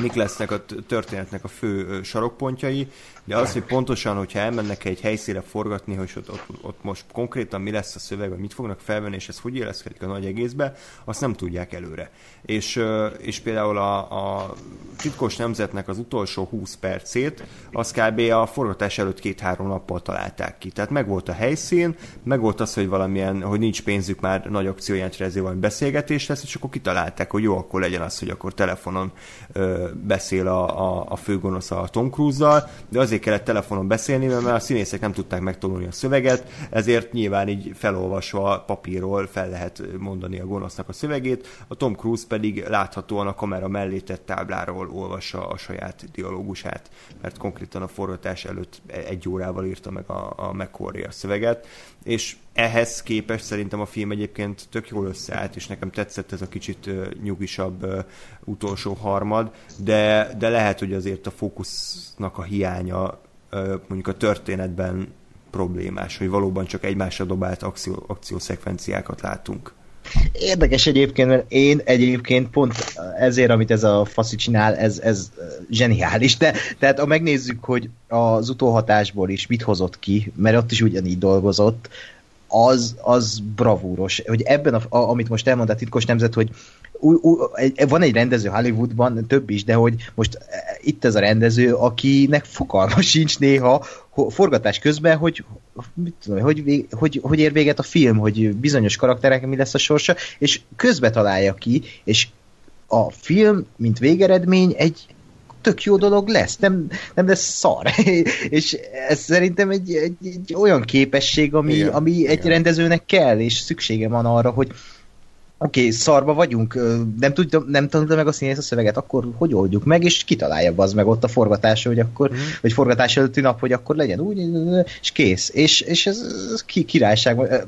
mik lesznek a történetnek a fő sarokpontjai, de az, hogy pontosan, hogyha elmennek egy helyszínre forgatni, hogy ott, ott, ott most konkrétan mi lesz a szöveg, vagy mit fognak felvenni, és ez hogy éleszkedik a nagy egészbe, azt nem tudják előre. És, és például a, a titkos nemzetnek az utolsó 20 percét, az kb. a forgatás előtt két-három nappal találták ki. Tehát meg volt a helyszín, meg volt az, hogy valamilyen, hogy nincs pénzük már nagy akciójátra, ezért valami beszélgetés lesz, és akkor kitalálták, hogy jó, akkor legyen az, hogy akkor telefonon beszél a, a, a főgonosz a Tom Cruise-zal, de azért kellett telefonon beszélni, mert a színészek nem tudták megtanulni a szöveget, ezért nyilván így felolvasva papírról fel lehet mondani a gonosznak a szövegét, a Tom Cruise pedig láthatóan a kamera mellé tett tábláról olvassa a saját dialógusát, mert konkrétan a forgatás előtt egy órával írta meg a, a McCory a szöveget, és ehhez képest szerintem a film egyébként tök jól összeállt, és nekem tetszett ez a kicsit nyugisabb utolsó harmad, de, de lehet, hogy azért a fókusznak a hiánya mondjuk a történetben problémás, hogy valóban csak egymásra dobált akció, akciószekvenciákat látunk. Érdekes egyébként, mert én egyébként pont ezért, amit ez a faszi csinál, ez, ez zseniális. De, tehát ha megnézzük, hogy az utóhatásból is mit hozott ki, mert ott is ugyanígy dolgozott, az, az bravúros. Hogy ebben, a, amit most elmondta titkos nemzet, hogy ú, ú, egy, van egy rendező Hollywoodban, több is, de hogy most e, itt ez a rendező, akinek fogalma sincs néha forgatás közben, hogy mit tudom, hogy, hogy, hogy ér véget a film, hogy bizonyos karakterek mi lesz a sorsa, és közbe találja ki, és a film, mint végeredmény, egy tök jó dolog lesz, nem, nem lesz szar. és ez szerintem egy, egy, egy olyan képesség, ami, igen, ami egy igen. rendezőnek kell, és szüksége van arra, hogy oké, okay, szarba vagyunk, nem, tudja, nem tanulta meg a színész a szöveget, akkor hogy oldjuk meg, és kitalálja az meg ott a forgatás, hogy akkor, mm. vagy forgatás előtti nap, hogy akkor legyen úgy, és kész. És, és ez, ez ki, királyság,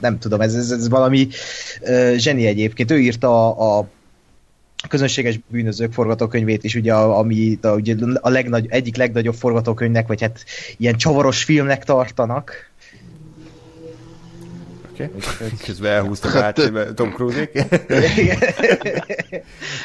nem tudom, ez, ez, ez valami zseni egyébként. Ő írta a, a közönséges bűnözők forgatókönyvét is, ugye, ami a, ugye a legnagy, egyik legnagyobb forgatókönyvnek, vagy hát ilyen csavaros filmnek tartanak. Oké. Okay. Közben elhúztak át Tom cruise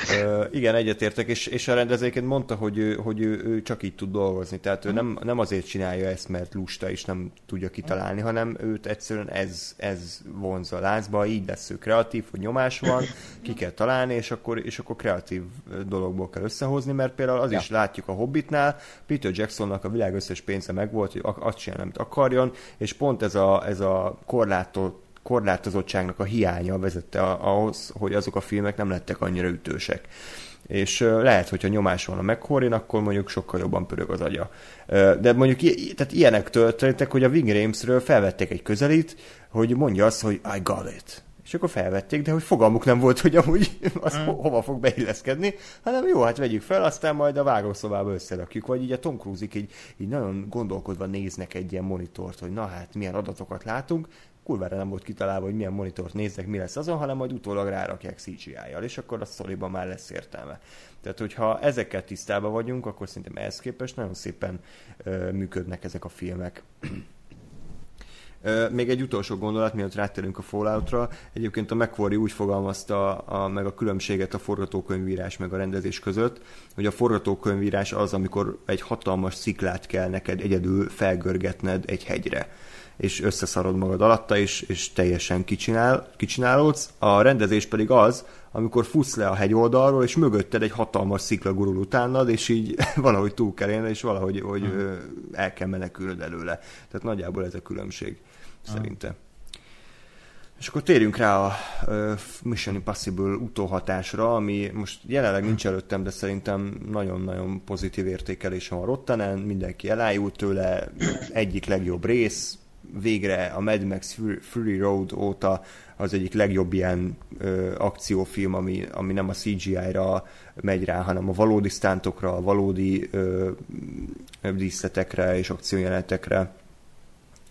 uh, igen, egyetértek, és, és a rendezőként mondta, hogy, ő, hogy ő, ő csak így tud dolgozni. Tehát ő nem, nem azért csinálja ezt, mert lusta és nem tudja kitalálni, hanem őt egyszerűen ez, ez vonza lázba, így lesz ő kreatív, hogy nyomás van, ki kell találni, és akkor, és akkor kreatív dologból kell összehozni, mert például az ja. is látjuk a Hobbitnál, Peter Jacksonnak a világ összes pénze megvolt, hogy azt csinálja, amit akarjon, és pont ez a, ez a korlátot korlátozottságnak a hiánya vezette ahhoz, hogy azok a filmek nem lettek annyira ütősek. És lehet, hogyha nyomás van a meghorin, akkor mondjuk sokkal jobban pörög az agya. De mondjuk tehát ilyenek történtek, hogy a Wing Ramesről felvették egy közelít, hogy mondja azt, hogy I got it. És akkor felvették, de hogy fogalmuk nem volt, hogy amúgy az mm. ho- hova fog beilleszkedni, hanem jó, hát vegyük fel, aztán majd a vágószobába összerakjuk, vagy így a Tom cruise így, így nagyon gondolkodva néznek egy ilyen monitort, hogy na hát milyen adatokat látunk, kurvára nem volt kitalálva, hogy milyen monitort nézzek, mi lesz azon, hanem majd utólag rárakják CGI-jal, és akkor a sztoriban már lesz értelme. Tehát, hogyha ezekkel tisztában vagyunk, akkor szerintem ehhez képest nagyon szépen ö, működnek ezek a filmek. Még egy utolsó gondolat, mielőtt rátérünk a Falloutra. Egyébként a McQuarrie úgy fogalmazta a, meg a különbséget a forgatókönyvírás meg a rendezés között, hogy a forgatókönyvírás az, amikor egy hatalmas sziklát kell neked egyedül felgörgetned egy hegyre és összeszarod magad alatta, és, és teljesen kicsinál, kicsinálódsz. A rendezés pedig az, amikor futsz le a hegyoldalról, és mögötted egy hatalmas szikla gurul utánad, és így valahogy túl kell élni, és valahogy hogy hmm. el kell menekülned előle. Tehát nagyjából ez a különbség, szerintem. És akkor térjünk rá a Mission Impossible utóhatásra, ami most jelenleg nincs előttem, de szerintem nagyon-nagyon pozitív értékelése van Rottanen, mindenki elájult tőle, egyik legjobb rész, végre a Mad Max Fury Road óta az egyik legjobb ilyen ö, akciófilm, ami, ami nem a CGI-ra megy rá, hanem a valódi sztántokra, a valódi ö, díszletekre és akciójelenetekre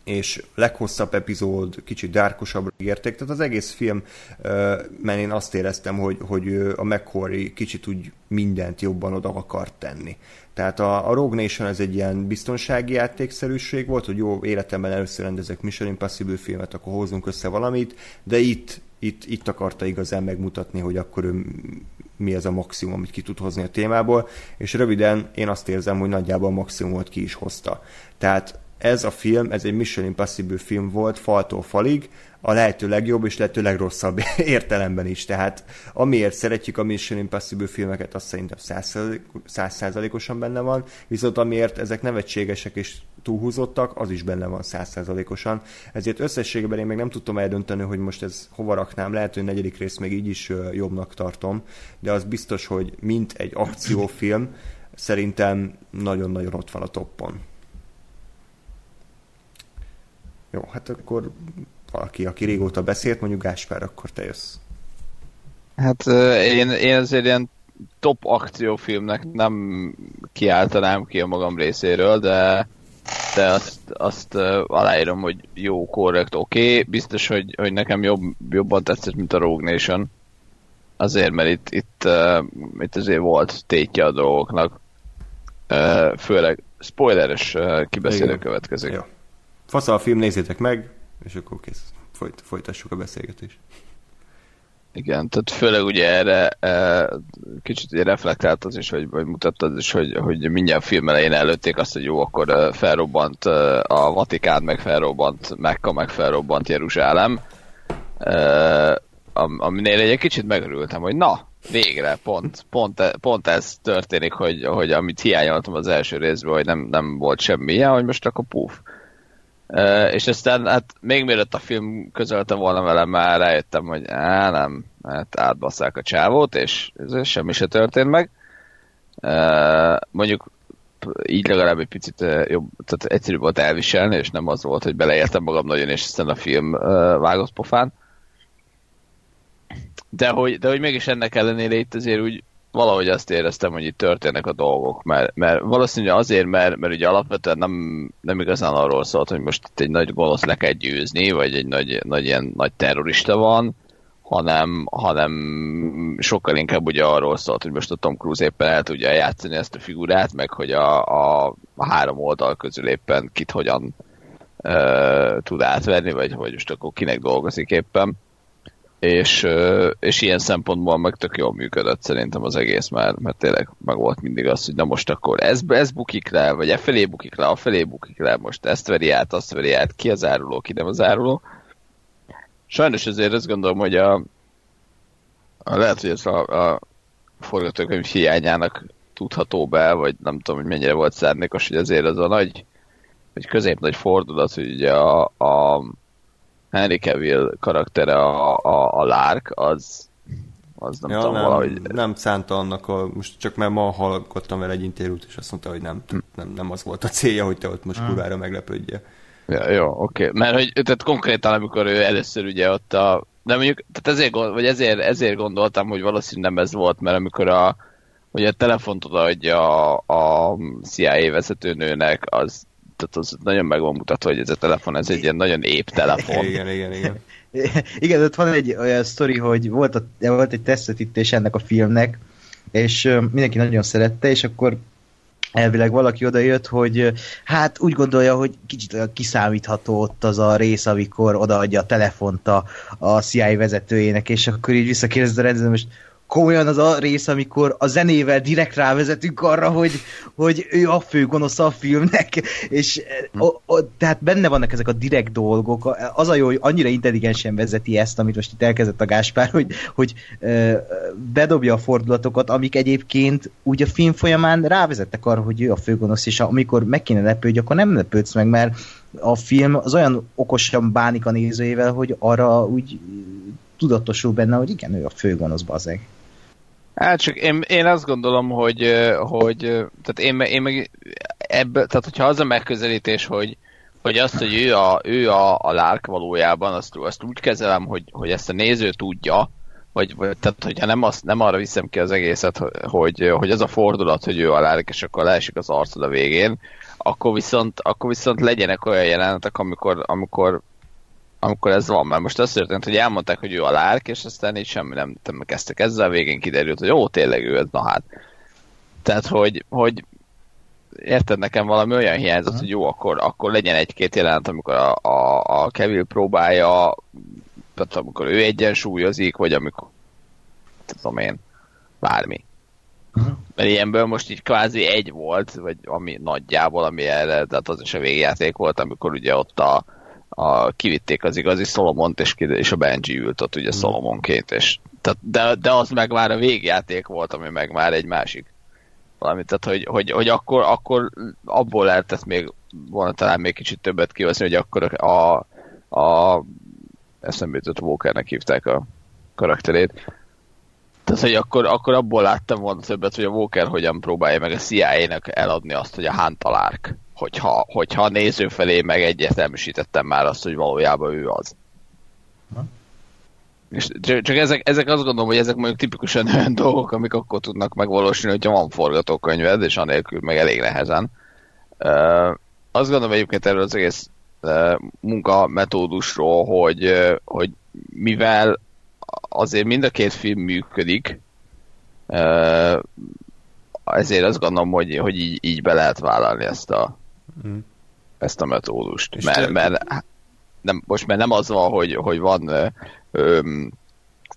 és leghosszabb epizód, kicsit dárkosabbra érték, tehát az egész film, mert én azt éreztem, hogy, hogy a McCory kicsit úgy mindent jobban oda akart tenni. Tehát a, a Rogue Nation ez egy ilyen biztonsági játékszerűség volt, hogy jó, életemben először rendezek Mission Impossible filmet, akkor hozunk össze valamit, de itt, itt, itt akarta igazán megmutatni, hogy akkor ő mi az a maximum, amit ki tud hozni a témából, és röviden én azt érzem, hogy nagyjából a maximumot ki is hozta. Tehát ez a film, ez egy Mission Impossible film volt faltól falig, a lehető legjobb és lehető legrosszabb értelemben is. Tehát amiért szeretjük a Mission Impossible filmeket, azt szerintem százszázalékosan benne van, viszont amiért ezek nevetségesek és túlhúzottak, az is benne van százszázalékosan. Ezért összességében én még nem tudtam eldönteni, hogy most ez hova raknám. Lehet, hogy a negyedik rész még így is jobbnak tartom, de az biztos, hogy mint egy akciófilm, szerintem nagyon-nagyon ott van a toppon. Jó, hát akkor valaki, aki régóta beszélt, mondjuk Gáspár, akkor te jössz. Hát én, én azért ilyen top akciófilmnek nem kiáltanám ki a magam részéről, de de azt, azt aláírom, hogy jó, korrekt, oké. Okay. Biztos, hogy, hogy nekem jobb, jobban tetszett, mint a Rogue Nation. azért, mert itt, itt, uh, itt azért volt tétje a dolgoknak. Uh, főleg spoileres uh, kibeszélő Igen. következik. Jó. Fasz a film, nézzétek meg, és akkor kész. Folyt, folytassuk a beszélgetést. Igen, tehát főleg ugye erre e, kicsit ugye reflektált az is, vagy, vagy mutatta is, hogy, hogy mindjárt a film elején előtték azt, hogy jó, akkor e, felrobbant e, a Vatikán, meg felrobbant Mekka, meg felrobbant Jeruzsálem. E, am- aminél egy kicsit megörültem, hogy na, végre, pont, pont, pont ez történik, hogy, hogy amit hiányoltam az első részből, hogy nem, nem volt semmi ilyen, hogy most akkor puf. Uh, és aztán hát még mielőtt a film közölte volna velem, már rájöttem, hogy á, nem, hát átbasszák a csávót, és ez semmi se történt meg. Uh, mondjuk így legalább egy picit jobb, tehát egyszerűbb volt elviselni, és nem az volt, hogy beleértem magam nagyon, és aztán a film uh, vágott pofán. De hogy, de hogy mégis ennek ellenére itt azért úgy valahogy azt éreztem, hogy itt történnek a dolgok, mert, mert valószínűleg azért, mert, mert ugye alapvetően nem, nem igazán arról szólt, hogy most itt egy nagy gonosz le kell győzni, vagy egy nagy, nagy ilyen nagy terrorista van, hanem, hanem sokkal inkább ugye arról szólt, hogy most a Tom Cruise éppen el tudja játszani ezt a figurát, meg hogy a, a, három oldal közül éppen kit hogyan uh, tud átvenni, vagy hogy most akkor kinek dolgozik éppen és, és ilyen szempontból meg tök jól működött szerintem az egész, mert, mert tényleg meg volt mindig az, hogy na most akkor ez, ez bukik le, vagy e felé bukik le, a felé bukik le, most ezt veri át, azt veri át, ki az áruló, ki nem az áruló. Sajnos azért azt gondolom, hogy a, a lehet, hogy ez a, a forgatókönyv hiányának tudható be, vagy nem tudom, hogy mennyire volt szándékos, hogy azért az a nagy, vagy közép nagy fordulat, hogy ugye a, a Henry Cavill karaktere a, a, a Lark, az, az nem ja, tudom, nem, valahogy... nem szánta annak, a, most csak mert ma hallgattam vele egy interjút, és azt mondta, hogy nem, Hm. nem, nem az volt a célja, hogy te ott most kurvára meglepődjél. Ja, jó, oké. Mert hogy tehát konkrétan, amikor ő először ugye ott a... De mondjuk, tehát ezért, vagy ezért, ezért gondoltam, hogy valószínűleg nem ez volt, mert amikor a, ugye a telefont odaadja a, a CIA vezetőnőnek, az, tehát az nagyon meg van mutatva, hogy ez a telefon, ez egy ilyen nagyon ép telefon. Igen, igen, igen. Igen, ott van egy olyan sztori, hogy volt, a, volt egy tesztetítés ennek a filmnek, és mindenki nagyon szerette, és akkor elvileg valaki odajött, hogy hát úgy gondolja, hogy kicsit olyan kiszámítható ott az a rész, amikor odaadja a telefont a, a CIA vezetőjének, és akkor így visszakérdezte a rendező, most komolyan az a rész, amikor a zenével direkt rávezetünk arra, hogy, hogy ő a fő gonosz a filmnek, és o, o, tehát benne vannak ezek a direkt dolgok. Az a jó, hogy annyira intelligensen vezeti ezt, amit most itt elkezdett a Gáspár, hogy, hogy ö, bedobja a fordulatokat, amik egyébként úgy a film folyamán rávezettek arra, hogy ő a főgonosz, és amikor meg kéne lepődj, akkor nem lepődsz meg, mert a film az olyan okosan bánik a nézőjével, hogy arra úgy tudatosul benne, hogy igen, ő a főgonosz bazeg. Hát csak én, én azt gondolom, hogy, hogy tehát én, én meg ebből, tehát hogyha az a megközelítés, hogy, hogy azt, hogy ő a, ő a, a lárk valójában, azt, azt úgy kezelem, hogy, hogy ezt a néző tudja, vagy, vagy tehát hogyha nem, azt, nem arra viszem ki az egészet, hogy, hogy az a fordulat, hogy ő a lárk, és akkor leesik az arcod a végén, akkor viszont, akkor viszont legyenek olyan jelenetek, amikor, amikor amikor ez van, mert most az történt, hogy elmondták, hogy ő a lárk, és aztán így semmi nem, nem kezdtek ezzel, a végén kiderült, hogy ó, tényleg ő ez, na hát. Tehát, hogy, hogy érted, nekem valami olyan hiányzott, hogy jó, akkor, akkor legyen egy-két jelenet, amikor a, a, a Kevin próbálja, tehát amikor ő egyensúlyozik, vagy amikor, tudom én, bármi. Mert ilyenből most így kvázi egy volt, vagy ami nagyjából, ami erre, tehát az is a végjáték volt, amikor ugye ott a, a, kivitték az igazi Solomont, és, és a Benji ült ott ugye Solomonként, és tehát, de, de az meg már a végjáték volt, ami meg már egy másik valami, tehát hogy, hogy, hogy akkor, akkor abból lehetett még volna talán még kicsit többet kihozni, hogy akkor a, a eszembe jutott Walkernek hívták a karakterét. Tehát, hogy akkor, akkor abból láttam volna többet, hogy a Walker hogyan próbálja meg a CIA-nek eladni azt, hogy a Hunt a Lark. Hogyha, hogyha a néző felé meg egyértelműsítettem már azt, hogy valójában ő az. És csak, csak ezek, ezek azt gondolom, hogy ezek mondjuk tipikusan olyan dolgok, amik akkor tudnak megvalósulni, hogyha van forgatókönyved, és anélkül meg elég nehezen. Uh, azt gondolom egyébként erről az egész uh, munkametódusról, hogy, uh, hogy mivel azért mind a két film működik, ezért azt gondolom, hogy, hogy így, így be lehet vállalni ezt a, Mm. ezt a metódust. És Mert, mert nem, most már nem az van, hogy, hogy van ö, ö,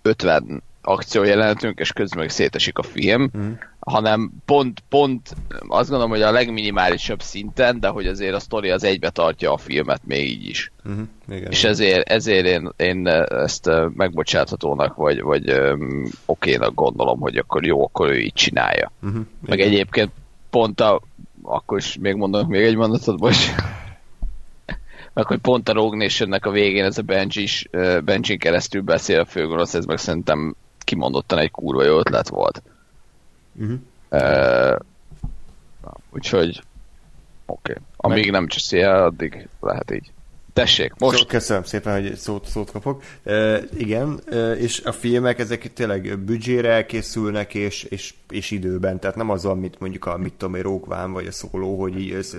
50 akciójelenetünk, és közben meg szétesik a film, Mm. hanem pont, pont azt gondolom, hogy a legminimálisabb szinten, de hogy azért a sztori az egybe tartja a filmet még így is. Mhm. Igen, És igen. ezért, ezért én, én ezt megbocsáthatónak, vagy, vagy öm, okénak gondolom, hogy akkor jó, akkor ő így csinálja. Mhm. Meg Igen. egyébként pont a, akkor is még mondok még egy mondatot, bocs. Meg hogy pont a Rogue Nationnek a végén ez a Benji is, Benji keresztül beszél a főgonosz, ez meg szerintem kimondottan egy kurva jó ötlet volt. Mhm. Uh, úgyhogy oké. Okay. Amíg nem cseszi el, addig lehet így. Tessék, Most... Köszönöm szépen, hogy szót, szót kapok. E, igen, e, és a filmek ezek tényleg büdzsére készülnek, és, és, és időben, tehát nem az, amit mondjuk a mit tudom, One, vagy a szóló, hogy így össze,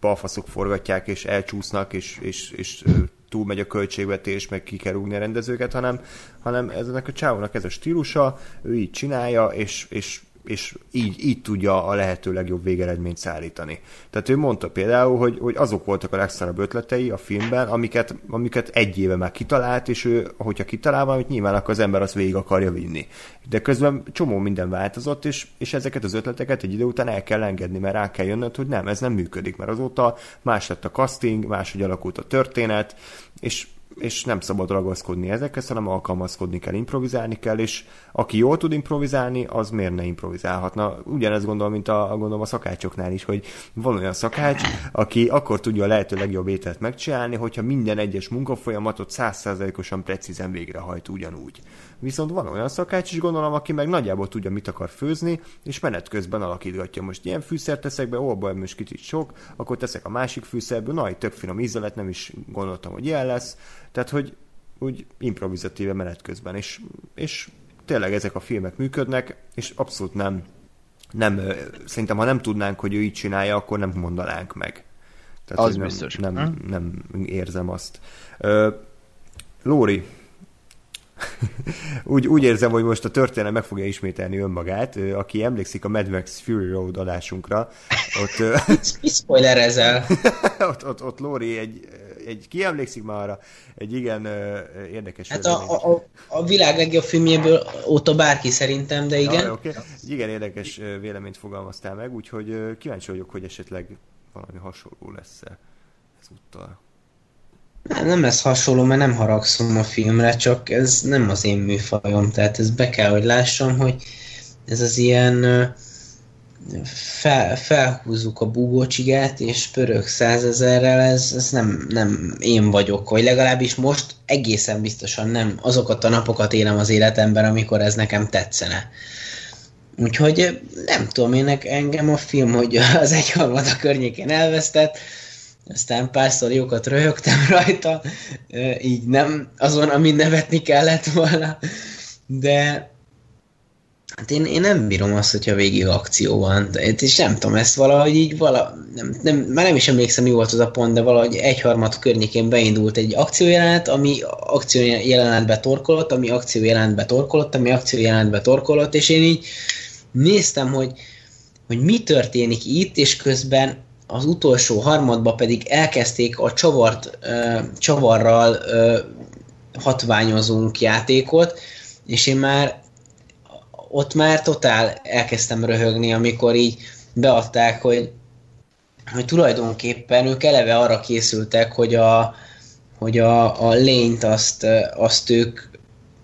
balfaszok forgatják, és elcsúsznak, és, és, és túlmegy a költségvetés, meg ki kell rúgni a rendezőket, hanem, hanem ennek a csávónak ez a stílusa, ő így csinálja, és, és és így, így tudja a lehető legjobb végeredményt szállítani. Tehát ő mondta például, hogy, hogy azok voltak a legszarabb ötletei a filmben, amiket, amiket egy éve már kitalált, és ő, hogyha kitalál valamit, nyilván akkor az ember azt végig akarja vinni. De közben csomó minden változott, és, és ezeket az ötleteket egy idő után el kell engedni, mert rá kell jönnöd, hogy nem, ez nem működik, mert azóta más lett a casting, máshogy alakult a történet, és és nem szabad ragaszkodni ezekhez, hanem alkalmazkodni kell, improvizálni kell, és aki jól tud improvizálni, az miért ne improvizálhatna? Ugyanezt gondolom, mint a, gondolom a szakácsoknál is, hogy van olyan szakács, aki akkor tudja a lehető legjobb ételt megcsinálni, hogyha minden egyes munkafolyamatot százszázalékosan precízen végrehajt ugyanúgy. Viszont van olyan szakács is gondolom, aki meg nagyjából tudja, mit akar főzni, és menet közben alakítgatja. Most ilyen fűszert teszek be, ó, most kicsit sok, akkor teszek a másik fűszerből, na, egy tök finom íze lett, nem is gondoltam, hogy ilyen lesz. Tehát, hogy úgy improvizatíve menet közben, és, és tényleg ezek a filmek működnek, és abszolút nem, nem, szerintem ha nem tudnánk, hogy ő így csinálja, akkor nem mondanánk meg. Tehát, Az nem, biztos. Nem, nem érzem azt. Ö, Lóri, úgy, úgy érzem, hogy most a történet meg fogja ismételni önmagát. Aki emlékszik a Mad Max Fury Road adásunkra, ott, spoilerezel? ott, ott, ott Lóri egy, egy, ki emlékszik már arra, egy igen ö, érdekes Hát véleményt- a, a, a világ legjobb filmjéből óta bárki szerintem, de igen. Ja, okay. Egy igen érdekes véleményt fogalmaztál meg, úgyhogy kíváncsi vagyok, hogy esetleg valami hasonló lesz-e ezúttal. Nem, nem lesz hasonló, mert nem haragszom a filmre, csak ez nem az én műfajom, tehát ez be kell, hogy lássam, hogy ez az ilyen fel, felhúzzuk a búgócsigát, és pörög százezerrel, ez, ez nem, nem én vagyok, vagy legalábbis most egészen biztosan nem azokat a napokat élem az életemben, amikor ez nekem tetszene. Úgyhogy nem tudom, én engem a film, hogy az egyharmada környékén elvesztett, aztán párszor jókat röhögtem rajta, ö, így nem azon, amin nevetni kellett volna, de hát én, én nem bírom azt, hogyha végig akció van, és nem tudom, ezt valahogy így vala, nem, nem, már nem is emlékszem, mi volt az a pont, de valahogy egyharmad környékén beindult egy akciójelenet, ami akciójelenetbe torkolott, ami akciójelenetbe torkolott, ami akciójelenetbe torkolott, és én így néztem, hogy, hogy mi történik itt, és közben az utolsó harmadba pedig elkezdték a csavart, ö, csavarral ö, hatványozunk játékot, és én már ott már totál elkezdtem röhögni, amikor így beadták, hogy, hogy tulajdonképpen ők eleve arra készültek, hogy a, hogy a, a lényt azt, azt ők,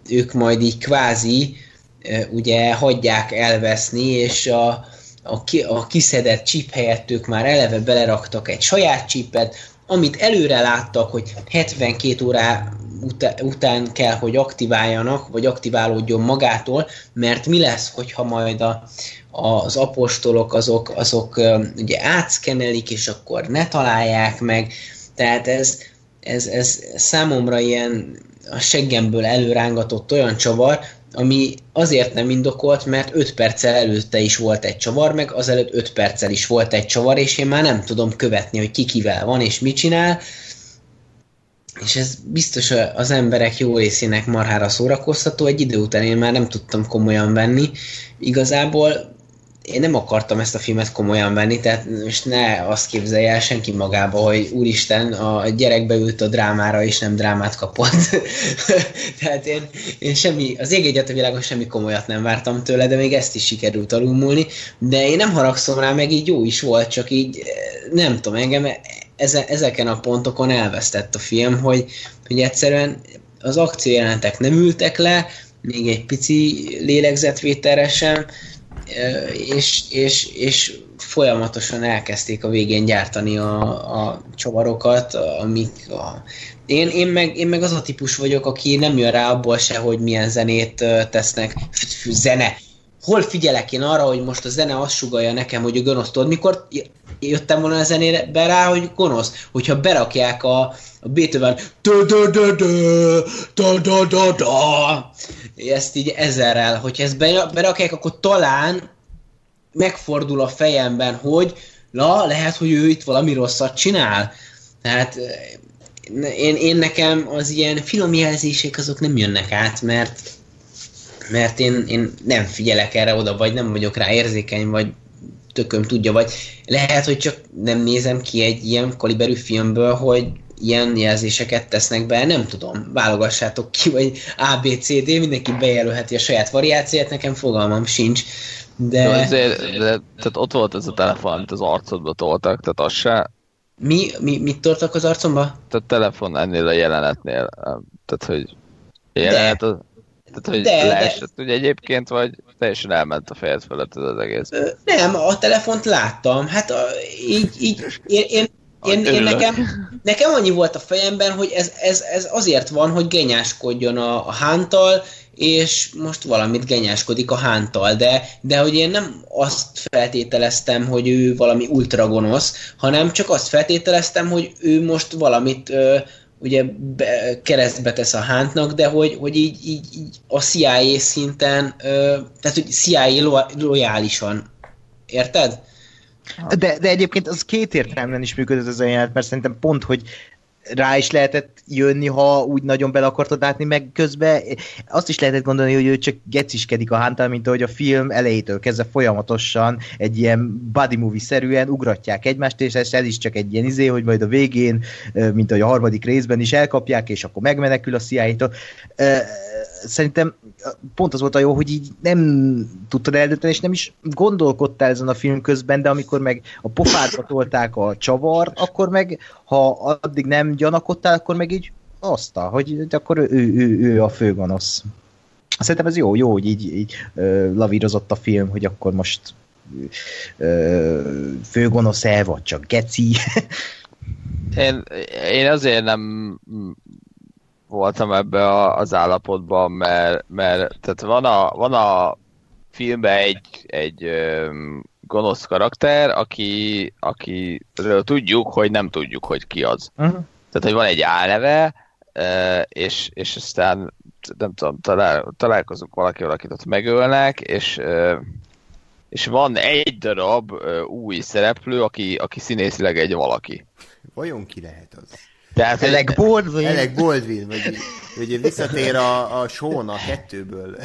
ők majd így kvázi ö, ugye hagyják elveszni, és a, a, ki, a kiszedett chip helyett ők már eleve beleraktak egy saját chipet, amit előre láttak, hogy 72 órá utá, után kell, hogy aktiváljanak, vagy aktiválódjon magától, mert mi lesz, hogyha majd a, az apostolok azok, azok ugye átszkenelik, és akkor ne találják meg. Tehát ez, ez, ez számomra ilyen a seggemből előrángatott olyan csavar, ami azért nem indokolt, mert 5 perccel előtte is volt egy csavar, meg azelőtt 5 perccel is volt egy csavar, és én már nem tudom követni, hogy ki kivel van és mit csinál, és ez biztos az emberek jó részének marhára szórakoztató, egy idő után én már nem tudtam komolyan venni. Igazából én nem akartam ezt a filmet komolyan venni, tehát most ne azt képzelje el senki magába, hogy úristen, a gyerek beült a drámára, és nem drámát kapott. tehát én, én semmi, az ég egyet a világon semmi komolyat nem vártam tőle, de még ezt is sikerült alulmúlni, de én nem haragszom rá, meg így jó is volt, csak így nem tudom, engem eze, ezeken a pontokon elvesztett a film, hogy, hogy egyszerűen az akciójelentek nem ültek le, még egy pici lélegzetvételre sem, és, és, és folyamatosan elkezdték a végén gyártani a, a csavarokat, amik a... Én, én, meg, én meg az a típus vagyok, aki nem jön rá abból se, hogy milyen zenét tesznek. Zene! Hol figyelek én arra, hogy most a zene azt sugalja nekem, hogy a gonosz tudod, mikor jöttem volna a zenére rá, hogy gonosz, hogyha berakják a, a Beethoven ezt így ezerrel, hogyha ezt berakják, akkor talán megfordul a fejemben, hogy la, lehet, hogy ő itt valami rosszat csinál. Tehát én, én nekem az ilyen filmjelzések azok nem jönnek át, mert mert én, én nem figyelek erre oda, vagy nem vagyok rá érzékeny, vagy tököm tudja, vagy lehet, hogy csak nem nézem ki egy ilyen kaliberű filmből, hogy ilyen jelzéseket tesznek be, nem tudom, válogassátok ki, vagy ABCD, mindenki bejelölheti a saját variációját, nekem fogalmam sincs. De... de, azért, de tehát ott volt ez a telefon, amit az arcodba toltak, tehát az se... Mi, mi, mit toltak az arcomba? Tehát telefon ennél a jelenetnél, tehát hogy jelenet, de. Az, tehát hogy de, leesett de... ugye egyébként, vagy teljesen elment a fejed felett ez az egész? Nem, a telefont láttam, hát a, így, így én, én én, én nekem, nekem annyi volt a fejemben, hogy ez, ez, ez azért van, hogy genyáskodjon a, a hántal, és most valamit genyáskodik a hántal, de, de hogy én nem azt feltételeztem, hogy ő valami ultra gonosz, hanem csak azt feltételeztem, hogy ő most valamit ö, ugye be, keresztbe tesz a hántnak, de hogy, hogy így, így, így a CIA szinten, ö, tehát hogy CIA lo, lojálisan, érted? De, de egyébként az két értelemben is működött ez a jelenet, mert szerintem pont, hogy rá is lehetett jönni, ha úgy nagyon bele akartad látni, meg közben azt is lehetett gondolni, hogy ő csak geciskedik a hántal, mint ahogy a film elejétől kezdve folyamatosan egy ilyen body movie-szerűen ugratják egymást, és ez, ez is csak egy ilyen izé, hogy majd a végén, mint ahogy a harmadik részben is elkapják, és akkor megmenekül a CIA-tól. Szerintem pont az volt a jó, hogy így nem tudtad eldönteni, és nem is gondolkodtál ezen a film közben, de amikor meg a pofádba tolták a csavart, akkor meg, ha addig nem gyanakodtál, akkor meg így azt, hogy akkor ő, ő, ő a főgonosz. Szerintem ez jó, jó, hogy így, így ö, lavírozott a film, hogy akkor most ö, főgonosz-e, vagy csak geci. én, én azért nem voltam ebbe a, az állapotban, mert, mert tehát van a, van a filmben egy, egy öm, gonosz karakter, aki, akiről tudjuk, hogy nem tudjuk, hogy ki az. Uh-huh. Tehát, hogy van egy álneve, és, és aztán nem tudom, talál, találkozunk valakivel, akit ott megölnek, és, és van egy darab új szereplő, aki, aki színészileg egy valaki. Vajon ki lehet az? Tehát Elek Baldwin. Elek Baldwin, vagy, vagy visszatér a, a Sean a kettőből.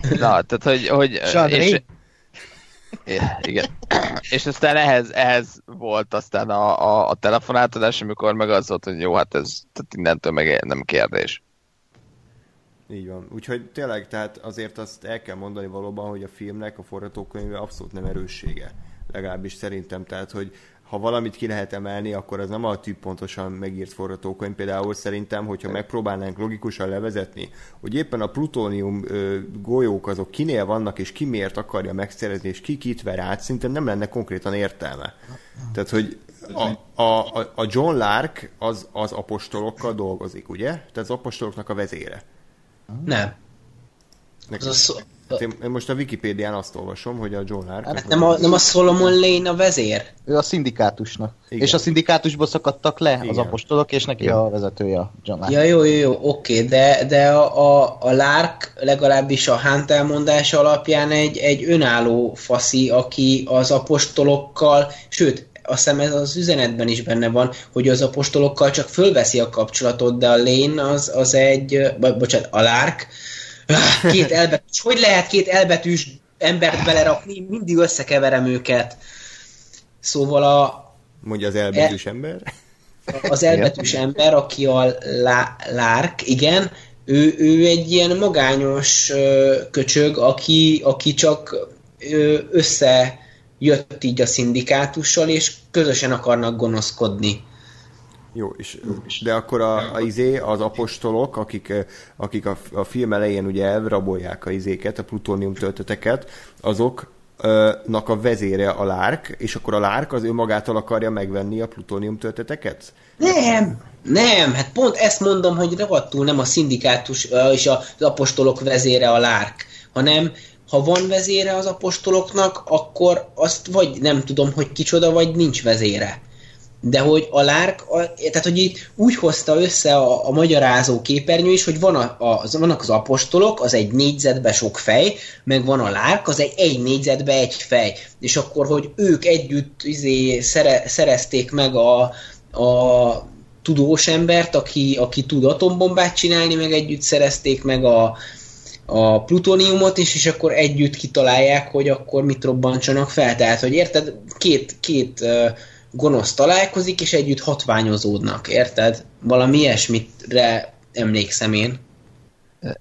Na, tehát, hogy... hogy és, igen. És aztán ehhez, ehhez volt aztán a, a, a telefonátadás, amikor meg az volt, hogy jó, hát ez tehát innentől meg nem kérdés. Így van. Úgyhogy tényleg, tehát azért azt el kell mondani valóban, hogy a filmnek a forgatókönyve abszolút nem erőssége. Legalábbis szerintem, tehát, hogy ha valamit ki lehet emelni, akkor az nem a tűp pontosan megírt forgatókönyv. Például szerintem, hogyha megpróbálnánk logikusan levezetni, hogy éppen a plutónium ö, golyók azok kinél vannak, és ki miért akarja megszerezni, és ki kit ver át, szinte nem lenne konkrétan értelme. Tehát, hogy a, a, a John Lark az, az apostolokkal dolgozik, ugye? Tehát az apostoloknak a vezére. Nem. Nekem. Az a, Hát én, én most a Wikipédián azt olvasom, hogy a John Lark... Hát nem, a, nem a Solomon Lane a vezér? Ő a szindikátusnak. Igen. És a szindikátusból szakadtak le Igen. az apostolok, és neki Igen. a vezetője a John Lark. Ja, jó, jó, jó, oké, de, de a, a, a Lark legalábbis a Hunt elmondása alapján egy, egy önálló faszi, aki az apostolokkal, sőt, azt hiszem ez az üzenetben is benne van, hogy az apostolokkal csak fölveszi a kapcsolatot, de a Lane az, az egy, bo- bocsánat, a Lark, két elbetűs, hogy lehet két elbetűs embert belerakni, mindig összekeverem őket. Szóval a, Mondja az elbetűs ember. az elbetűs ember, aki a lá, Lárk, igen, ő, ő egy ilyen magányos köcsög, aki, aki csak ö, összejött így a szindikátussal, és közösen akarnak gonoszkodni. Jó, és, de akkor a, a izé, az apostolok, akik, eh, akik a, a film elején ugye elrabolják a izéket, a plutónium tölteteket, azoknak a vezére a lárk, és akkor a lárk az ő magától akarja megvenni a plutónium tölteteket? Nem, nem, hát pont ezt mondom, hogy rohadtul nem a szindikátus ö, és az apostolok vezére a lárk, hanem ha van vezére az apostoloknak, akkor azt vagy nem tudom, hogy kicsoda, vagy nincs vezére. De hogy a lárk, a, tehát hogy így úgy hozta össze a, a magyarázó képernyő is, hogy van a, a, az, vannak az apostolok, az egy négyzetbe sok fej, meg van a lárk, az egy egy négyzetbe egy fej. És akkor, hogy ők együtt izé, szere, szerezték meg a, a tudós embert, aki, aki tud atombombát csinálni, meg együtt szerezték meg a, a plutóniumot is, és akkor együtt kitalálják, hogy akkor mit robbantsanak fel. Tehát, hogy érted, két, két gonosz találkozik, és együtt hatványozódnak, érted? Valami ilyesmitre emlékszem én.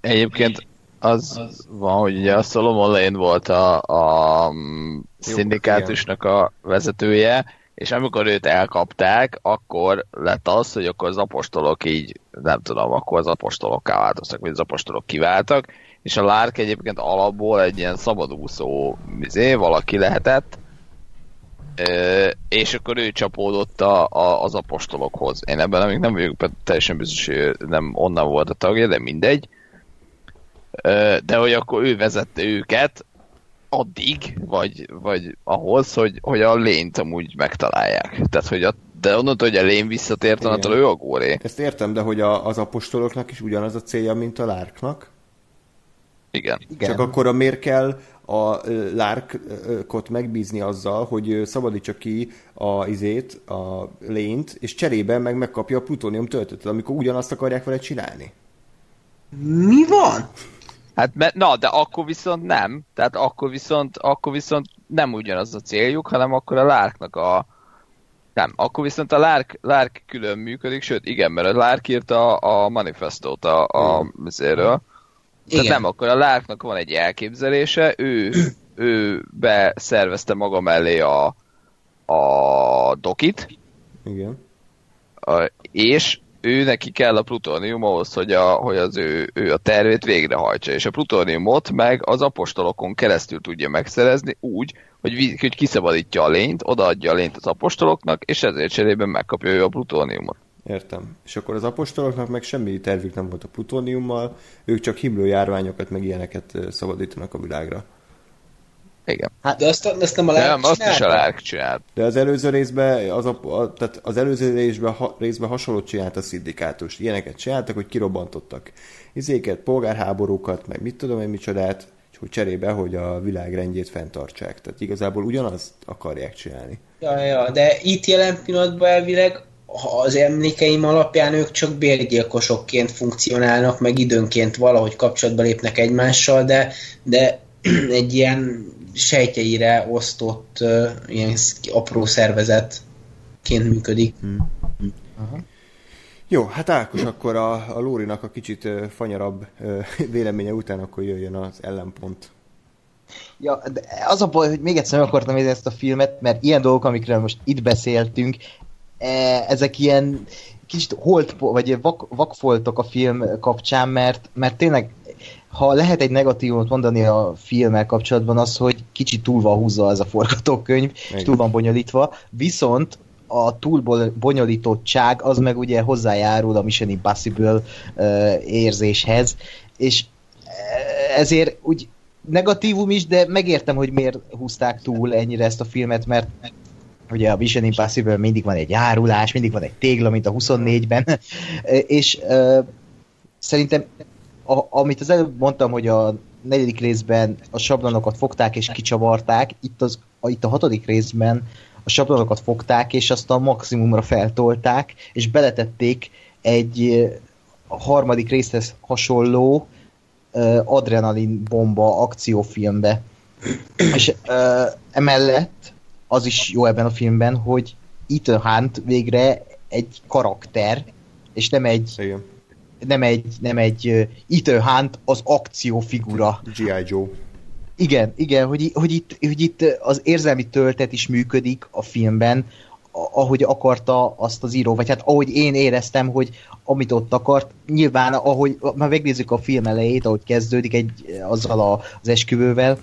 Egyébként az van, hogy ugye a Solomon Lane volt a, a mm, szindikátusnak a vezetője, és amikor őt elkapták, akkor lett az, hogy akkor az apostolok így, nem tudom, akkor az apostolokká változtak, vagy az apostolok kiváltak, és a Lárk egyébként alapból egy ilyen szabadúszó izé, valaki lehetett, Ö, és akkor ő csapódott a, a, az apostolokhoz. Én ebben még nem vagyok teljesen biztos, hogy nem onnan volt a tagja, de mindegy. Ö, de hogy akkor ő vezette őket addig, vagy, vagy ahhoz, hogy, hogy a lényt amúgy megtalálják. Tehát, hogy a, de onnantól, hogy a lén visszatért, onnantól ő a góré. Ezt értem, de hogy a, az apostoloknak is ugyanaz a célja, mint a lárknak? Igen. Igen. Csak akkor a miért kell a ö, lárkot megbízni azzal, hogy szabadítsa ki a izét, a lényt, és cserébe meg megkapja a plutónium töltetet, amikor ugyanazt akarják vele csinálni. Mi van? Hát, me- na, de akkor viszont nem. Tehát akkor viszont, akkor viszont nem ugyanaz a céljuk, hanem akkor a lárknak a... Nem, akkor viszont a lárk, lárk külön működik, sőt, igen, mert a lárk írta a, a manifestót a, a mizéről. Tehát Igen. nem, akkor a lárknak van egy elképzelése, ő, ő beszervezte maga mellé a, a dokit, Igen. a, és ő neki kell a plutónium ahhoz, hogy, a, hogy az ő, ő a tervét végrehajtsa, és a plutóniumot meg az apostolokon keresztül tudja megszerezni úgy, hogy, hogy kiszabadítja a lényt, odaadja a lényt az apostoloknak, és ezért cserében megkapja ő a plutóniumot. Értem. És akkor az apostoloknak meg semmi tervük nem volt a plutóniummal, ők csak himlőjárványokat, meg ilyeneket szabadítanak a világra. Igen. De azt, azt nem a De lárk nem, azt is a lárk csinált. De az előző részben, az, a, a, tehát az előző részben, ha, részben hasonlót csinált a szindikátus. Ilyeneket csináltak, hogy kirobbantottak izéket, polgárháborúkat, meg mit tudom én micsodát, és hogy cserébe, hogy a világ rendjét fenntartsák. Tehát igazából ugyanazt akarják csinálni. Ja, ja, de itt jelen pillanatban elvileg az emlékeim alapján ők csak bérgyilkosokként funkcionálnak, meg időnként valahogy kapcsolatba lépnek egymással, de, de egy ilyen sejtjeire osztott uh, ilyen apró szervezetként működik. Jó, hát Ákos, akkor a, a Lórinak a kicsit ö, fanyarabb ö, véleménye után akkor jöjjön az ellenpont. Ja, de az a baj, hogy még egyszer meg akartam nézni ezt a filmet, mert ilyen dolgok, amikről most itt beszéltünk, ezek ilyen kicsit holt, vagy vak, vakfoltok a film kapcsán, mert, mert tényleg, ha lehet egy negatívumot mondani a filmmel kapcsolatban, az, hogy kicsit túl van húzva ez a forgatókönyv, és Igen. túl van bonyolítva, viszont a túl bo- bonyolítottság az meg ugye hozzájárul a Mission Impossible uh, érzéshez, és ezért úgy negatívum is, de megértem, hogy miért húzták túl ennyire ezt a filmet, mert ugye a Mission Impossible mindig van egy árulás, mindig van egy tégla, mint a 24-ben, és uh, szerintem a, amit az előbb mondtam, hogy a negyedik részben a sablonokat fogták és kicsavarták, itt, az, a, itt a hatodik részben a sablonokat fogták, és azt a maximumra feltolták, és beletették egy a harmadik részhez hasonló uh, adrenalin bomba akciófilmbe. és uh, emellett az is jó ebben a filmben, hogy Ethan Hunt végre egy karakter, és nem egy Igen. nem egy, nem egy Ethan Hunt az akciófigura. G.I. Joe. Igen, igen, hogy, hogy, itt, hogy itt az érzelmi töltet is működik a filmben, ahogy akarta azt az író, vagy hát ahogy én éreztem, hogy amit ott akart, nyilván ahogy, már megnézzük a film elejét, ahogy kezdődik egy, azzal a, az esküvővel,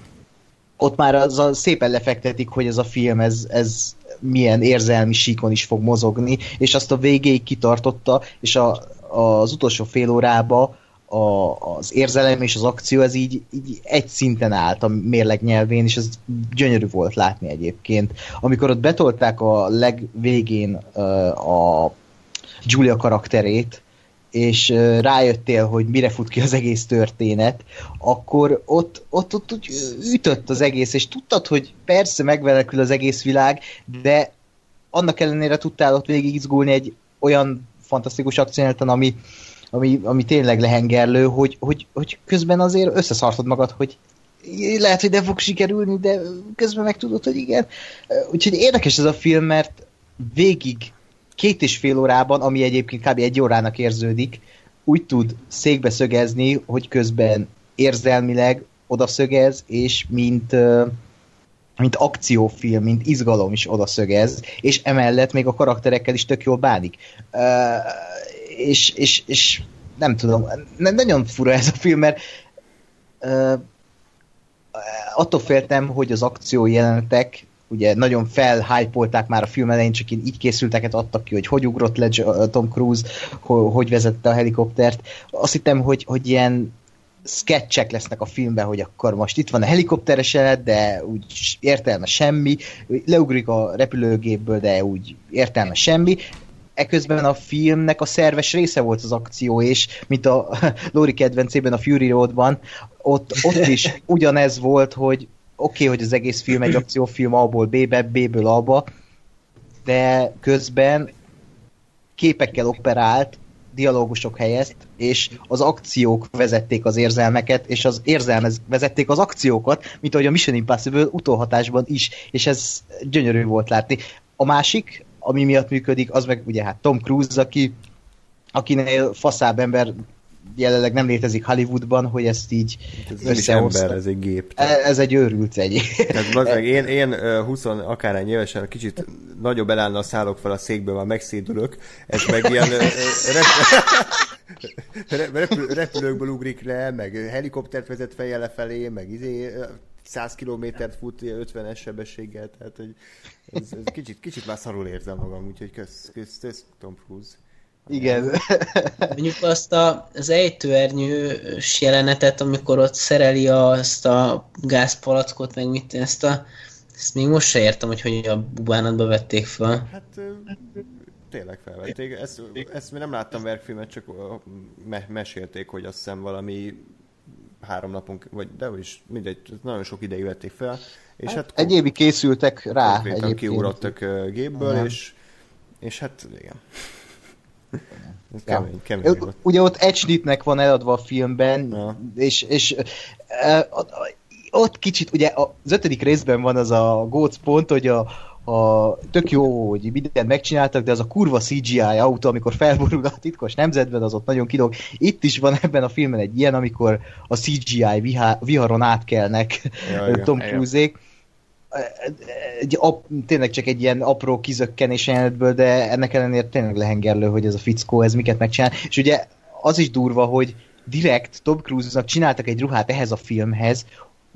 ott már az a, szépen lefektetik, hogy ez a film, ez, ez milyen érzelmi síkon is fog mozogni, és azt a végéig kitartotta, és a, az utolsó fél órába a, az érzelem és az akció, ez így, így egy szinten állt a mérleg nyelvén, és ez gyönyörű volt látni egyébként. Amikor ott betolták a legvégén a Julia karakterét, és rájöttél, hogy mire fut ki az egész történet, akkor ott, ott, ott, ott ütött az egész, és tudtad, hogy persze megvelekül az egész világ, de annak ellenére tudtál ott végig izgulni egy olyan fantasztikus akcióneten, ami, ami, ami tényleg lehengerlő, hogy, hogy, hogy közben azért összeszartod magad, hogy lehet, hogy nem fog sikerülni, de közben meg tudod, hogy igen. Úgyhogy érdekes ez a film, mert végig két és fél órában, ami egyébként kb. egy órának érződik, úgy tud székbe szögezni, hogy közben érzelmileg odaszögez, és mint, mint akciófilm, mint izgalom is odaszögez, és emellett még a karakterekkel is tök jól bánik és, és, és nem tudom, nagyon fura ez a film, mert attól féltem, hogy az akció jelenetek ugye nagyon felhypolták már a film elején, csak így készülteket adtak ki, hogy hogy ugrott le Tom Cruise, hogy vezette a helikoptert. Azt hittem, hogy, hogy ilyen sketchek lesznek a filmben, hogy akkor most itt van a helikopteres jelenet, de úgy értelme semmi, leugrik a repülőgépből, de úgy értelme semmi eközben a filmnek a szerves része volt az akció, és mint a Lori kedvencében, a Fury Roadban, ott, ott is ugyanez volt, hogy oké, okay, hogy az egész film egy akciófilm A-ból B-be, B-ből A-ba, de közben képekkel operált, dialógusok helyezt, és az akciók vezették az érzelmeket, és az érzelmek vezették az akciókat, mint ahogy a Mission Impossible utóhatásban is, és ez gyönyörű volt látni. A másik, ami miatt működik, az meg ugye hát Tom Cruise, aki, akinél faszább ember jelenleg nem létezik Hollywoodban, hogy ezt így ez nem is ember, ez egy gép. Tehát. Ez egy őrült egy. Tehát én, én 20 akárhány évesen kicsit nagyobb elállna a szálok fel a székből, már megszédülök, ez meg ilyen repül, repülőkből ugrik le, meg helikoptert vezet fejjel lefelé, meg izé 100 kilométert fut 50-es sebességgel, tehát hogy ez, ez kicsit, kicsit már szarul érzem magam, úgyhogy kösz, kösz, kösz Tom Cruise. Igen. Mondjuk azt a, az ejtőernyős jelenetet, amikor ott szereli azt a gázpalackot, meg mit, ezt a ezt még most se értem, hogy hogy a bubánatba vették fel. Hát tényleg felvették. Ezt, ezt még nem láttam verkfilmet, csak me- mesélték, hogy azt hiszem valami három napon, vagy de is mindegy, nagyon sok ideig vették fel. És hát, hát egyébi készültek rá. Konkrétan kiugrottak gépből, és, és hát igen. Ja. kemény, kemény volt. Ugye ott egy snitnek van eladva a filmben, ja. és, és ott kicsit, ugye az ötödik részben van az a góc pont, hogy a, a, tök jó, hogy mindent megcsináltak, de az a kurva CGI autó, amikor felborul a titkos nemzetben, az ott nagyon kilóg. Itt is van ebben a filmben egy ilyen, amikor a CGI vihá, viharon átkelnek ja, Tom Cruise-ék. Egy, ap, tényleg csak egy ilyen apró kizökkenés jelenetből, de ennek ellenére tényleg lehengerlő, hogy ez a fickó, ez miket megcsinál. És ugye az is durva, hogy direkt Tom Cruise-nak csináltak egy ruhát ehhez a filmhez,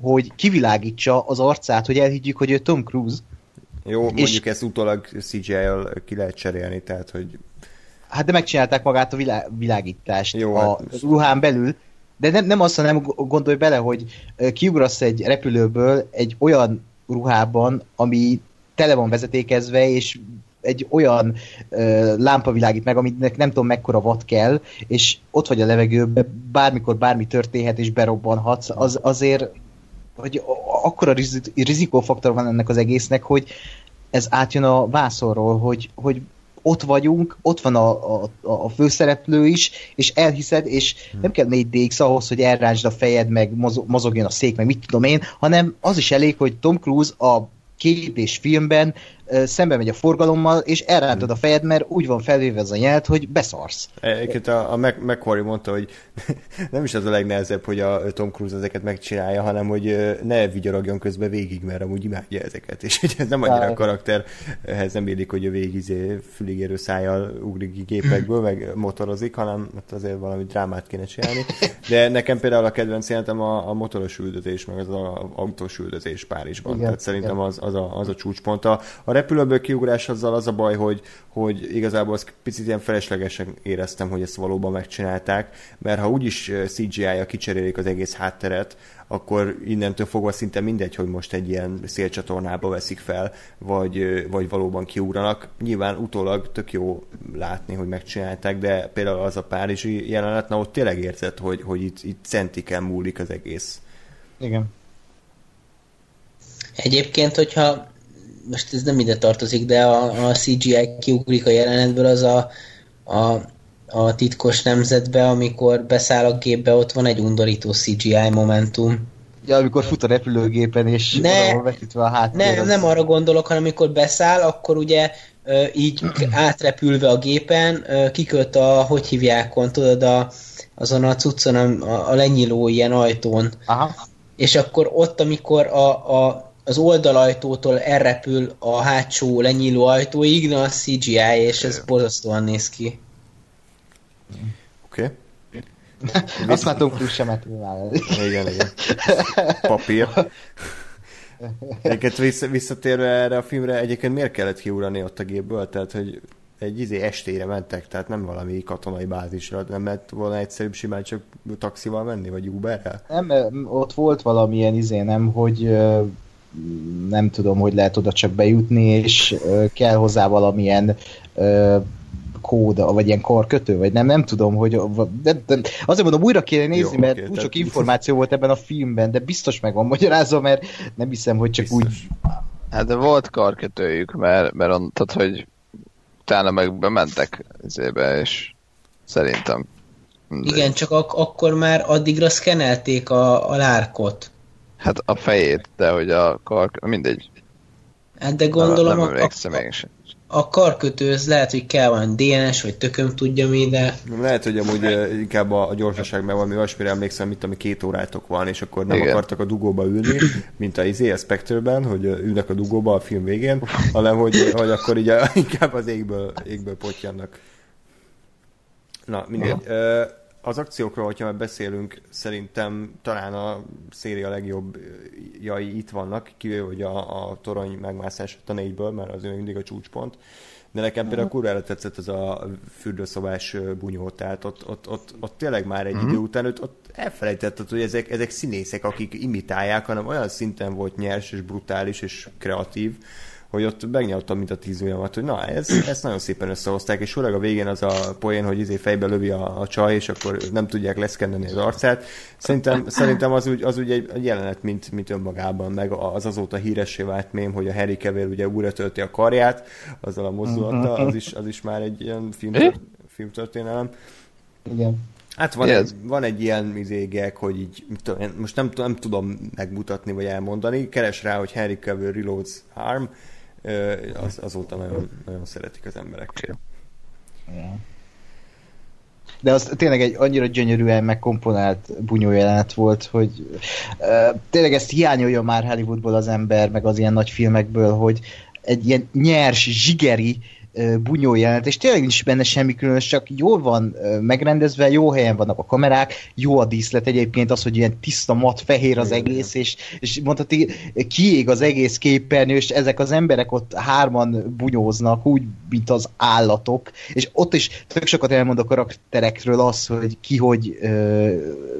hogy kivilágítsa az arcát, hogy elhiggyük, hogy ő Tom Cruise, jó, mondjuk és... ezt utólag CGI-jal ki lehet cserélni, tehát hogy... Hát de megcsinálták magát a vilá- világítást Jó, a hát ruhán belül, de nem, nem azt, nem gondolj bele, hogy kiugrasz egy repülőből egy olyan ruhában, ami tele van vezetékezve, és egy olyan ö, lámpa világít meg, aminek nem tudom mekkora watt kell, és ott vagy a levegőben, bármikor bármi történhet, és berobbanhatsz, az azért hogy akkora rizikófaktor van ennek az egésznek, hogy ez átjön a vászorról, hogy, hogy ott vagyunk, ott van a, a, a főszereplő is, és elhiszed, és hmm. nem kell 4 DX ahhoz, hogy elráncsd a fejed, meg mozogjon a szék, meg mit tudom én, hanem az is elég, hogy Tom Cruise a két és filmben szembe megy a forgalommal, és elrántod a fejed, mert úgy van felvéve ez a nyelt, hogy beszarsz. Egyébként a, a McQuarrie mondta, hogy nem is az a legnehezebb, hogy a Tom Cruise ezeket megcsinálja, hanem hogy ne vigyorogjon közben végig, mert amúgy imádja ezeket, és hogy ez nem annyira a karakterhez nem élik, hogy a végig izé füligérő szájjal ugrik gépekből, meg motorozik, hanem hát azért valami drámát kéne csinálni. De nekem például a kedvenc jelentem a, a motoros üldözés, meg az a autós üldözés Párizsban. Igen, Tehát szerintem az, az, a, az a csúcspont. A, a repülőből kiugrás azzal az a baj, hogy, hogy igazából azt picit ilyen feleslegesen éreztem, hogy ezt valóban megcsinálták, mert ha úgyis CGI-ja kicserélik az egész hátteret, akkor innentől fogva szinte mindegy, hogy most egy ilyen szélcsatornába veszik fel, vagy, vagy valóban kiugranak. Nyilván utólag tök jó látni, hogy megcsinálták, de például az a párizsi jelenet, na ott tényleg érzed, hogy, hogy itt, itt centiken múlik az egész. Igen. Egyébként, hogyha most ez nem ide tartozik, de a, a CGI kiugrik a jelenetből, az a, a, a titkos nemzetbe, amikor beszáll a gépbe, ott van egy undorító CGI momentum. Ja, amikor fut a repülőgépen, és ne, vetítve a háttér. Nem, nem arra gondolok, hanem amikor beszáll, akkor ugye így átrepülve a gépen, kikölt a, hogy hívják, tudod, a, azon a cuccon, a, a lenyíló ilyen ajtón. Aha. És akkor ott, amikor a, a az oldalajtótól elrepül a hátsó lenyíló ajtóig, na a CGI, és ez borzasztóan néz ki. Oké. Okay. Azt már Tom Cruise sem Igen, igen. Papír. Egyébként vissza, visszatérve erre a filmre, egyébként miért kellett kiugrani ott a gépből? Tehát, hogy egy izé estére mentek, tehát nem valami katonai bázisra, nem lehet volna egyszerűbb simán csak taxival menni, vagy Uberrel? Nem, ott volt valamilyen izé, nem, hogy nem tudom, hogy lehet oda csak bejutni, és kell hozzá valamilyen kód, vagy ilyen karkötő, vagy nem, nem tudom, hogy de, de, azért mondom, újra kéne nézni, Jó, mert okay, úgy sok információ volt ebben a filmben, de biztos meg van magyarázva, mert nem hiszem, hogy csak biztos. úgy... Hát de volt karkötőjük, mert, mert on, tehát, hogy utána meg bementek ezébe, és szerintem Igen, csak ak- akkor már addigra szkenelték a, a lárkot. Hát a fejét, de hogy a kar... Mindegy. Hát de gondolom nem, nem a, a, a karkötőhöz lehet, hogy kell van DNS, vagy tököm tudja mi, de... Lehet, hogy amúgy inkább a, a gyorsaság, mert valami olyasmire emlékszem, mint ami két órátok van, és akkor nem Igen. akartak a dugóba ülni, mint a izé, a Spectre-ben, hogy ülnek a dugóba a film végén, hanem hogy, hogy akkor így a, inkább az égből, égből potyannak. Na, mindegy. Ja az akciókról, hogyha már beszélünk, szerintem talán a széria legjobb jai itt vannak, kivéve hogy a, a torony megmászás a négyből, mert az mindig a csúcspont. De nekem például kurvára tetszett ez a fürdőszobás bunyó, tehát ott, ott, ott, ott tényleg már egy mm-hmm. idő után ott, ott elfelejtetted, hogy ezek, ezek színészek, akik imitálják, hanem olyan szinten volt nyers és brutális és kreatív, hogy ott megnyaltam, mint a tíz ujjamat, hogy na, ez, ezt nagyon szépen összehozták, és főleg a végén az a poén, hogy izé fejbe lövi a, a csaj, és akkor nem tudják leszkenneni az arcát. Szerintem, szerintem az úgy, az úgy egy, egy jelenet, mint, mint önmagában, meg az azóta híressé vált mém, hogy a Harry Cavill ugye újra tölti a karját, azzal a mozdulattal, az is, az is már egy ilyen film, filmtörténelem. Igen. Hát van, egy, van egy ilyen izégek, hogy így, most nem, nem tudom megmutatni vagy elmondani, keres rá, hogy Harry Cavill Reloads Harm, az, azóta nagyon, nagyon szeretik az emberek. Ja. De az tényleg egy annyira gyönyörűen megkomponált bunyó jelenet volt, hogy uh, tényleg ezt hiányolja már Hollywoodból az ember, meg az ilyen nagy filmekből, hogy egy ilyen nyers, zsigeri bunyó jelent, és tényleg nincs benne semmi különös, csak jól van megrendezve, jó helyen vannak a kamerák, jó a díszlet egyébként az, hogy ilyen tiszta mat fehér az egész, és, és mondhatni, kiég az egész képernyő, és ezek az emberek ott hárman bunyóznak, úgy, mint az állatok, és ott is tök sokat elmond a karakterekről az, hogy ki hogy ö,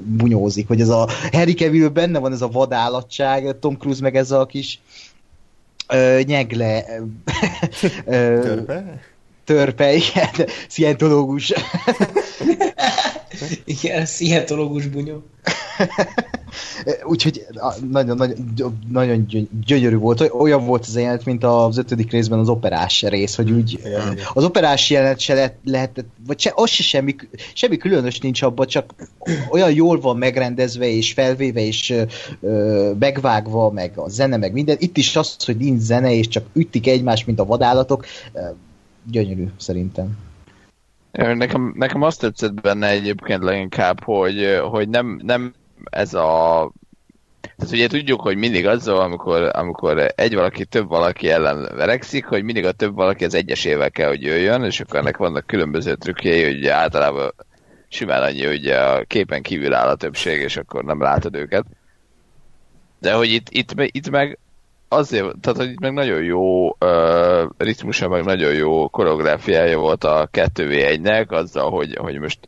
bunyózik, hogy ez a Harry Cavill benne van ez a vadállatság, Tom Cruise meg ez a kis ö, nyegle ö, törpe? Törpe, igen, szientológus. igen, szientológus bunyó. Úgyhogy nagyon, nagyon, nagyon gyö- gyönyörű volt. Olyan volt az jelenet, mint az ötödik részben az operás rész, hogy úgy az operás jelenet se lehet, lehetett, vagy se, az se semmi, semmi különös nincs abban, csak olyan jól van megrendezve és felvéve és ö, ö, megvágva, meg a zene, meg minden. Itt is az, hogy nincs zene, és csak ütik egymást, mint a vadállatok. Gyönyörű, szerintem. Nekem, nekem azt tetszett benne egyébként leginkább, hogy, hogy nem, nem ez a... Tehát ugye tudjuk, hogy mindig azzal, amikor, amikor egy valaki több valaki ellen verekszik, hogy mindig a több valaki az egyesével kell, hogy jöjjön, és akkor ennek vannak különböző trükkjei, hogy általában simán annyi, hogy a képen kívül áll a többség, és akkor nem látod őket. De hogy itt, itt, itt meg azért, tehát hogy meg nagyon jó uh, ritmusa, meg nagyon jó koreográfiája volt a 2v1-nek, azzal, hogy, hogy most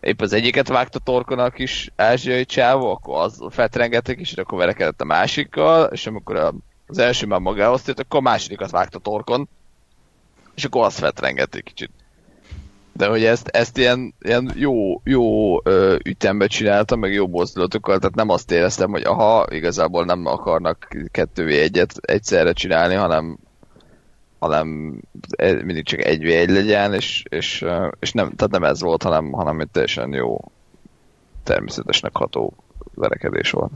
épp az egyiket vágta torkon a kis ázsiai csávó, akkor az feltrengettek is, és akkor verekedett a másikkal, és amikor a, az első már magához tért, akkor a másodikat vágta torkon, és akkor azt feltrengett egy kicsit. De hogy ezt, ezt ilyen, ilyen jó, jó ö, ütembe csináltam, meg jó mozdulatokkal, tehát nem azt éreztem, hogy aha, igazából nem akarnak kettővé egyet egyszerre csinálni, hanem hanem e- mindig csak egy v egy legyen, és, és, ö, és nem, tehát nem ez volt, hanem, hanem egy teljesen jó természetesnek ható verekedés volt.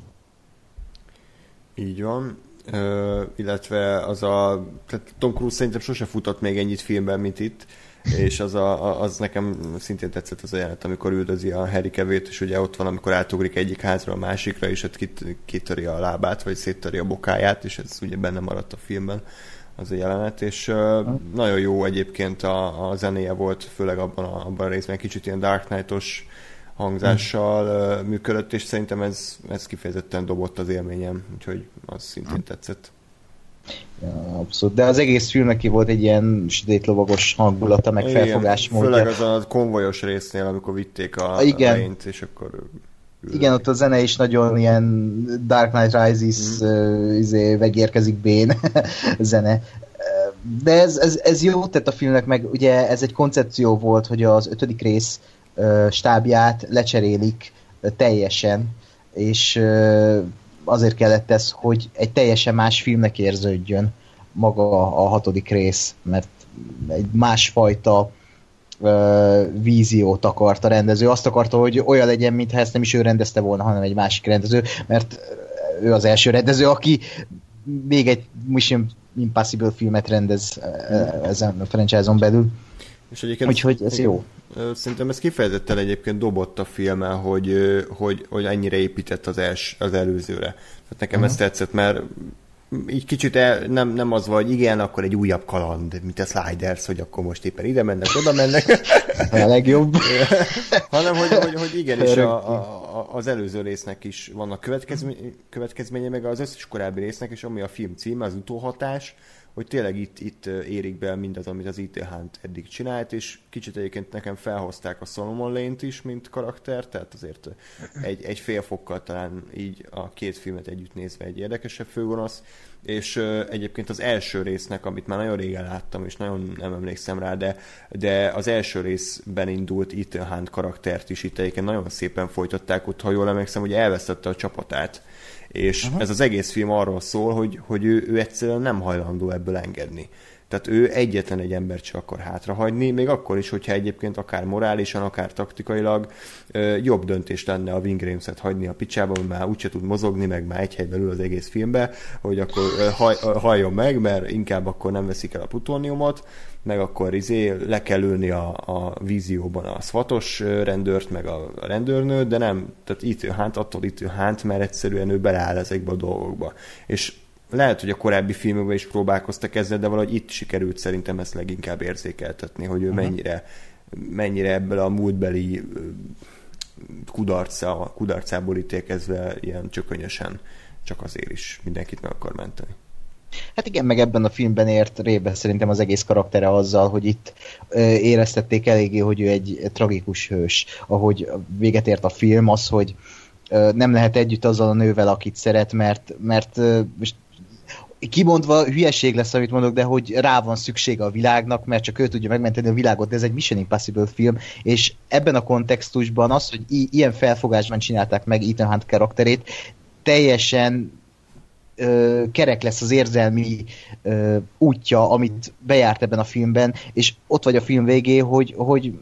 Így van. Ö, illetve az a... Tehát Tom Cruise szerintem sose futott még ennyit filmben, mint itt, és az, a, az nekem szintén tetszett az a jelenet, amikor üldözi a Harry kevét, és ugye ott van, amikor átugrik egyik házról a másikra, és ott kit, kitöri a lábát, vagy széttöri a bokáját, és ez ugye benne maradt a filmben az a jelenet, és uh, nagyon jó egyébként a, a zenéje volt, főleg abban a, abban a részben, kicsit ilyen Dark Knight-os hangzással uh, működött, és szerintem ez, ez kifejezetten dobott az élményem, úgyhogy az szintén tetszett. Ja, abszolút. De az egész filmnek ki volt egy ilyen sötétlovagos hangulata, meg Igen, felfogásmódja. Főleg az a konvojos résznél, amikor vitték a, Igen. a lényt, és akkor Igen, ott a zene is nagyon ilyen Dark Knight Rises, mm. uh, izé, megérkezik Bén zene. De ez, ez, ez jó tett a filmnek, meg ugye ez egy koncepció volt, hogy az ötödik rész uh, stábját lecserélik uh, teljesen, és uh, azért kellett ez, hogy egy teljesen más filmnek érződjön maga a hatodik rész, mert egy másfajta ö, víziót akart a rendező. Azt akarta, hogy olyan legyen, mintha ezt nem is ő rendezte volna, hanem egy másik rendező, mert ő az első rendező, aki még egy Mission Impossible filmet rendez ezen a franchise-on belül. És egyébként Úgyhogy ez jó. Szerintem ez kifejezetten egyébként dobott a filmen, hogy, hogy, hogy ennyire épített az, els, az előzőre. Tehát nekem uh-huh. ez tetszett, mert így kicsit el, nem, nem az vagy, igen, akkor egy újabb kaland, mint a Sliders, hogy akkor most éppen ide mennek, oda mennek, A legjobb. hanem hogy, hogy, hogy igenis a, a, a, az előző résznek is vannak következmény, következménye, meg az összes korábbi résznek, és ami a film címe, az utóhatás, hogy tényleg itt, itt érik be mindaz, amit az. Hunt eddig csinált, és kicsit egyébként nekem felhozták a Solomon Lane-t is, mint karakter, tehát azért egy, egy fél fokkal talán így a két filmet együtt nézve egy érdekesebb főgonosz, és egyébként az első résznek, amit már nagyon régen láttam, és nagyon nem emlékszem rá, de, de az első részben indult Ethan Hunt karaktert is itt egyébként nagyon szépen folytatták, ott ha jól emlékszem, hogy elvesztette a csapatát, és uh-huh. ez az egész film arról szól, hogy, hogy ő, ő egyszerűen nem hajlandó ebből engedni. Tehát ő egyetlen egy embert se akar hátrahagyni, még akkor is, hogyha egyébként akár morálisan, akár taktikailag jobb döntés lenne a Wing Rames-et hagyni a picsába, hogy már úgyse tud mozogni, meg már egy helyben ül az egész filmbe, hogy akkor haj, halljon meg, mert inkább akkor nem veszik el a plutóniumot, meg akkor izé le kell ülni a, a vízióban a szvatos rendőrt, meg a rendőrnőt, de nem, tehát itt hánt, attól itt hánt, mert egyszerűen ő beleáll ezekbe a dolgokba. És lehet, hogy a korábbi filmekben is próbálkoztak ezzel, de valahogy itt sikerült szerintem ezt leginkább érzékeltetni, hogy ő uh-huh. mennyire, mennyire ebből a múltbeli kudarca, kudarcából ítélkezve ilyen csökönyösen csak azért is mindenkit meg akar menteni. Hát igen, meg ebben a filmben ért rébe szerintem az egész karaktere azzal, hogy itt éreztették eléggé, hogy ő egy tragikus hős. Ahogy véget ért a film, az, hogy nem lehet együtt azzal a nővel, akit szeret, mert, mert most kimondva hülyeség lesz, amit mondok, de hogy rá van szüksége a világnak, mert csak ő tudja megmenteni a világot, de ez egy Mission Impossible film, és ebben a kontextusban az, hogy i- ilyen felfogásban csinálták meg Ethan Hunt karakterét, teljesen ö, kerek lesz az érzelmi ö, útja, amit bejárt ebben a filmben, és ott vagy a film végé, hogy, hogy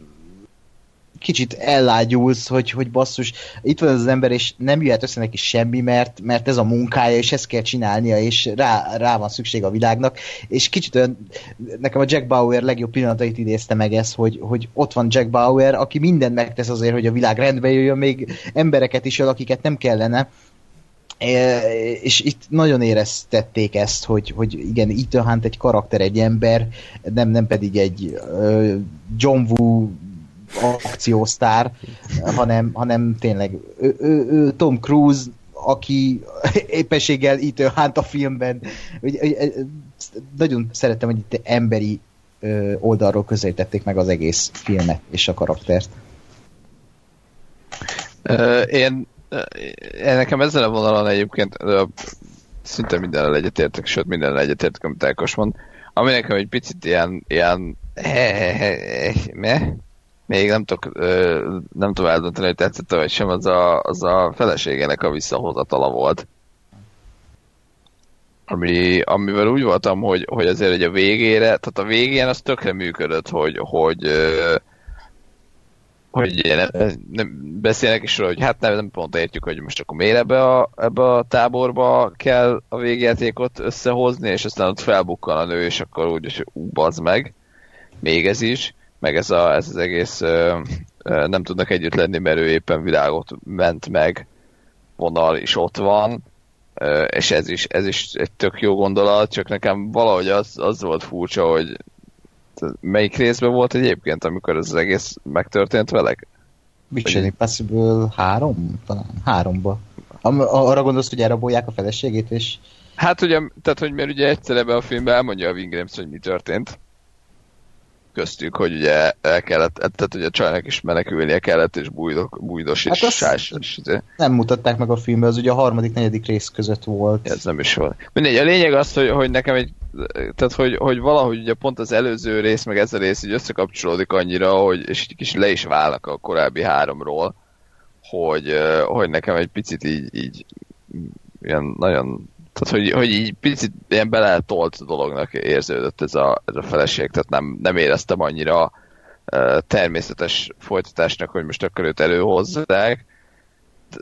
kicsit ellágyulsz, hogy, hogy basszus, itt van az ember, és nem jöhet össze neki semmi, mert, mert ez a munkája, és ezt kell csinálnia, és rá, rá van szükség a világnak, és kicsit olyan, nekem a Jack Bauer legjobb pillanatait idézte meg ez, hogy, hogy ott van Jack Bauer, aki mindent megtesz azért, hogy a világ rendbe jöjjön, még embereket is akiket nem kellene, és itt nagyon éreztették ezt, hogy, hogy igen, Ethan Hunt egy karakter, egy ember, nem, nem pedig egy John Woo akciósztár, hanem, hanem tényleg ő, ő, ő Tom Cruise, aki éppenséggel Ethan Hunt a filmben. Nagyon szerettem, hogy itt emberi oldalról közelítették meg az egész filmet és a karaktert. Én nekem ezzel a vonalon egyébként szinte mindenre egyetértek, sőt mindenre egyetértek, amit Ákos mond. Ami nekem egy picit ilyen, ilyen he, he, he, he, még nem tudok, nem tudom eldönteni, hogy tetszett vagy sem, az a, az a feleségének a visszahozatala volt. Ami, amivel úgy voltam, hogy, hogy azért egy a végére, tehát a végén az tökre működött, hogy, hogy, hogy nem, nem beszélnek is róla, hogy hát nem, nem pont értjük, hogy most akkor miért ebbe a, ebbe a táborba kell a végjátékot összehozni, és aztán ott felbukkan a nő, és akkor úgy, hogy ú, meg, még ez is meg ez, a, ez az egész ö, ö, nem tudnak együtt lenni, mert ő éppen világot ment meg, vonal is ott van, ö, és ez is, ez is egy tök jó gondolat, csak nekem valahogy az, az volt furcsa, hogy melyik részben volt egyébként, amikor ez az egész megtörtént velek? Mission Impossible 3? Talán 3-ba. Arra gondolsz, hogy elrabolják a feleségét, és... Hát ugye, tehát hogy mert ugye egyszer ebben a filmben elmondja a Wingrams, hogy mi történt köztük, hogy ugye el kellett, tehát ugye a csajnak is menekülnie kellett, és bújdok, bújdos hát és sás. És, nem mutatták meg a filmben, az ugye a harmadik, negyedik rész között volt. Ez nem is volt. Mindegy, a lényeg az, hogy, hogy nekem egy, tehát hogy, hogy valahogy ugye pont az előző rész, meg ez a rész így összekapcsolódik annyira, hogy, és kis le is válnak a korábbi háromról, hogy, hogy nekem egy picit így, így ilyen nagyon tehát, hogy, hogy így picit ilyen beletolt dolognak érződött ez a, ez a feleség, tehát nem, nem éreztem annyira uh, természetes folytatásnak, hogy most akkor őt előhozzák,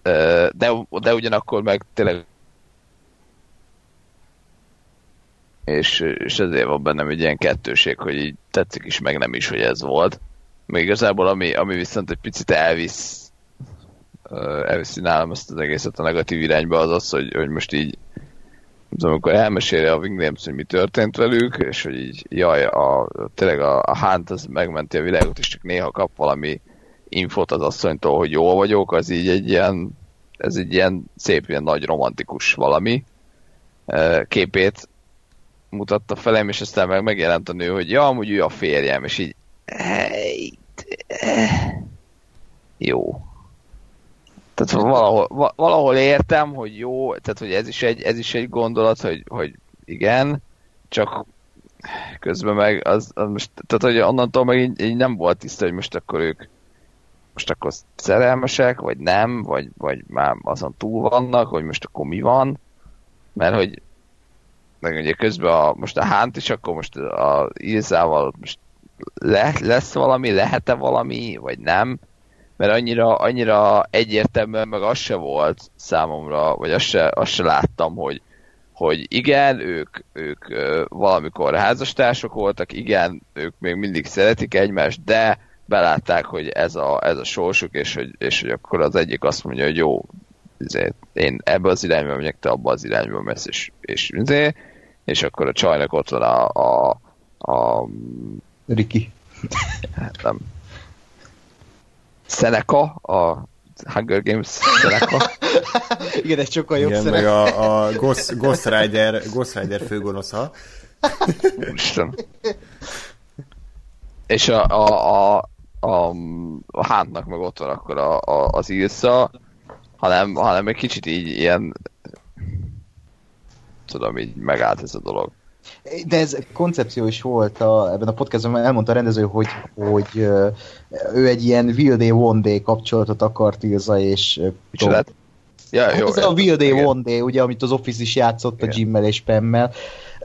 uh, de, de ugyanakkor meg tényleg és, és ezért van bennem egy ilyen kettőség, hogy így tetszik is, meg nem is, hogy ez volt. Még igazából ami, ami viszont egy picit elvisz elviszi nálam ezt az egészet a negatív irányba, az az, hogy, hogy most így tudom, amikor elmeséli a Williams, hogy mi történt velük, és hogy így, jaj, a, tényleg a, a Hunt az megmenti a világot, és csak néha kap valami infot az asszonytól, hogy jól vagyok, az így egy ilyen, ez egy ilyen szép, ilyen nagy romantikus valami képét mutatta felem, és aztán meg megjelent a nő, hogy ja, amúgy ő a férjem, és így jó. Tehát valahol, valahol értem, hogy jó, tehát hogy ez is egy, ez is egy gondolat, hogy, hogy igen, csak közben meg az, az most, tehát hogy onnantól meg így, így nem volt tiszta, hogy most akkor ők most akkor szerelmesek, vagy nem, vagy, vagy már azon túl vannak, hogy most akkor mi van, mert hogy meg ugye közben a, most a Hánt is, akkor most a Ilzával most le, lesz valami, lehet-e valami, vagy nem, mert annyira, annyira egyértelműen meg az se volt számomra, vagy azt se, azt se láttam, hogy, hogy igen, ők, ők valamikor házastársak voltak, igen, ők még mindig szeretik egymást, de belátták, hogy ez a, ez a sorsuk, és hogy, és hogy akkor az egyik azt mondja, hogy jó, ezért én ebbe az irányba megyek, te abba az irányba mész, és, és, és, és akkor a csajnak ott van a, a, a Riki. Hát nem, Seneca, a Hunger Games Seneca. Igen, ez sokkal jobb Igen, meg a, a Ghost, Ghost, Rider, Ghost Rider főgonosza. Úristen. És a, a, a, a, a Hántnak meg ott van akkor a, a, az Ilsa, hanem, hanem egy kicsit így ilyen tudom, így megállt ez a dolog. De ez koncepció is volt a, ebben a podcastban, elmondta a rendező, hogy, hogy ő egy ilyen Will Day One Day kapcsolatot akart Ilza és Ja, Hát jó, ez a Will Day, igen. One Day, ugye, amit az Office is játszott a Igen. Jimmel és Pemmel.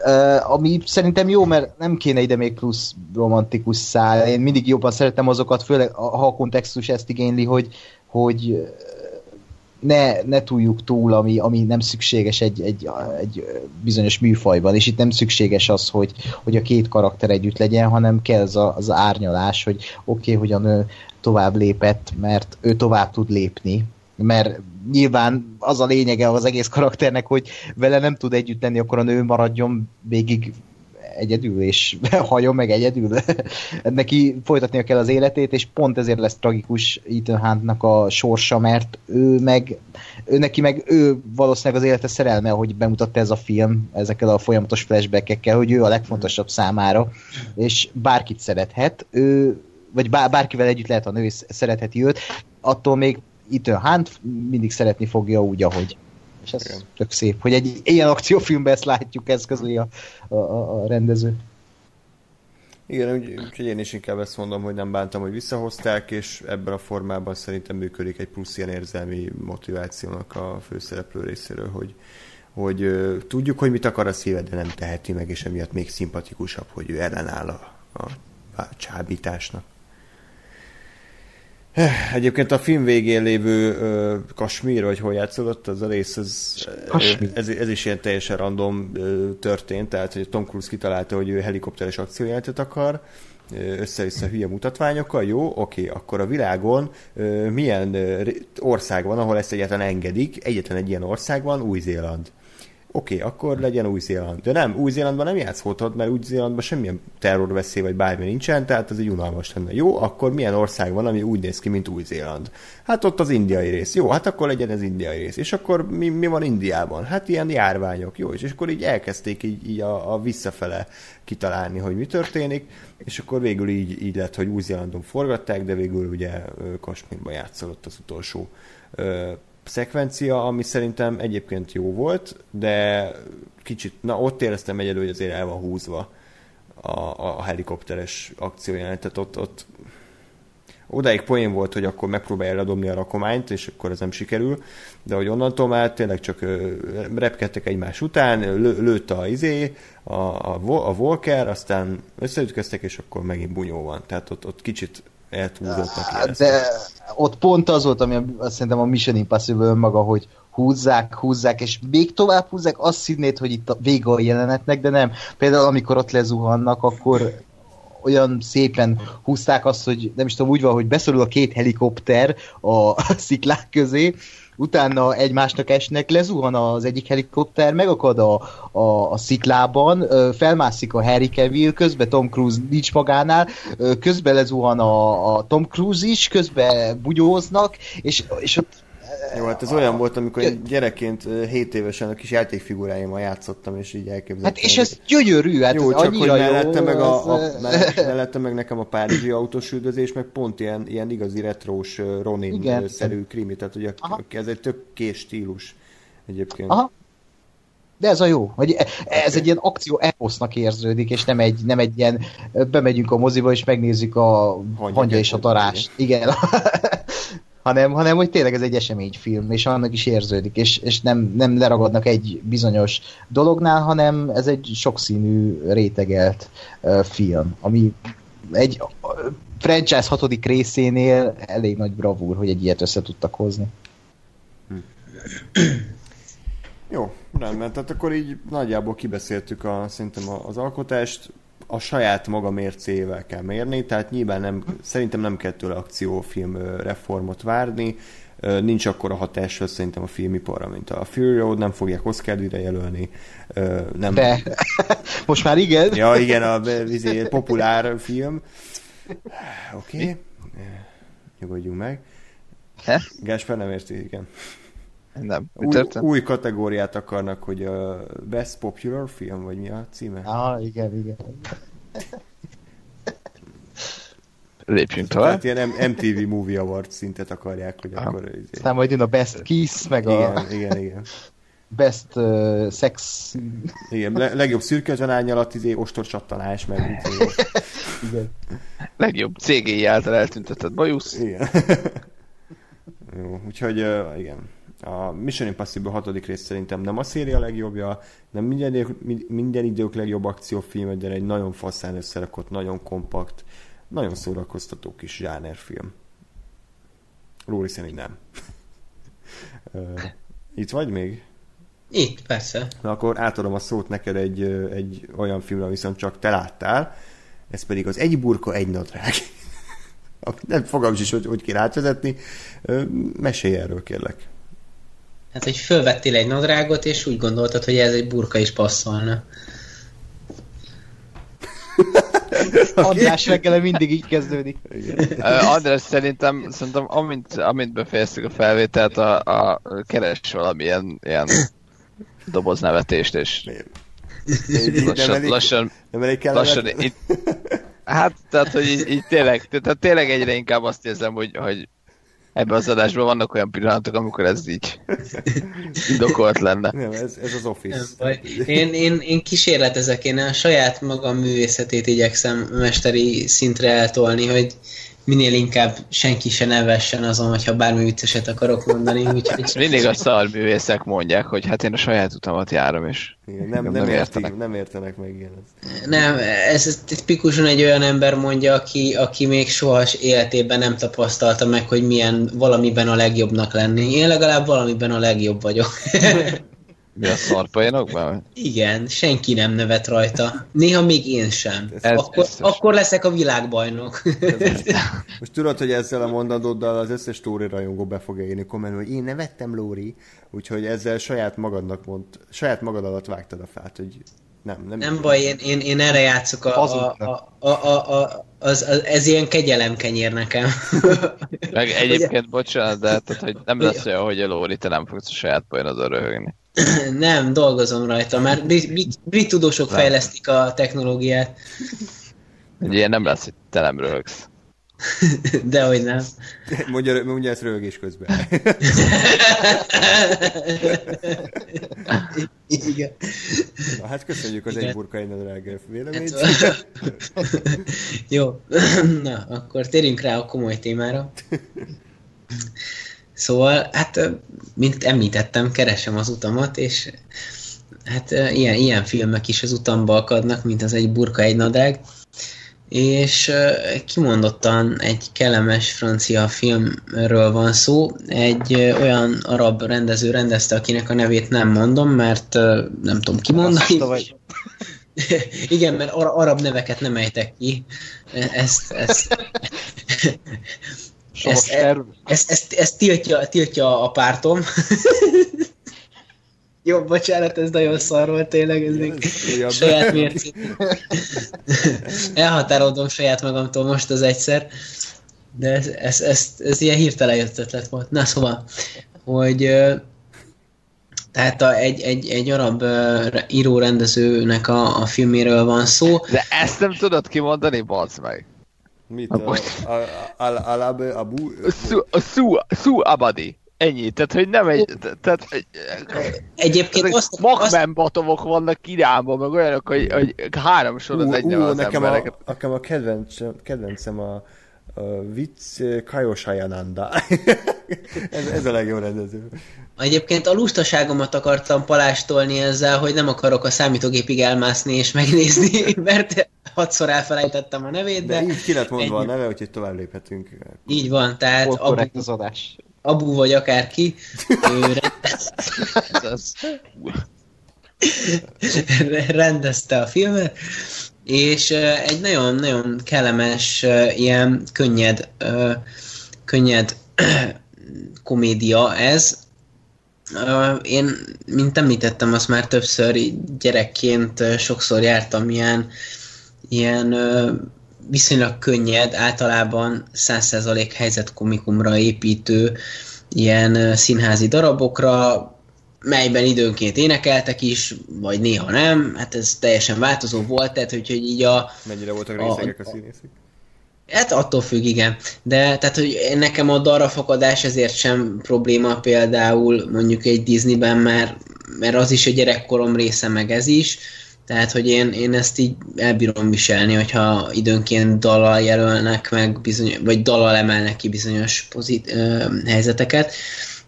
Uh, ami szerintem jó, mert nem kéne ide még plusz romantikus szál. Én mindig jobban szeretem azokat, főleg a- ha a kontextus ezt igényli, hogy, hogy ne, ne túljuk túl, ami, ami nem szükséges egy, egy, egy bizonyos műfajban, és itt nem szükséges az, hogy, hogy a két karakter együtt legyen, hanem kell az, a, az árnyalás, hogy oké, okay, hogy a nő tovább lépett, mert ő tovább tud lépni, mert nyilván az a lényege az egész karakternek, hogy vele nem tud együtt lenni, akkor a nő maradjon végig egyedül, és halljon meg egyedül. Neki folytatnia kell az életét, és pont ezért lesz tragikus Ethan Huntnak a sorsa, mert ő meg, ő neki meg ő valószínűleg az élete szerelme, hogy bemutatta ez a film ezekkel a folyamatos flashbackekkel, hogy ő a legfontosabb számára, és bárkit szerethet, ő, vagy bár, bárkivel együtt lehet a nő, és szeretheti őt, attól még Ethan Hunt mindig szeretni fogja úgy, ahogy. És ez Igen. tök szép, hogy egy ilyen akciófilmben ezt látjuk, ez közli a, a, a, rendező. Igen, úgy- úgyhogy én is inkább ezt mondom, hogy nem bántam, hogy visszahozták, és ebben a formában szerintem működik egy plusz ilyen érzelmi motivációnak a főszereplő részéről, hogy, hogy ö, tudjuk, hogy mit akar a szíve, de nem teheti meg, és emiatt még szimpatikusabb, hogy ő ellenáll a, a, a csábításnak. Eh, Egyébként a film végén lévő ö, Kasmír, vagy hol játszódott, az a rész, ez, Kasmír. ez, ez is ilyen teljesen random ö, történt, tehát hogy Tom Cruise kitalálta, hogy ő helikopteres akciójelentet akar, össze-vissza hülye mutatványokkal, jó, oké, akkor a világon ö, milyen ö, ország van, ahol ezt egyáltalán engedik, egyetlen egy ilyen ország van, Új-Zéland. Oké, okay, akkor legyen Új-Zéland. De nem, Új-Zélandban nem játszhatod, mert Új-Zélandban semmilyen terrorveszély vagy bármi nincsen, tehát ez egy unalmas lenne. Jó, akkor milyen ország van, ami úgy néz ki, mint Új-Zéland? Hát ott az indiai rész. Jó, hát akkor legyen ez indiai rész. És akkor mi, mi van Indiában? Hát ilyen járványok. Jó, és akkor így elkezdték így, így a, a visszafele kitalálni, hogy mi történik, és akkor végül így, így lett, hogy Új-Zélandon forgatták, de végül ugye Kasmírban játszolott az utolsó szekvencia, ami szerintem egyébként jó volt, de kicsit, na ott éreztem egyedül, hogy azért el van húzva a, a helikopteres akciójelenet, ott, ott odáig poén volt, hogy akkor megpróbálja ledobni a rakományt, és akkor ez nem sikerül, de hogy onnantól már tényleg csak repkedtek egymás után, lő, lőtt a izé, a, a, a Volker, aztán összeütköztek, és akkor megint bunyó van. Tehát ott, ott kicsit éreztem. De ott pont az volt, ami azt szerintem a Mission Impossible önmaga, hogy húzzák, húzzák, és még tovább húzzák, azt hinnéd, hogy itt a vége a jelenetnek, de nem. Például amikor ott lezuhannak, akkor olyan szépen húzták azt, hogy nem is tudom, úgy van, hogy beszorul a két helikopter a sziklák közé, utána egymásnak esnek, lezuhan az egyik helikopter, megakad a, a, a sziklában, felmászik a Harry Cavill, közben Tom Cruise nincs magánál, közben lezuhan a, a Tom Cruise is, közben bugyóznak, és, és ott Jó, hát ez olyan volt, amikor én gyerekként 7 évesen a kis játékfiguráimmal játszottam, és így elképzeltem. Hát és ez gyönyörű, hát jó, ez csak hogy mellette, jó, meg a, a, mellette, mellette meg nekem a párizsi autós üldözés, meg pont ilyen, ilyen igazi retrós. Ronin-szerű krimi, tehát ugye Aha. ez egy tök kés stílus egyébként. Aha. De ez a jó, hogy e- ez egy ilyen akció eposznak érződik, és nem egy, nem egy ilyen, bemegyünk a moziba, és megnézzük a hangya és a kettőt, darást. Igen. hanem, hanem, hogy tényleg ez egy eseményfilm, és annak is érződik, és, és nem, nem leragadnak egy bizonyos dolognál, hanem ez egy sokszínű, rétegelt uh, film, ami egy uh, franchise hatodik részénél elég nagy bravúr, hogy egy ilyet össze tudtak hozni. Jó, rendben, tehát akkor így nagyjából kibeszéltük a, szerintem az alkotást, a saját maga mércével kell mérni, tehát nyilván nem, szerintem nem kell tőle akciófilm reformot várni, nincs akkor a hatással szerintem a filmiparra, mint a Fury Road, nem fogják Oscar díjra jelölni, nem, De most már igen. Ja, igen, a izé, populár film. Oké. Okay. Nyugodjunk meg. Gásper nem érti, igen. Nem. Mi Új, történt? új kategóriát akarnak, hogy a Best Popular Film, vagy mi a címe? Ah, igen, igen. Lépjünk tovább. Tehát ilyen MTV Movie Awards szintet akarják, hogy Aha. akkor... Izé. Aztán majd jön a Best Kiss, meg a Igen, igen, igen. Best uh, Sex. igen. Le- legjobb szürke zsanány alatt izé, ostorcsattanás, meg izé. Igen. Legjobb CGI által eltüntetett bajusz. Igen. Jó, úgyhogy uh, igen. A Mission Impossible hatodik rész szerintem nem a széria legjobbja, nem minden, idő- minden idők legjobb akciófilm, de egy nagyon faszán összerakott, nagyon kompakt, nagyon szórakoztató kis zsánerfilm. Róli szerint nem. Itt vagy még? Itt, persze. Na akkor átadom a szót neked egy, egy olyan filmre, viszont csak te láttál, ez pedig az Egy burka, egy nadrág. Nem fogalmam is, hogy hogy kéne átvezetni. Mesélj erről, kérlek. Hát, hogy fölvettél egy nadrágot, és úgy gondoltad, hogy ez egy burka is passzolna. András reggele mindig így kezdődik. Ö, András, szerintem, szerintem amint, amint befejeztük a felvételt, a, a keres valamilyen ilyen doboznevetést, és lassan, elég, lassan, nem elég lassan itt, Hát, tehát, hogy így, így tényleg, tehát tényleg egyre inkább azt érzem, hogy, hogy ebben az adásban vannak olyan pillanatok, amikor ez így indokolt lenne. Nem, ez, ez az Office. Nem baj. Én, én, én kísérletezek, én a saját magam művészetét igyekszem mesteri szintre eltolni, hogy minél inkább senki se nevessen azon, hogyha bármi vicceset akarok mondani, úgyhogy Mindig a szarművészek mondják, hogy hát én a saját utamat járom, és Igen, nem, Nem nem, értik, értenek. nem értenek meg. Ez. nem, ez, ez tipikusan egy olyan ember mondja, aki, aki még soha életében nem tapasztalta meg, hogy milyen valamiben a legjobbnak lenni. Én legalább valamiben a legjobb vagyok. mi a szarpoénokban? Igen, senki nem nevet rajta. Néha még én sem. Ez akkor, akkor leszek a világbajnok. Most tudod, hogy ezzel a mondatoddal az összes Tóri rajongó be fogja írni kommentben, hogy én nevettem Lóri, úgyhogy ezzel saját magadnak mond, saját magad alatt vágtad a fát, hogy nem, nem. Nem baj, én, én, én erre játszok a, a, a, a, a, a az, az, ez ilyen kegyelemkenyér nekem. Meg egyébként, bocsánat, de tehát, hogy nem lesz olyan, hogy a Lóri, te nem fogsz a saját poénodon röhögni. nem, dolgozom rajta, már brit, brit, brit tudósok Nem. fejlesztik a technológiát, ilyen nem lesz, hogy te nem röhögsz. de hogy nem. Mondja, mondja ezt rögés közben. Igen. Na, hát köszönjük az Igen. egy burka egy nadrág véleményt. Hát, Jó, na, akkor térjünk rá a komoly témára. Szóval, hát, mint említettem, keresem az utamat, és hát ilyen, ilyen filmek is az utamba akadnak, mint az egy burka, egy nadrág. És kimondottan egy kellemes francia filmről van szó. Egy olyan arab rendező rendezte, akinek a nevét nem mondom, mert nem tudom kimondani. Vagy. Igen, mert ara- arab neveket nem ejtek ki. Ezt, ezt, ezt, terv. ezt, ezt, ezt tiltja, tiltja a pártom. Jó, bocsánat, ez nagyon szar volt tényleg, ez még saját mércét. Elhatárolom saját magamtól most az egyszer, de ez, ez, ez, ez ilyen hirtelen jött ötlet volt. Na szóval, hogy tehát a, egy, egy, egy arab ö, író-rendezőnek a, a filméről van szó. De ezt nem tudod kimondani, bazd meg. Mit? Hát A, su Abadi. Ennyi, tehát hogy nem egy, tehát egy, Egyébként tehát, azt, vannak Iránban, meg olyanok, hogy, hogy három sor az egyre az nekem, a, embereket. nekem a kedvencem, kedvencem a, a vicc Kajos Hayananda. ez, ez a legjobb rendező. egyébként a lustaságomat akartam palástolni ezzel, hogy nem akarok a számítógépig elmászni és megnézni, mert hatszor elfelejtettem a nevét, De, de, így ki lett mondva a ennyi. neve, úgyhogy tovább léphetünk. így van, tehát korrekt az adás. Abu vagy akárki, ő rendezte a filmet, és egy nagyon-nagyon kellemes, ilyen könnyed, könnyed komédia ez. Én, mint említettem, azt már többször gyerekként sokszor jártam ilyen, ilyen viszonylag könnyed, általában 100% helyzetkomikumra építő ilyen színházi darabokra, melyben időnként énekeltek is, vagy néha nem, hát ez teljesen változó volt, tehát hogy, így a, Mennyire voltak A- részegek a színészek? Hát attól függ, igen. De tehát, hogy nekem a darrafakadás ezért sem probléma például mondjuk egy Disneyben, mert, mert az is a gyerekkorom része, meg ez is. Tehát, hogy én, én ezt így elbírom viselni, hogyha időnként dallal jelölnek meg, bizony, vagy dallal emelnek ki bizonyos pozit, ö, helyzeteket.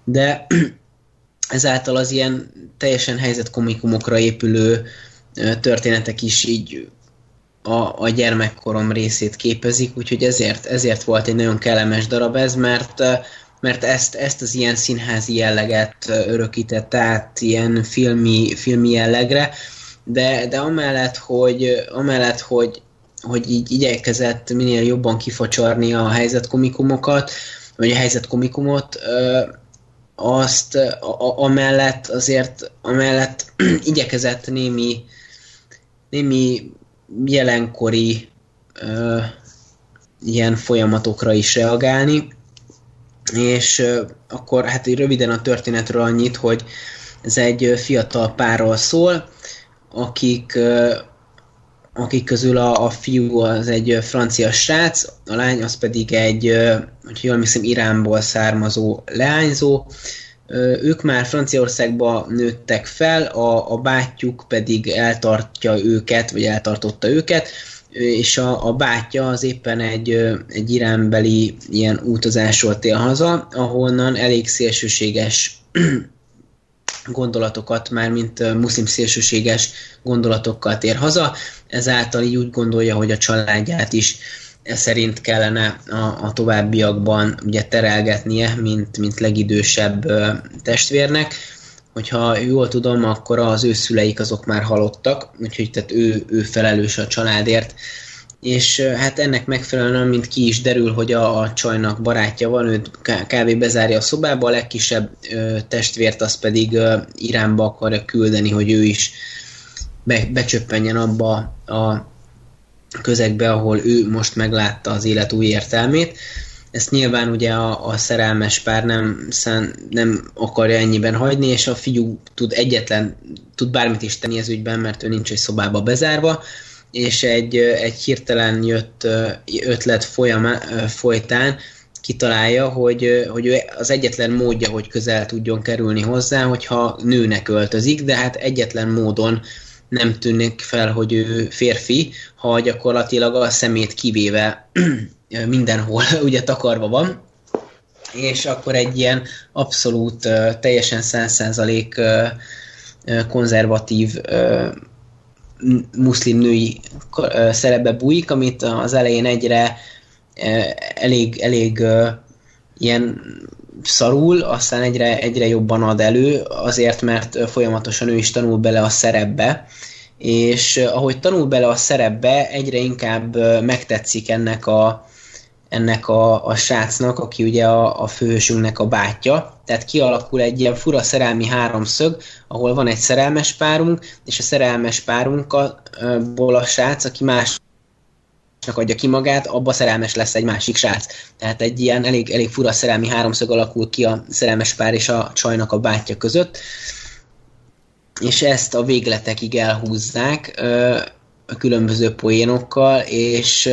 De ezáltal az ilyen teljesen helyzetkomikumokra épülő történetek is így a, a gyermekkorom részét képezik, úgyhogy ezért, ezért volt egy nagyon kellemes darab ez, mert mert ezt, ezt az ilyen színházi jelleget örökített át ilyen filmi, filmi jellegre, de, de amellett, hogy, amellett, hogy, hogy így igyekezett minél jobban kifacsarni a helyzetkomikumokat, vagy a helyzetkomikumot, azt a, amellett azért, amellett igyekezett némi, némi jelenkori ö, ilyen folyamatokra is reagálni, és ö, akkor hát így röviden a történetről annyit, hogy ez egy fiatal párról szól, akik, akik közül a, a fiú az egy francia srác, a lány az pedig egy, hogy jól hiszem, Iránból származó leányzó, ők már Franciaországba nőttek fel, a, a bátyjuk pedig eltartja őket, vagy eltartotta őket, és a, a bátyja az éppen egy, egy iránbeli ilyen utazásról tél haza, ahonnan elég szélsőséges gondolatokat, már mint muszlim szélsőséges gondolatokkal tér haza, ezáltal így úgy gondolja, hogy a családját is e szerint kellene a, a továbbiakban ugye terelgetnie, mint, mint legidősebb testvérnek. Hogyha jól tudom, akkor az ő szüleik azok már halottak, úgyhogy tehát ő, ő felelős a családért. És hát ennek megfelelően, mint ki is derül, hogy a, a csajnak barátja van, őt kb. bezárja a szobába, a legkisebb ö, testvért az pedig ö, Iránba akarja küldeni, hogy ő is be, becsöppenjen abba a közegbe, ahol ő most meglátta az élet új értelmét. Ezt nyilván ugye a, a szerelmes pár nem, szán, nem akarja ennyiben hagyni, és a fiú tud egyetlen, tud bármit is tenni ez ügyben, mert ő nincs egy szobába bezárva, és egy, egy hirtelen jött ötlet folyamá, folytán kitalálja, hogy, hogy ő az egyetlen módja, hogy közel tudjon kerülni hozzá, hogyha nőnek öltözik, de hát egyetlen módon nem tűnik fel, hogy ő férfi, ha gyakorlatilag a szemét kivéve mindenhol ugye takarva van, és akkor egy ilyen abszolút, teljesen százszázalék konzervatív muszlim női szerepbe bújik, amit az elején egyre elég, elég ilyen szarul, aztán egyre, egyre jobban ad elő, azért, mert folyamatosan ő is tanul bele a szerepbe, és ahogy tanul bele a szerepbe, egyre inkább megtetszik ennek a, ennek a, a srácnak, aki ugye a, a főhősünknek a bátyja. Tehát kialakul egy ilyen fura szerelmi háromszög, ahol van egy szerelmes párunk, és a szerelmes párunkból a srác, aki más adja ki magát, abba szerelmes lesz egy másik srác. Tehát egy ilyen elég, elég fura szerelmi háromszög alakul ki a szerelmes pár és a csajnak a bátyja között, és ezt a végletekig elhúzzák a különböző poénokkal, és,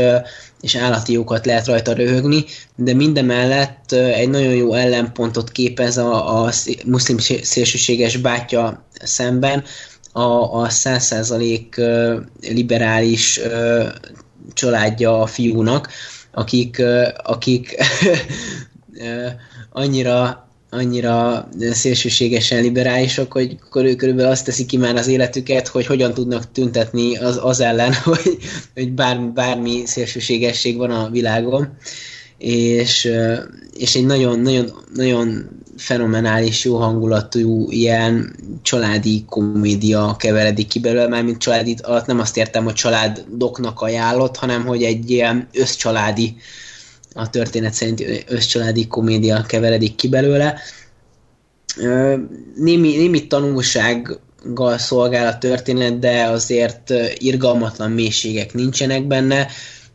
és állati jókat lehet rajta röhögni, de mindemellett egy nagyon jó ellenpontot képez a, a muszlim szélsőséges bátya szemben, a, a 100% liberális családja a fiúnak, akik, akik annyira annyira szélsőségesen liberálisok, hogy körülbelül azt teszik ki már az életüket, hogy hogyan tudnak tüntetni az, az ellen, hogy, hogy bármi, bármi szélsőségesség van a világon. És, és egy nagyon, nagyon, nagyon fenomenális, jó hangulatú ilyen családi komédia keveredik ki belőle, már mint családi alatt nem azt értem, hogy családoknak ajánlott, hanem hogy egy ilyen összcsaládi a történet szerint összcsaládi komédia keveredik ki belőle. Némi, némi tanulsággal szolgál a történet, de azért irgalmatlan mélységek nincsenek benne,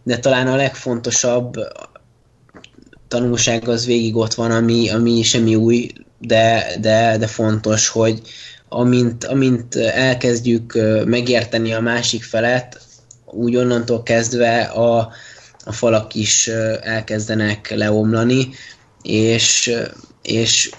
de talán a legfontosabb tanulság az végig ott van, ami, ami semmi új, de, de, de fontos, hogy amint, amint elkezdjük megérteni a másik felet, úgy onnantól kezdve a, a falak is elkezdenek leomlani, és, és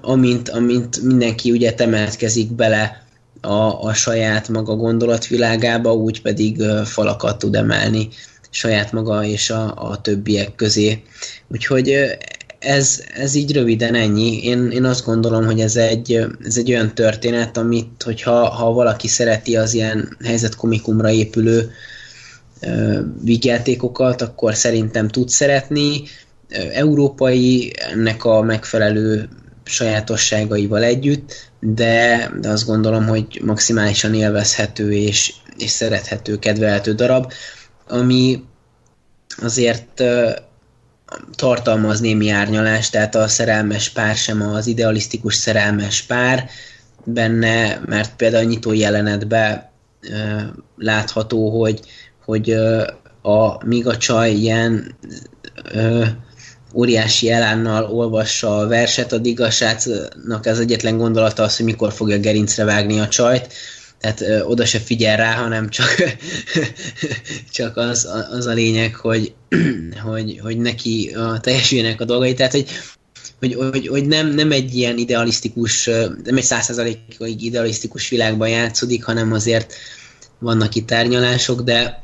amint, amint mindenki ugye temetkezik bele a, a saját maga gondolatvilágába, úgy pedig falakat tud emelni saját maga és a, a többiek közé. Úgyhogy ez, ez így röviden ennyi. Én, én azt gondolom, hogy ez egy, ez egy olyan történet, amit, hogyha ha valaki szereti az ilyen helyzetkomikumra épülő vígjátékokat, akkor szerintem tud szeretni. Európai, ennek a megfelelő sajátosságaival együtt, de, de azt gondolom, hogy maximálisan élvezhető és, és szerethető, kedvelhető darab, ami azért tartalmaz némi árnyalást, tehát a szerelmes pár sem az idealisztikus szerelmes pár benne, mert például a nyitó jelenetben látható, hogy, hogy a, míg a csaj ilyen óriási elánnal olvassa a verset, addig a srácnak az egyetlen gondolata az, hogy mikor fogja gerincre vágni a csajt, tehát ö, oda se figyel rá, hanem csak, csak az, az a lényeg, hogy, hogy, hogy neki a, teljesüljenek a dolgai, tehát hogy hogy, hogy, hogy nem, nem egy ilyen idealisztikus, nem egy százszerzalékig idealisztikus világban játszódik, hanem azért vannak itt tárgyalások, de,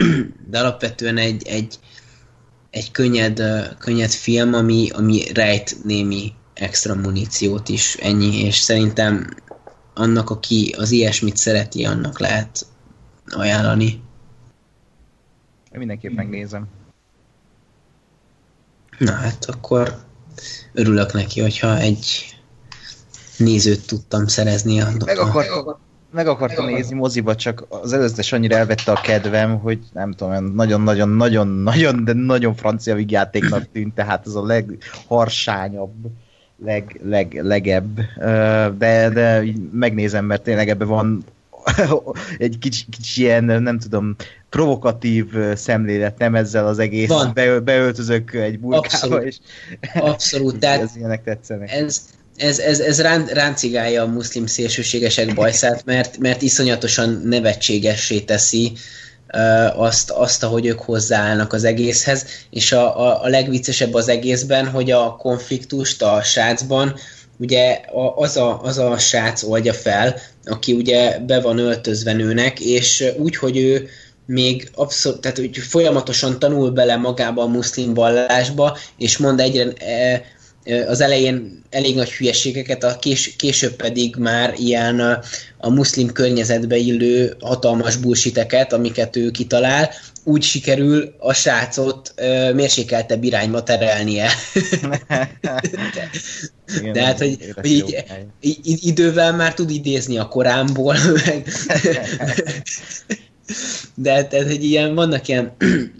de alapvetően egy, egy, egy könnyed, könnyed film, ami, ami rejt némi extra muníciót is, ennyi, és szerintem annak, aki az ilyesmit szereti, annak lehet ajánlani. Én mindenképp megnézem. Na hát akkor örülök neki, hogyha egy nézőt tudtam szerezni a Meg akartam, meg akartam nézni moziba, csak az előzetes annyira elvette a kedvem, hogy nem tudom, nagyon-nagyon-nagyon-nagyon, de nagyon francia vigyátéknak tűnt, tehát az a legharsányabb, leg, leg, legebb, de, de megnézem, mert tényleg ebben van egy kicsi, kicsi ilyen, nem tudom, provokatív szemlélet, nem ezzel az egész, Van. Be, beöltözök egy burkába, Abszolút. és Abszolút. Tehát ez ilyenek tetszenek. Ez, ez, ez, ez rán, ráncigálja a muszlim szélsőségesek bajszát, mert, mert iszonyatosan nevetségessé teszi azt, azt, ahogy ők hozzáállnak az egészhez, és a, a, a legviccesebb az egészben, hogy a konfliktust a srácban ugye az, a, az a srác oldja fel, aki ugye be van öltözve nőnek, és úgy, hogy ő még abszolút, tehát hogy folyamatosan tanul bele magába a muszlim vallásba, és mond egyre e, az elején elég nagy hülyeségeket, a kés, később pedig már ilyen a, muszlim környezetbe illő hatalmas bullshiteket, amiket ő kitalál, úgy sikerül a srácot ö, mérsékeltebb irányba terelnie. De, De hát, hogy, hogy így, így, idővel már tud idézni a korámból, meg, de tehát, hogy ilyen, vannak ilyen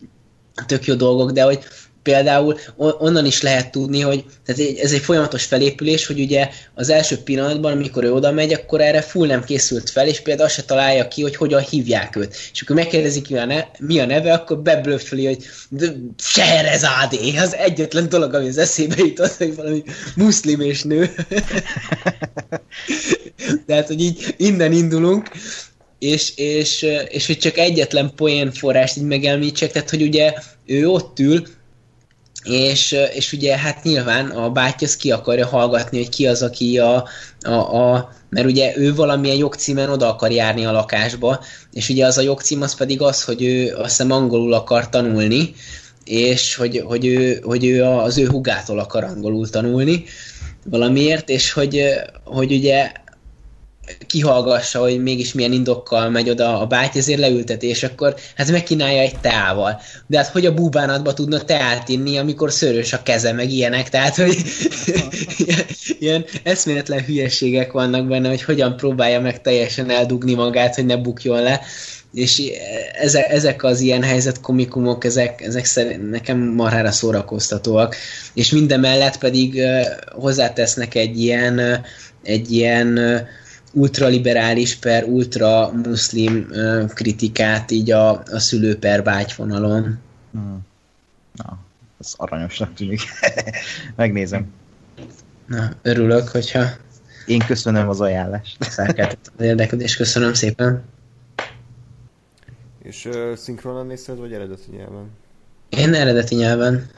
tök jó dolgok, de hogy például onnan is lehet tudni, hogy tehát ez egy folyamatos felépülés, hogy ugye az első pillanatban, amikor ő oda megy, akkor erre full nem készült fel, és például azt se találja ki, hogy hogyan hívják őt. És akkor megkérdezik, mi a, ne, mi a neve, akkor beblöffeli, hogy Seherezádé, az egyetlen dolog, ami az eszébe jutott, hogy valami muszlim és nő. Tehát, hogy így innen indulunk, és, és, és hogy csak egyetlen poén forrást így megelmítsek, tehát hogy ugye ő ott ül, és, és ugye hát nyilván a bátyja ki akarja hallgatni, hogy ki az, aki a, a, a mert ugye ő valamilyen jogcímen oda akar járni a lakásba, és ugye az a jogcím az pedig az, hogy ő azt hiszem angolul akar tanulni, és hogy, hogy, ő, hogy ő az ő hugától akar angolul tanulni valamiért, és hogy, hogy ugye kihallgassa, hogy mégis milyen indokkal megy oda a báty, ezért leülteti, akkor hát megkínálja egy teával. De hát hogy a búbánatba tudna teát inni, amikor szörös a keze, meg ilyenek, tehát hogy ilyen, ilyen eszméletlen hülyeségek vannak benne, hogy hogyan próbálja meg teljesen eldugni magát, hogy ne bukjon le. És ezek, az ilyen helyzetkomikumok, ezek, ezek szerint nekem marhára szórakoztatóak, és minden mellett pedig hozzátesznek egy ilyen, egy ilyen ultraliberális per ultra muszlim uh, kritikát így a, a szülő per vágyfonalon. Hmm. Na, ez aranyosnak tűnik. Megnézem. Na, örülök, hogyha én köszönöm az ajánlást. Felkeltett az érdeklődést, köszönöm szépen. És uh, szinkronan nézted, vagy eredeti nyelven? Én eredeti nyelven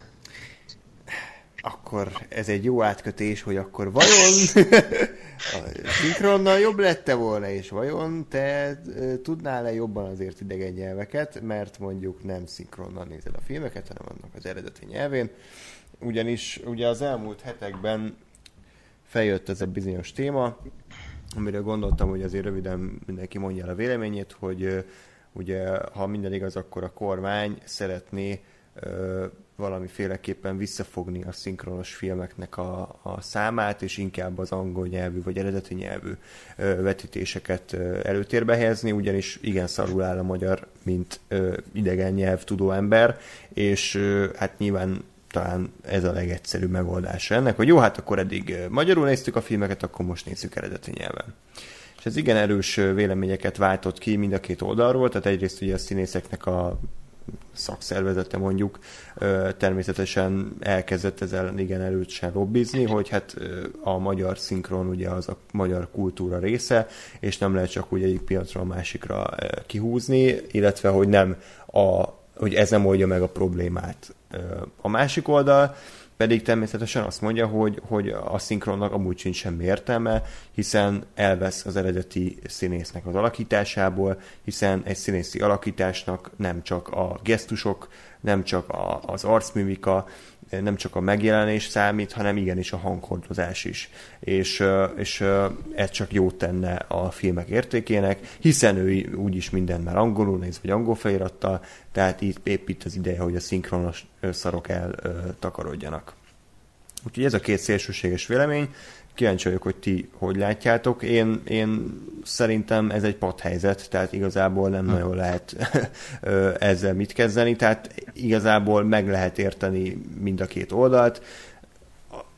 akkor ez egy jó átkötés, hogy akkor vajon a szinkronnal jobb lette volna, és vajon te tudnál-e jobban azért idegen nyelveket, mert mondjuk nem szinkronnal nézed a filmeket, hanem annak az eredeti nyelvén. ugyanis ugye az elmúlt hetekben feljött ez a bizonyos téma, amire gondoltam, hogy azért röviden mindenki mondja el a véleményét, hogy ugye ha minden igaz, akkor a kormány szeretné valamiféleképpen visszafogni a szinkronos filmeknek a, a számát, és inkább az angol nyelvű vagy eredeti nyelvű ö, vetítéseket ö, előtérbe helyezni, ugyanis igen szarul áll a magyar, mint ö, idegen nyelv tudó ember, és ö, hát nyilván talán ez a legegyszerűbb megoldása ennek, hogy jó, hát akkor eddig magyarul néztük a filmeket, akkor most nézzük eredeti nyelven. És ez igen erős véleményeket váltott ki mind a két oldalról, tehát egyrészt ugye a színészeknek a szakszervezete mondjuk természetesen elkezdett ezzel igen erősen lobbizni, hogy hát a magyar szinkron ugye az a magyar kultúra része, és nem lehet csak úgy egyik piacra a másikra kihúzni, illetve hogy nem a, hogy ez nem oldja meg a problémát. A másik oldal pedig természetesen azt mondja, hogy, hogy a szinkronnak amúgy sincs semmi értelme, hiszen elvesz az eredeti színésznek az alakításából, hiszen egy színészi alakításnak nem csak a gesztusok, nem csak a, az arcmimika, nem csak a megjelenés számít, hanem igenis a hanghordozás is. És, és ez csak jót tenne a filmek értékének, hiszen ő úgyis minden már angolul néz, vagy angol felirattal, tehát itt épp itt az ideje, hogy a szinkronos szarok eltakarodjanak. Úgyhogy ez a két szélsőséges vélemény, kíváncsi vagyok, hogy ti hogy látjátok. Én, én szerintem ez egy padhelyzet, tehát igazából nem hm. nagyon lehet ezzel mit kezdeni, tehát igazából meg lehet érteni mind a két oldalt.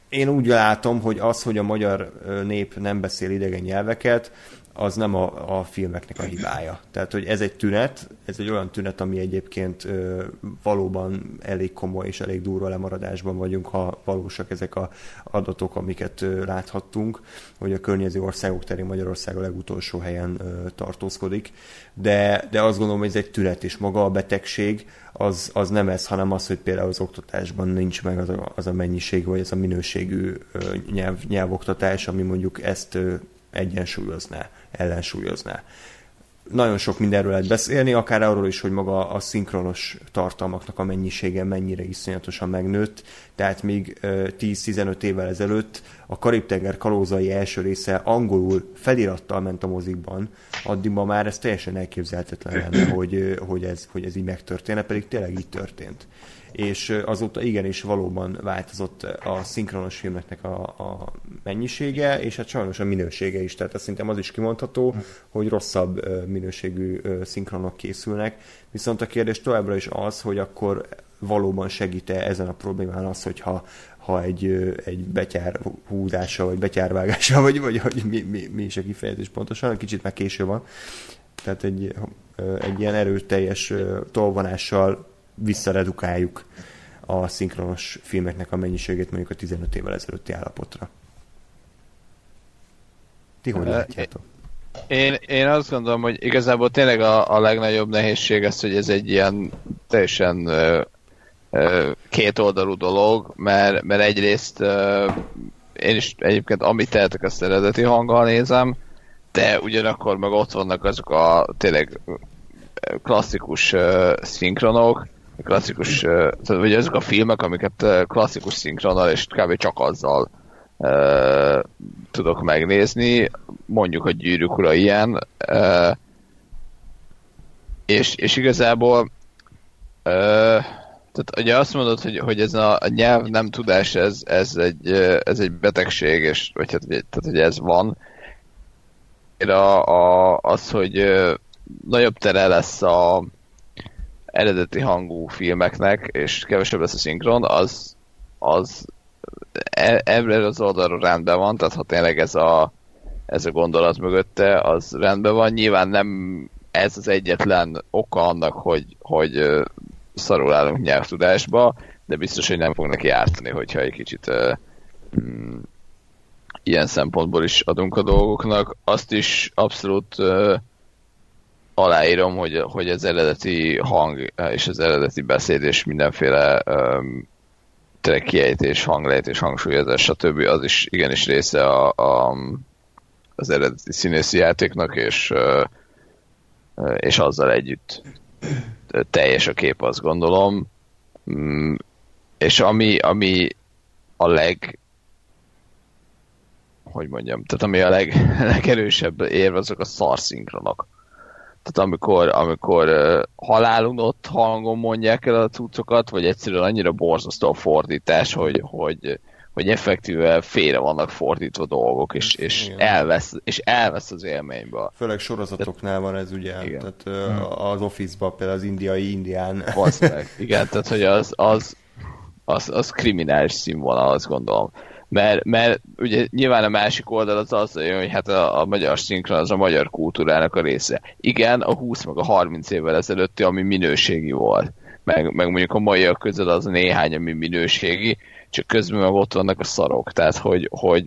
Én úgy látom, hogy az, hogy a magyar nép nem beszél idegen nyelveket, az nem a, a filmeknek a hibája. Tehát, hogy ez egy tünet, ez egy olyan tünet, ami egyébként ö, valóban elég komoly és elég durva lemaradásban vagyunk, ha valósak ezek a adatok, amiket ö, láthattunk, hogy a környező országok terén Magyarország a legutolsó helyen ö, tartózkodik. De, de azt gondolom, hogy ez egy tünet, és maga a betegség az, az nem ez, hanem az, hogy például az oktatásban nincs meg az a, az a mennyiség, vagy az a minőségű ö, nyelv, nyelvoktatás, ami mondjuk ezt egyensúlyozná, ellensúlyozná. Nagyon sok mindenről lehet beszélni, akár arról is, hogy maga a szinkronos tartalmaknak a mennyisége mennyire iszonyatosan megnőtt. Tehát még 10-15 évvel ezelőtt a Karib-tenger kalózai első része angolul felirattal ment a mozikban, addig ma már ez teljesen elképzelhetetlen lenne, hogy, hogy, ez, hogy ez így megtörténne, pedig tényleg így történt és azóta igenis valóban változott a szinkronos filmeknek a, a mennyisége, és hát sajnos a minősége is, tehát szerintem az is kimondható, hogy rosszabb minőségű szinkronok készülnek, viszont a kérdés továbbra is az, hogy akkor valóban segít-e ezen a problémán az, hogyha ha egy, egy betyár húzása, vagy betyárvágása, vagy, vagy hogy mi, mi, mi is a kifejezés pontosan, kicsit már késő van. Tehát egy, egy ilyen erőteljes tolvonással visszaredukáljuk a szinkronos filmeknek a mennyiségét mondjuk a 15 évvel ezelőtti állapotra. Ti hogy látjátok? Én, én azt gondolom, hogy igazából tényleg a, a legnagyobb nehézség az, hogy ez egy ilyen teljesen ö, ö, kétoldalú dolog, mert, mert egyrészt ö, én is egyébként amit tehetek, azt eredeti hanggal nézem, de ugyanakkor meg ott vannak azok a tényleg klasszikus uh, szinkronok, klasszikus, vagy azok a filmek, amiket klasszikus szinkronnal és kb. csak azzal uh, tudok megnézni, mondjuk a gyűrűk ura ilyen, uh, és, és igazából uh, tehát ugye azt mondod, hogy, hogy ez a, a nyelv nem tudás, ez, ez, egy, ez egy betegség, és, vagy hát, tehát, hogy ez van. A, a, az, hogy nagyobb tere lesz a, eredeti hangú filmeknek, és kevesebb lesz a szinkron, az, az e, ebben az oldalról rendben van, tehát ha tényleg ez a, ez a gondolat mögötte, az rendben van. Nyilván nem ez az egyetlen oka annak, hogy, hogy szarul állunk nyelvtudásba, de biztos, hogy nem fog neki ártani, hogyha egy kicsit mm, ilyen szempontból is adunk a dolgoknak. Azt is abszolút uh, aláírom, hogy, hogy az eredeti hang és az eredeti beszéd és mindenféle um, kiejtés, hanglejtés, hangsúlyozás, stb. az is igenis része a, a, az eredeti színészi játéknak, és, és azzal együtt teljes a kép, azt gondolom. Mm, és ami, ami a leg hogy mondjam, tehát ami a leg, legerősebb érv, azok a szarszinkronok. Tehát amikor, amikor uh, halálunott hangon mondják el a cuccokat, vagy egyszerűen annyira borzasztó a fordítás, hogy, hogy, hogy effektíve félre vannak fordítva dolgok, és, és, elvesz, és elvesz az élményből. Főleg sorozatoknál van ez ugye, igen. tehát uh, az Office-ban például az indiai indián. Meg. Igen, tehát hogy az, az, az, az kriminális színvonal, azt gondolom mert, mert ugye nyilván a másik oldal az az, hogy hát a, a magyar szinkron az a magyar kultúrának a része. Igen, a 20 meg a 30 évvel ezelőtti, ami minőségi volt. Meg, meg mondjuk a maiak között az néhány, ami minőségi, csak közben meg ott vannak a szarok. Tehát, hogy, hogy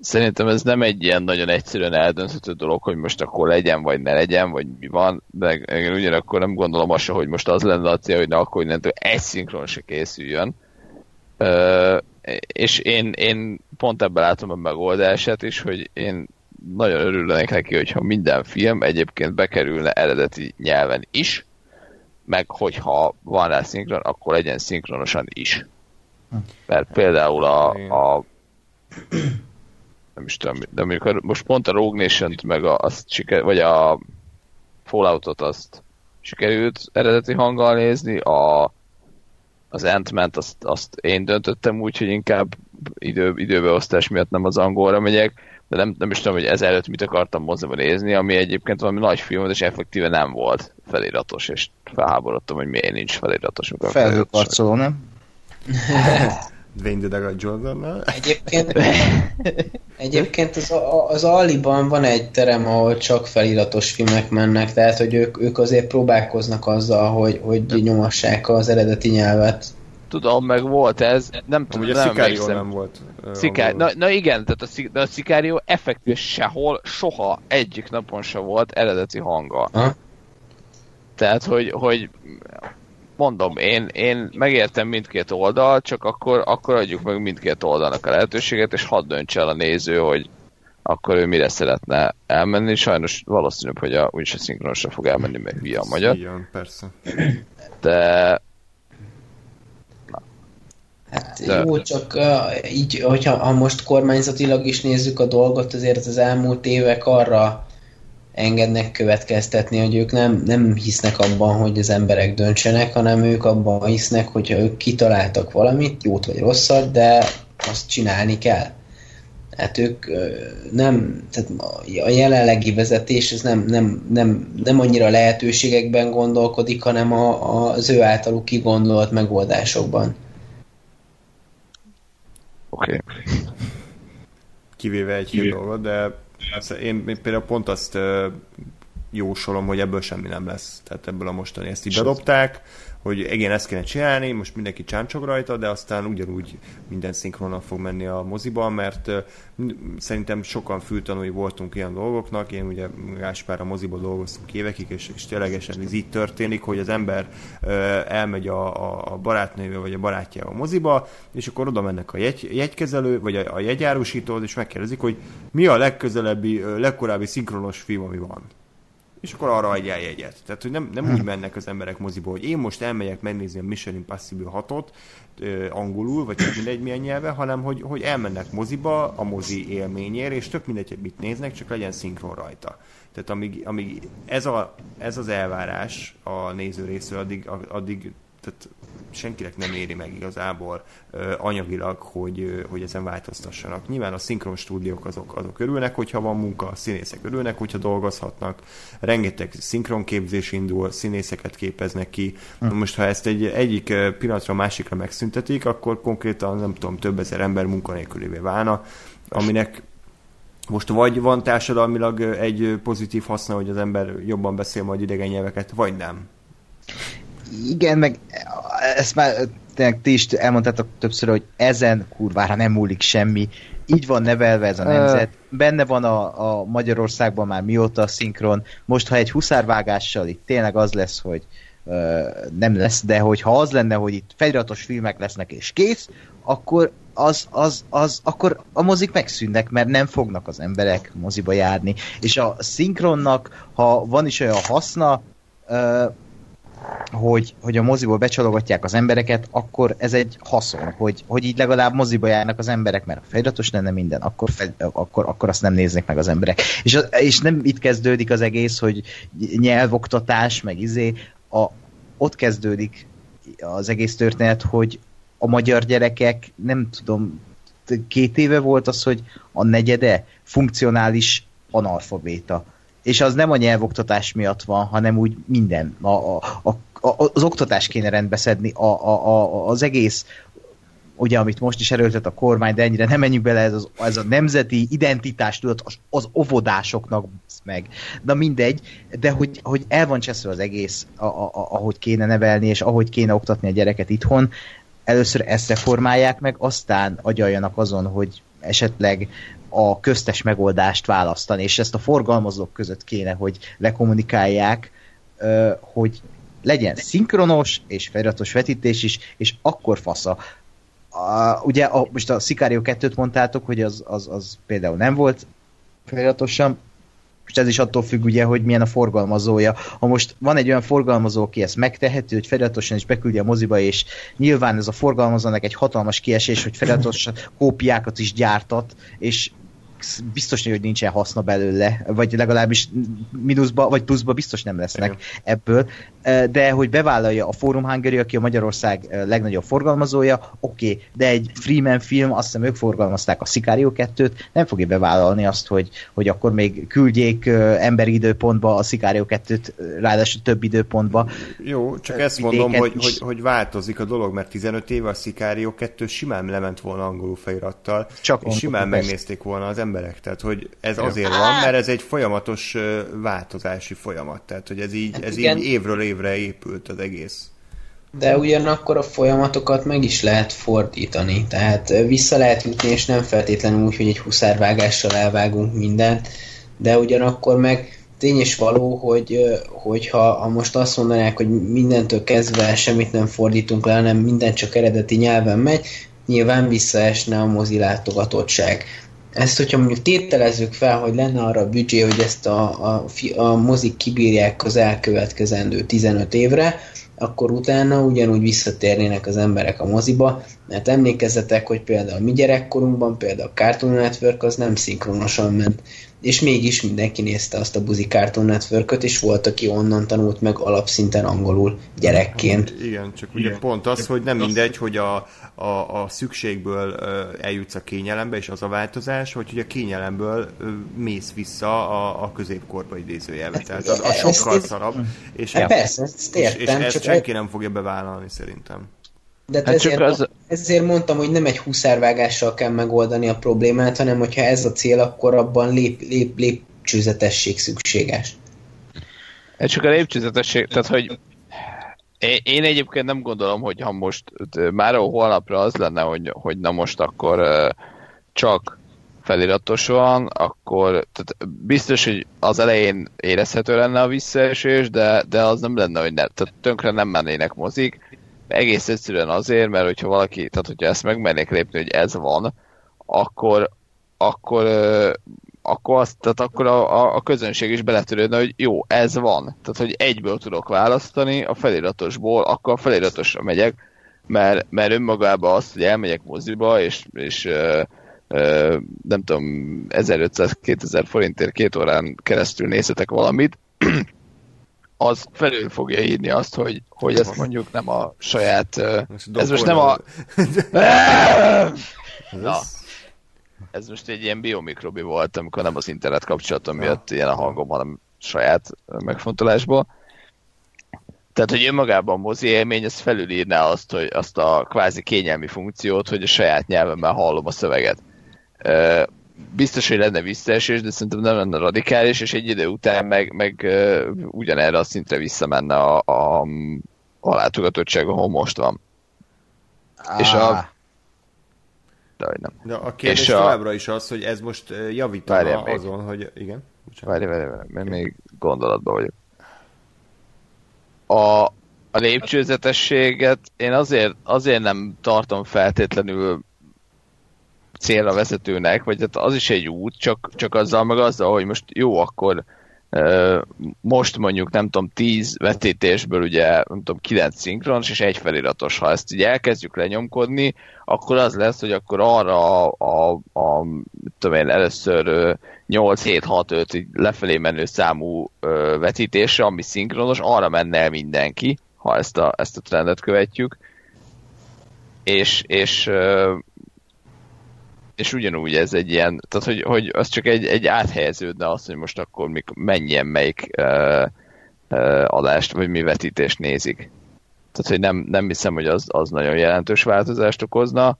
szerintem ez nem egy ilyen nagyon egyszerűen eldönthető dolog, hogy most akkor legyen, vagy ne legyen, vagy mi van, de ugyanakkor nem gondolom azt, hogy most az lenne a cél, hogy na akkor innentől egy szinkron se készüljön és én, én pont ebben látom a megoldását is, hogy én nagyon örülnék neki, hogyha minden film egyébként bekerülne eredeti nyelven is, meg hogyha van rá szinkron, akkor legyen szinkronosan is. Mert például a, a nem is tudom, de amikor most pont a Rogue nation meg a, azt siker, vagy a Falloutot azt sikerült eredeti hanggal nézni, a az ant azt, azt én döntöttem úgy, hogy inkább idő, időbeosztás miatt nem az angolra megyek, de nem, nem is tudom, hogy ezelőtt mit akartam moziba nézni, ami egyébként valami nagy film, és effektíve nem volt feliratos, és felháborodtam, hogy miért nincs feliratos. Felhőkarcoló, nem? Dwayne The Jordan-nal. Egyébként, egyébként az, az Aliban van egy terem, ahol csak feliratos filmek mennek, tehát hogy ők, ők azért próbálkoznak azzal, hogy, hogy nyomassák az eredeti nyelvet. Tudom, meg volt ez, nem tudom, hogy a Sicario nem volt. Szikár... Na, na, igen, tehát a, Szik... de a Sicario effektív sehol, soha egyik napon se volt eredeti hanga. Ha? Tehát, hogy, hogy mondom, én, én megértem mindkét oldal, csak akkor, akkor adjuk meg mindkét oldalnak a lehetőséget, és hadd döntse el a néző, hogy akkor ő mire szeretne elmenni. Sajnos valószínűbb, hogy a, úgyis a szinkronosra fog elmenni, mert hülye a magyar. Igen, persze. De Hát De... jó, csak uh, így, hogyha ha most kormányzatilag is nézzük a dolgot, azért az elmúlt évek arra engednek következtetni, hogy ők nem, nem hisznek abban, hogy az emberek döntsenek, hanem ők abban hisznek, hogyha ők kitaláltak valamit, jót vagy rosszat, de azt csinálni kell. Hát ők nem, tehát a jelenlegi vezetés ez nem, nem, nem, nem annyira lehetőségekben gondolkodik, hanem a, az ő általuk kigondolt megoldásokban. Oké. Okay. Kivéve egy dolgot, de én, én például pont azt jósolom, hogy ebből semmi nem lesz. Tehát ebből a mostani ezt így bedobták, hogy igen, ezt kéne csinálni, most mindenki csáncsog rajta, de aztán ugyanúgy minden szinkronnal fog menni a moziban, mert szerintem sokan fültanúi voltunk ilyen dolgoknak, én ugye Gáspár a moziban dolgoztunk évekig, és, és ténylegesen ez így történik, hogy az ember elmegy a, a barátnővel vagy a barátjával a moziba, és akkor oda mennek a jegy, jegykezelő, vagy a, a jegyárusítóhoz, és megkérdezik, hogy mi a legközelebbi, legkorábbi szinkronos film, ami van és akkor arra adjál jegyet. Tehát, hogy nem, nem úgy mennek az emberek moziba, hogy én most elmegyek megnézni a Mission Impossible 6-ot ö, angolul, vagy csak mindegy milyen nyelve, hanem hogy, hogy elmennek moziba a mozi élményért, és tök mindegy, hogy mit néznek, csak legyen szinkron rajta. Tehát amíg, amíg ez, a, ez az elvárás a néző részről, addig, addig tehát senkinek nem éri meg igazából uh, anyagilag, hogy, uh, hogy ezen változtassanak. Nyilván a szinkron stúdiók azok, azok örülnek, hogyha van munka, a színészek örülnek, hogyha dolgozhatnak, rengeteg szinkronképzés indul, színészeket képeznek ki. Hm. Most ha ezt egy egyik pillanatra másikra megszüntetik, akkor konkrétan nem tudom, több ezer ember munkanélkülévé válna, aminek most vagy van társadalmilag egy pozitív haszna, hogy az ember jobban beszél majd idegen nyelveket, vagy nem igen, meg ezt már tényleg ti is elmondtátok többször, hogy ezen kurvára nem múlik semmi. Így van nevelve ez a nemzet. Benne van a, a Magyarországban már mióta a szinkron. Most, ha egy huszárvágással itt tényleg az lesz, hogy uh, nem lesz, de hogyha az lenne, hogy itt feliratos filmek lesznek és kész, akkor az, az, az, akkor a mozik megszűnnek, mert nem fognak az emberek moziba járni. És a szinkronnak, ha van is olyan haszna, uh, hogy, hogy a moziból becsalogatják az embereket, akkor ez egy haszon, hogy, hogy így legalább moziba járnak az emberek, mert a feliratos lenne minden, akkor, fel, akkor, akkor azt nem néznék meg az emberek. És, és nem itt kezdődik az egész, hogy nyelvoktatás, meg izé, a, ott kezdődik az egész történet, hogy a magyar gyerekek, nem tudom, két éve volt az, hogy a negyede funkcionális analfabéta. És az nem a nyelvoktatás miatt van, hanem úgy minden. A, a, a, az oktatás kéne rendbeszedni, a, a, a, az egész ugye, amit most is erőltet a kormány, de ennyire nem menjünk bele, ez, az, ez a nemzeti identitás tudat az, az óvodásoknak meg. Na mindegy, de hogy, hogy el van cseszve az egész, a, a, a, ahogy kéne nevelni, és ahogy kéne oktatni a gyereket itthon, először ezt reformálják meg, aztán agyaljanak azon, hogy esetleg a köztes megoldást választani, és ezt a forgalmazók között kéne, hogy lekommunikálják, hogy legyen szinkronos és feliratos vetítés is, és akkor fasza. A, ugye a, most a Sicario 2-t mondtátok, hogy az, az, az például nem volt feliratosan, most ez is attól függ ugye, hogy milyen a forgalmazója. Ha most van egy olyan forgalmazó, aki ezt megteheti, hogy feladatosan is beküldi a moziba, és nyilván ez a forgalmazónak egy hatalmas kiesés, hogy feladatosan kópiákat is gyártat, és biztos, hogy nincsen haszna belőle, vagy legalábbis mínuszba, vagy pluszba biztos nem lesznek Igen. ebből, de hogy bevállalja a Forum Hungary, aki a Magyarország legnagyobb forgalmazója, oké, okay, de egy Freeman film, azt hiszem ők forgalmazták a Sicario 2-t, nem fogja bevállalni azt, hogy, hogy akkor még küldjék emberi időpontba a Sicario 2-t, ráadásul több időpontba. Jó, csak ezt mondom, hogy, hogy, hogy változik a dolog, mert 15 éve a Sicario 2 simán lement volna angolul felirattal, csak és simán megnézték volna az emberek. Tehát, hogy ez azért van, mert ez egy folyamatos változási folyamat. Tehát, hogy ez így, hát ez így évről évre épült az egész. De ugyanakkor a folyamatokat meg is lehet fordítani, tehát vissza lehet jutni, és nem feltétlenül úgy, hogy egy huszárvágással elvágunk mindent, de ugyanakkor meg tény és való, hogy, hogyha ha most azt mondanák, hogy mindentől kezdve semmit nem fordítunk le, hanem minden csak eredeti nyelven megy, nyilván visszaesne a mozi látogatottság. Ezt, hogyha mondjuk tételezzük fel, hogy lenne arra a büdzsé, hogy ezt a, a, a mozik kibírják az elkövetkezendő 15 évre, akkor utána ugyanúgy visszatérnének az emberek a moziba, mert emlékezzetek, hogy például mi gyerekkorunkban, például a Cartoon Network az nem szinkronosan ment és mégis mindenki nézte azt a buzi Cartoon network és volt, aki onnan tanult meg alapszinten angolul gyerekként. Igen, csak ugye Igen. pont az, hogy nem mindegy, hogy a, a, a szükségből eljutsz a kényelembe, és az a változás, hogy ugye a kényelemből mész vissza a, a középkorba idézőjelbe. Tehát az, az sokkal szarabb. És, hát persze, ezt értem. És ezt senki nem fogja bevállalni szerintem. De hát ezért, az... ezért mondtam, hogy nem egy húszárvágással kell megoldani a problémát, hanem hogyha ez a cél, akkor abban lép, lép, lépcsőzetesség szükséges. Ez csak a lépcsőzetesség, tehát hogy én egyébként nem gondolom, hogy ha most már a holnapra az lenne, hogy, hogy na most akkor csak feliratos van, akkor tehát biztos, hogy az elején érezhető lenne a visszaesés, de, de az nem lenne, hogy ne, tehát tönkre nem mennének mozik, egész egyszerűen azért, mert hogyha valaki, tehát hogyha ezt megmernék lépni, hogy ez van, akkor, akkor, akkor, azt, tehát akkor a, a, közönség is beletörődne, hogy jó, ez van. Tehát, hogy egyből tudok választani a feliratosból, akkor a feliratosra megyek, mert, mert önmagában azt, hogy elmegyek moziba, és, és ö, ö, nem tudom, 1500-2000 forintért két órán keresztül nézhetek valamit, az felül fogja írni azt, hogy, hogy ezt mondjuk nem a saját... ez most nem a... Na, ez most egy ilyen biomikrobi volt, amikor nem az internet kapcsolatom miatt ilyen a hangom, hanem saját megfontolásból. Tehát, hogy önmagában a mozi élmény, ez felülírná azt, hogy azt a kvázi kényelmi funkciót, hogy a saját nyelvemmel hallom a szöveget biztos, hogy lenne visszaesés, de szerintem nem lenne radikális, és egy idő után meg, meg uh, ugyanerre a szintre visszamenne a, a, a látogatottság, ahol most van. Ah. És a... De, hogy nem. De a kérdés és továbbra a... is az, hogy ez most javítana Várjál azon, még. hogy... Igen? Várj, várj, várj, mert még gondolatban vagyok. A, a lépcsőzetességet én azért, azért nem tartom feltétlenül célra vezetőnek, vagy hát az is egy út, csak, csak azzal meg azzal, hogy most jó, akkor most mondjuk nem tudom 10 vetítésből ugye nem tudom 9 szinkronos és egy feliratos. Ha ezt így elkezdjük lenyomkodni, akkor az lesz, hogy akkor arra a, a, a tudom én, először 8-7-6-5 lefelé menő számú vetítésre, ami szinkronos, arra menne el mindenki, ha ezt a, ezt a trendet követjük. És, és és ugyanúgy ez egy ilyen, tehát hogy, hogy az csak egy, egy áthelyeződne az, hogy most akkor mik, mennyien melyik uh, uh, adást, vagy mi vetítést nézik. Tehát, hogy nem, nem hiszem, hogy az, az nagyon jelentős változást okozna.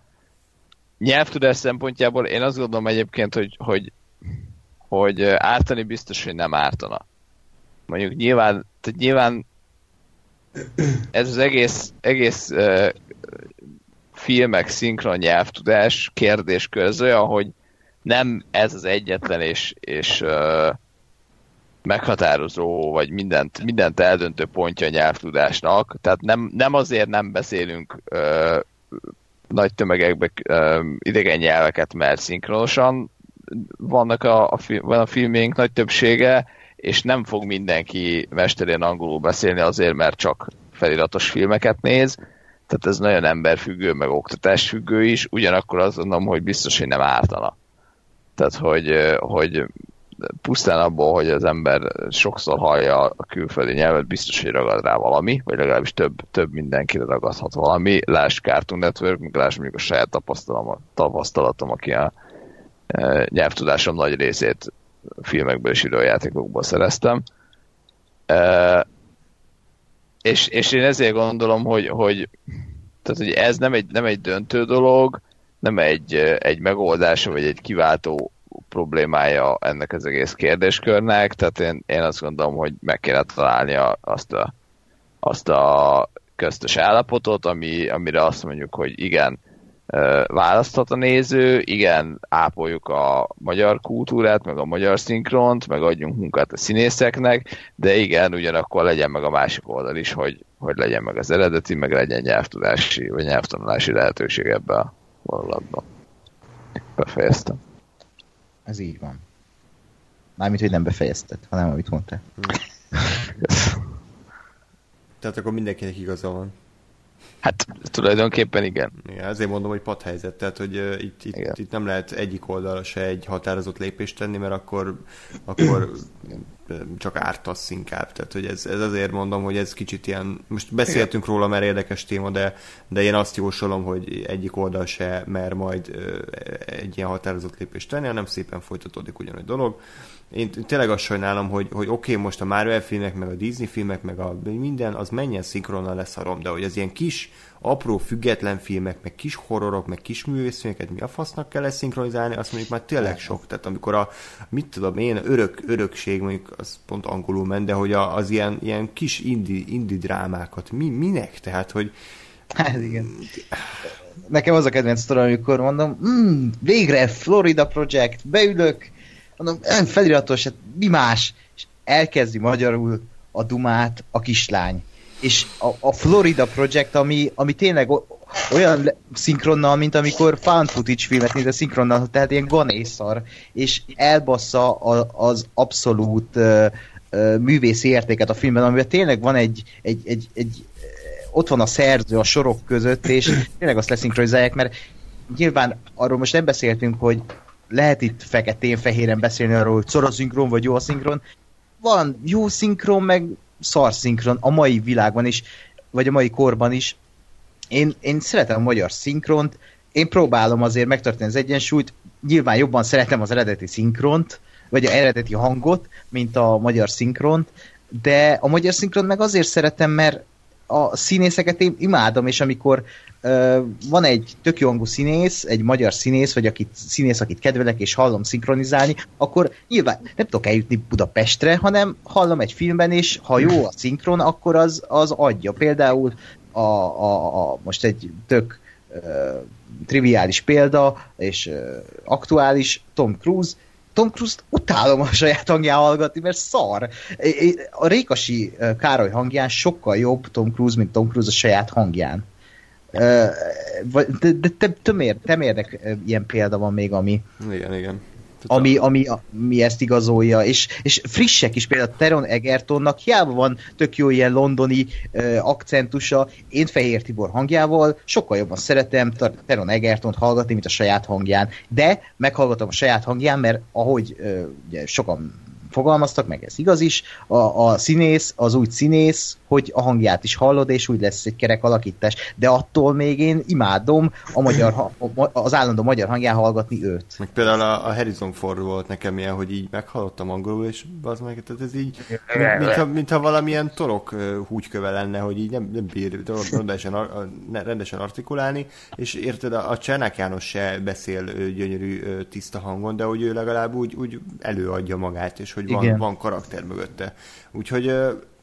Nyelvtudás szempontjából én azt gondolom egyébként, hogy, hogy, hogy ártani biztos, hogy nem ártana. Mondjuk nyilván, tehát nyilván ez az egész, egész filmek szinkron nyelvtudás kérdéskör olyan, hogy nem ez az egyetlen és, és uh, meghatározó, vagy mindent, mindent eldöntő pontja a nyelvtudásnak. Tehát nem, nem azért nem beszélünk uh, nagy tömegekbe uh, idegen nyelveket, mert szinkronosan vannak a, a, van a filmjénk nagy többsége, és nem fog mindenki mesterén angolul beszélni azért, mert csak feliratos filmeket néz, tehát ez nagyon emberfüggő, meg oktatásfüggő is, ugyanakkor azt mondom, hogy biztos, hogy nem ártana. Tehát, hogy, hogy pusztán abból, hogy az ember sokszor hallja a külföldi nyelvet, biztos, hogy ragad rá valami, vagy legalábbis több, több mindenkire ragadhat valami. Láss Cartoon Network, láss mondjuk a saját tapasztalatom, tapasztalatom aki a nyelvtudásom nagy részét filmekből és videójátékokból szereztem. És, és én ezért gondolom, hogy, hogy, tehát, hogy ez nem egy, nem egy döntő dolog, nem egy, egy megoldása, vagy egy kiváltó problémája ennek az egész kérdéskörnek, tehát én, én azt gondolom, hogy meg kéne találni azt a, azt a köztös állapotot, ami, amire azt mondjuk, hogy igen, választhat a néző, igen, ápoljuk a magyar kultúrát, meg a magyar szinkront, meg adjunk munkát a színészeknek, de igen, ugyanakkor legyen meg a másik oldal is, hogy, hogy legyen meg az eredeti, meg legyen nyelvtudási, vagy nyelvtanulási lehetőség ebbe a vonulatban. Befejeztem. Ez így van. Mármint, hogy nem befejezted, hanem amit mondtál. Tehát akkor mindenkinek igaza van. Hát tulajdonképpen igen. igen ezért mondom, hogy padhelyzet, tehát hogy uh, itt, itt, itt, nem lehet egyik oldalra se egy határozott lépést tenni, mert akkor, akkor csak ártasz inkább. Tehát, hogy ez, ez azért mondom, hogy ez kicsit ilyen, most beszéltünk róla, mert érdekes téma, de, de én azt jósolom, hogy egyik oldal se mer majd uh, egy ilyen határozott lépést tenni, hanem szépen folytatódik ugyanúgy dolog én tényleg azt sajnálom, hogy, hogy oké, okay, most a Marvel filmek, meg a Disney filmek, meg a minden, az menjen szinkronnal lesz a rom, de hogy az ilyen kis, apró, független filmek, meg kis horrorok, meg kis művészfilmeket mi a fasznak kell ezt szinkronizálni, azt mondjuk már tényleg sok. Tehát amikor a, mit tudom én, örök, örökség, mondjuk az pont angolul ment, de hogy a, az ilyen, ilyen kis indi, indi drámákat, mi, minek? Tehát, hogy Hát igen. Nekem az a kedvenc sztori, amikor mondom, mm, végre Florida Project, beülök, Mondom, nem feliratos, hát mi más? És elkezdi magyarul a dumát a kislány. És a, a Florida Project, ami, ami tényleg olyan szinkronnal, mint amikor found footage filmet néz a szinkronnal, tehát ilyen ganészar, és elbassza a, az abszolút uh, művészi értéket a filmben, amiben tényleg van egy, egy, egy, egy ott van a szerző a sorok között, és tényleg azt leszinkronizálják, mert nyilván arról most nem beszéltünk, hogy lehet itt feketén-fehéren beszélni arról, hogy szor szinkron, vagy jó a szinkron. Van jó szinkron, meg szar szinkron a mai világban is, vagy a mai korban is. Én, én szeretem a magyar szinkront, én próbálom azért megtartani az egyensúlyt, nyilván jobban szeretem az eredeti szinkront, vagy a eredeti hangot, mint a magyar szinkront, de a magyar szinkront meg azért szeretem, mert a színészeket én imádom, és amikor van egy tök jó hangú színész, egy magyar színész, vagy akit, színész, akit kedvelek, és hallom szinkronizálni, akkor nyilván nem tudok eljutni Budapestre, hanem hallom egy filmben, és ha jó a szinkron, akkor az, az adja. Például a, a, a most egy tök uh, triviális példa, és uh, aktuális Tom Cruise, Tom Cruise-t utálom a saját hangján hallgatni, mert szar. A Rékasi Károly hangján sokkal jobb Tom Cruise, mint Tom Cruise a saját hangján. De, de te, te érdek ilyen példa van még, ami... Igen, igen. Ami, ami, ami ezt igazolja, és, és frissek is, például Teron Egertonnak hiába van tök jó ilyen londoni uh, akcentusa, én Fehér Tibor hangjával sokkal jobban szeretem Teron Egertont hallgatni, mint a saját hangján, de meghallgatom a saját hangján, mert ahogy uh, ugye sokan fogalmaztak, meg ez igaz is, a, a színész az úgy színész, hogy a hangját is hallod, és úgy lesz egy kerek alakítás. De attól még én imádom a magyar, az állandó magyar hangján hallgatni őt. Meg például a, a Harrison Ford volt nekem ilyen, hogy így meghallottam angolul, és az meg, tehát ez így, mintha, mintha valamilyen torok húgyköve lenne, hogy így nem, nem bír rendesen, rendesen artikulálni, és érted, a, a Csernak János se beszél gyönyörű, tiszta hangon, de hogy ő legalább úgy, úgy előadja magát, és hogy van, van karakter mögötte. Úgyhogy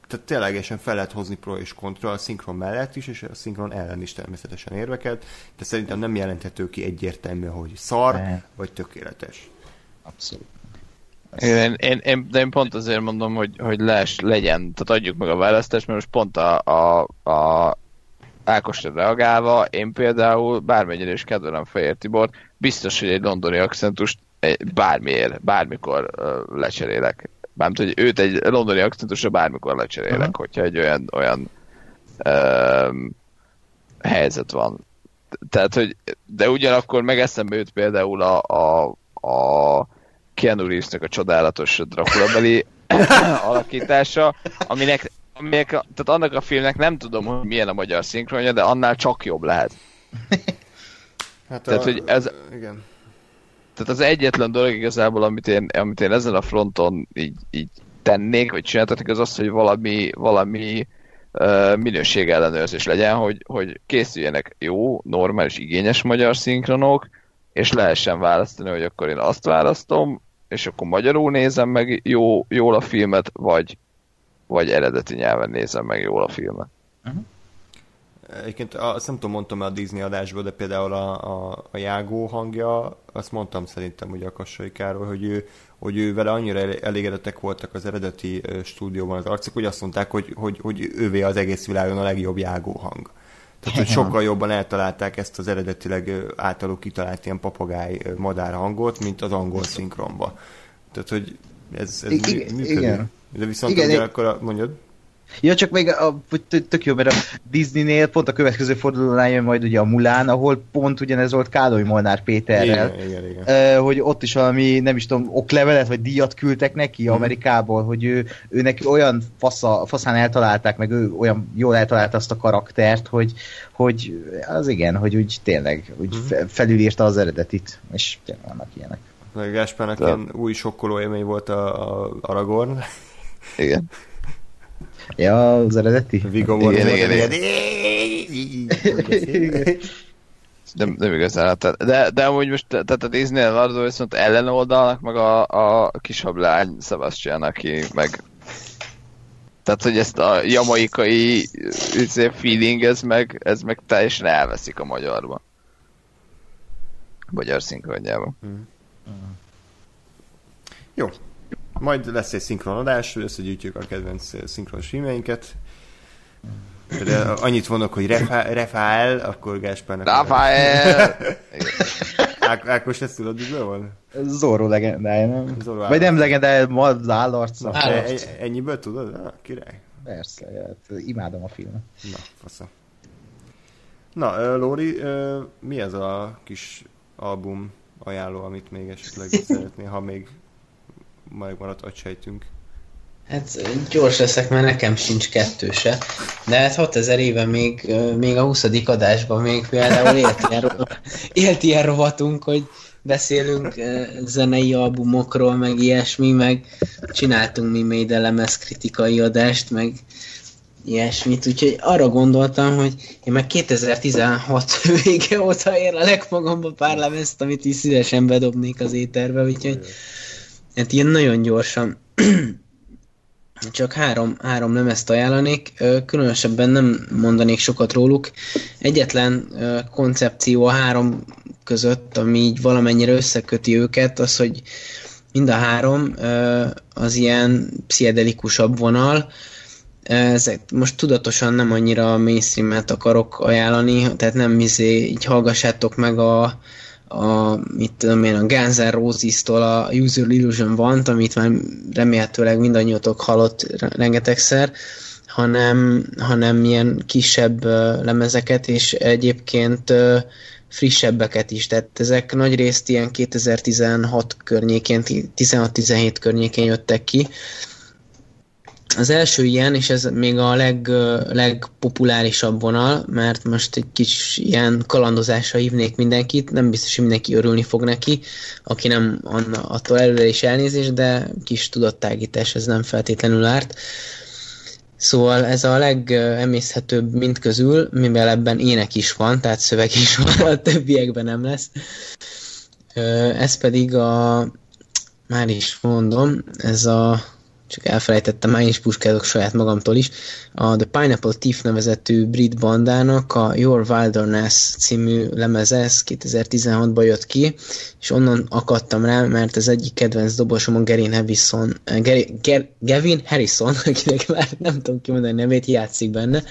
tehát ténylegesen fel lehet hozni pro és kontra a szinkron mellett is, és a szinkron ellen is természetesen érveket, de szerintem nem jelenthető ki egyértelmű, hogy szar, ne. vagy tökéletes. Abszolút. Én, én, én, de én pont azért mondom, hogy, hogy les, legyen, tehát adjuk meg a választást, mert most pont a, a, a Ákosra reagálva, én például bármennyire is kedvelem Fehér Tibor, biztos, hogy egy londoni akcentust bármiért, bármikor lecserélek. Mármint, hogy őt egy londoni akcentusra bármikor lecserélek, uh-huh. hogyha egy olyan, olyan um, helyzet van. Tehát, hogy, de ugyanakkor meg eszembe jut például a, a, a Keanu Reeves-nek a csodálatos Dracula-beli alakítása, aminek, aminek, tehát annak a filmnek nem tudom, hogy milyen a magyar szinkronja, de annál csak jobb lehet. Hát tehát, a, hogy ez, igen tehát az egyetlen dolog igazából, amit én, amit én ezen a fronton így, így tennék, vagy csináltatok, az az, hogy valami, valami uh, minőségellenőrzés legyen, hogy, hogy készüljenek jó, normális, igényes magyar szinkronok, és lehessen választani, hogy akkor én azt választom, és akkor magyarul nézem meg jó, jól a filmet, vagy, vagy eredeti nyelven nézem meg jól a filmet. Uh-huh. Egyébként azt nem tudom, mondtam a Disney adásból, de például a, a, a Jágó hangja, azt mondtam szerintem ugye a Kassai Károly, hogy ő, hogy ő vele annyira elégedettek voltak az eredeti stúdióban az arcok, hogy azt mondták, hogy, hogy, hogy ővé az egész világon a legjobb Jágó hang. Tehát, hogy sokkal jobban eltalálták ezt az eredetileg általuk kitalált ilyen papagáj madár hangot, mint az angol szinkronba. Tehát, hogy ez, ez I- működik. Igen. De viszont igen, akkor mondjad. Ja, csak még a, tök jó, mert a Disneynél pont a következő fordulónál jön majd ugye a Mulán, ahol pont ugyanez volt Káloly Molnár Péterrel. Igen, igen, igen. Uh, hogy ott is valami, nem is tudom, oklevelet vagy díjat küldtek neki mm. Amerikából, hogy ő, ő neki olyan fasza, faszán eltalálták, meg ő olyan jól eltalálta azt a karaktert, hogy, hogy az igen, hogy úgy tényleg úgy mm. felülírta az eredetit, és tényleg vannak ilyenek. Gáspának ilyen új sokkoló élmény volt a, a Aragorn. Igen. Ja, az eredeti? Viggo volt igen, igen, igen. Nem, nem igazán, tehát, de, de amúgy most, tehát a Disney Lardo viszont ellenoldalnak, meg a, a kisabb lány Sebastian, aki meg tehát, hogy ezt a jamaikai izé, feeling, ez meg, ez meg teljesen elveszik a magyarba. Magyar szinkronjában. Hmm. Jó, majd lesz egy szinkronadás, hogy összegyűjtjük a kedvenc szinkronos filmeinket. De annyit mondok, hogy Refael, akkor Gáspárnak... Rafael! Ákos, ezt tudod, hogy van? Zorro legendája, nem? Zorro Vagy nem legendája, ma az állarc. E- ennyiből tudod? Ah, király. Persze, hát imádom a filmet. Na, fasza. Na, Lóri, mi ez a kis album ajánló, amit még esetleg szeretnél, ha még megmaradt agysejtünk. Hát gyors leszek, mert nekem sincs kettőse. De hát 6000 éve még, még a 20. adásban még például élt ilyen, élt ilyen rovatunk, hogy beszélünk zenei albumokról, meg ilyesmi, meg csináltunk mi még lemez kritikai adást, meg ilyesmit, úgyhogy arra gondoltam, hogy én meg 2016 vége óta érlelek magamba pár lemezt, amit is szívesen bedobnék az éterbe, úgyhogy Hát ilyen nagyon gyorsan. Csak három, három lemezt ajánlanék, különösebben nem mondanék sokat róluk. Egyetlen koncepció a három között, ami így valamennyire összeköti őket, az, hogy mind a három az ilyen pszichedelikusabb vonal. Ezek most tudatosan nem annyira mainstreamet akarok ajánlani, tehát nem izé, így hallgassátok meg a, a, mit tudom én, a Guns N' Roses-tól a User Illusion van, amit már remélhetőleg mindannyiótok hallott rengetegszer, hanem, hanem ilyen kisebb lemezeket, és egyébként frissebbeket is. Tehát ezek nagy részt ilyen 2016 környékén, 16-17 környékén jöttek ki, az első ilyen, és ez még a leg, legpopulárisabb vonal, mert most egy kis ilyen kalandozásra hívnék mindenkit, nem biztos, hogy mindenki örülni fog neki, aki nem attól előre is elnézés, de kis tudattágítás, ez nem feltétlenül árt. Szóval ez a legemészhetőbb mint közül, mivel ebben ének is van, tehát szöveg is van, a többiekben nem lesz. Ez pedig a, már is mondom, ez a csak elfelejtettem, már is puskázok saját magamtól is, a The Pineapple Thief nevezetű brit bandának a Your Wilderness című lemeze, ez 2016-ban jött ki, és onnan akadtam rá, mert az egyik kedvenc dobosom a Gerin Harrison, Gary, Ger, Gavin Harrison, akinek már nem tudom kimondani nevét, játszik benne.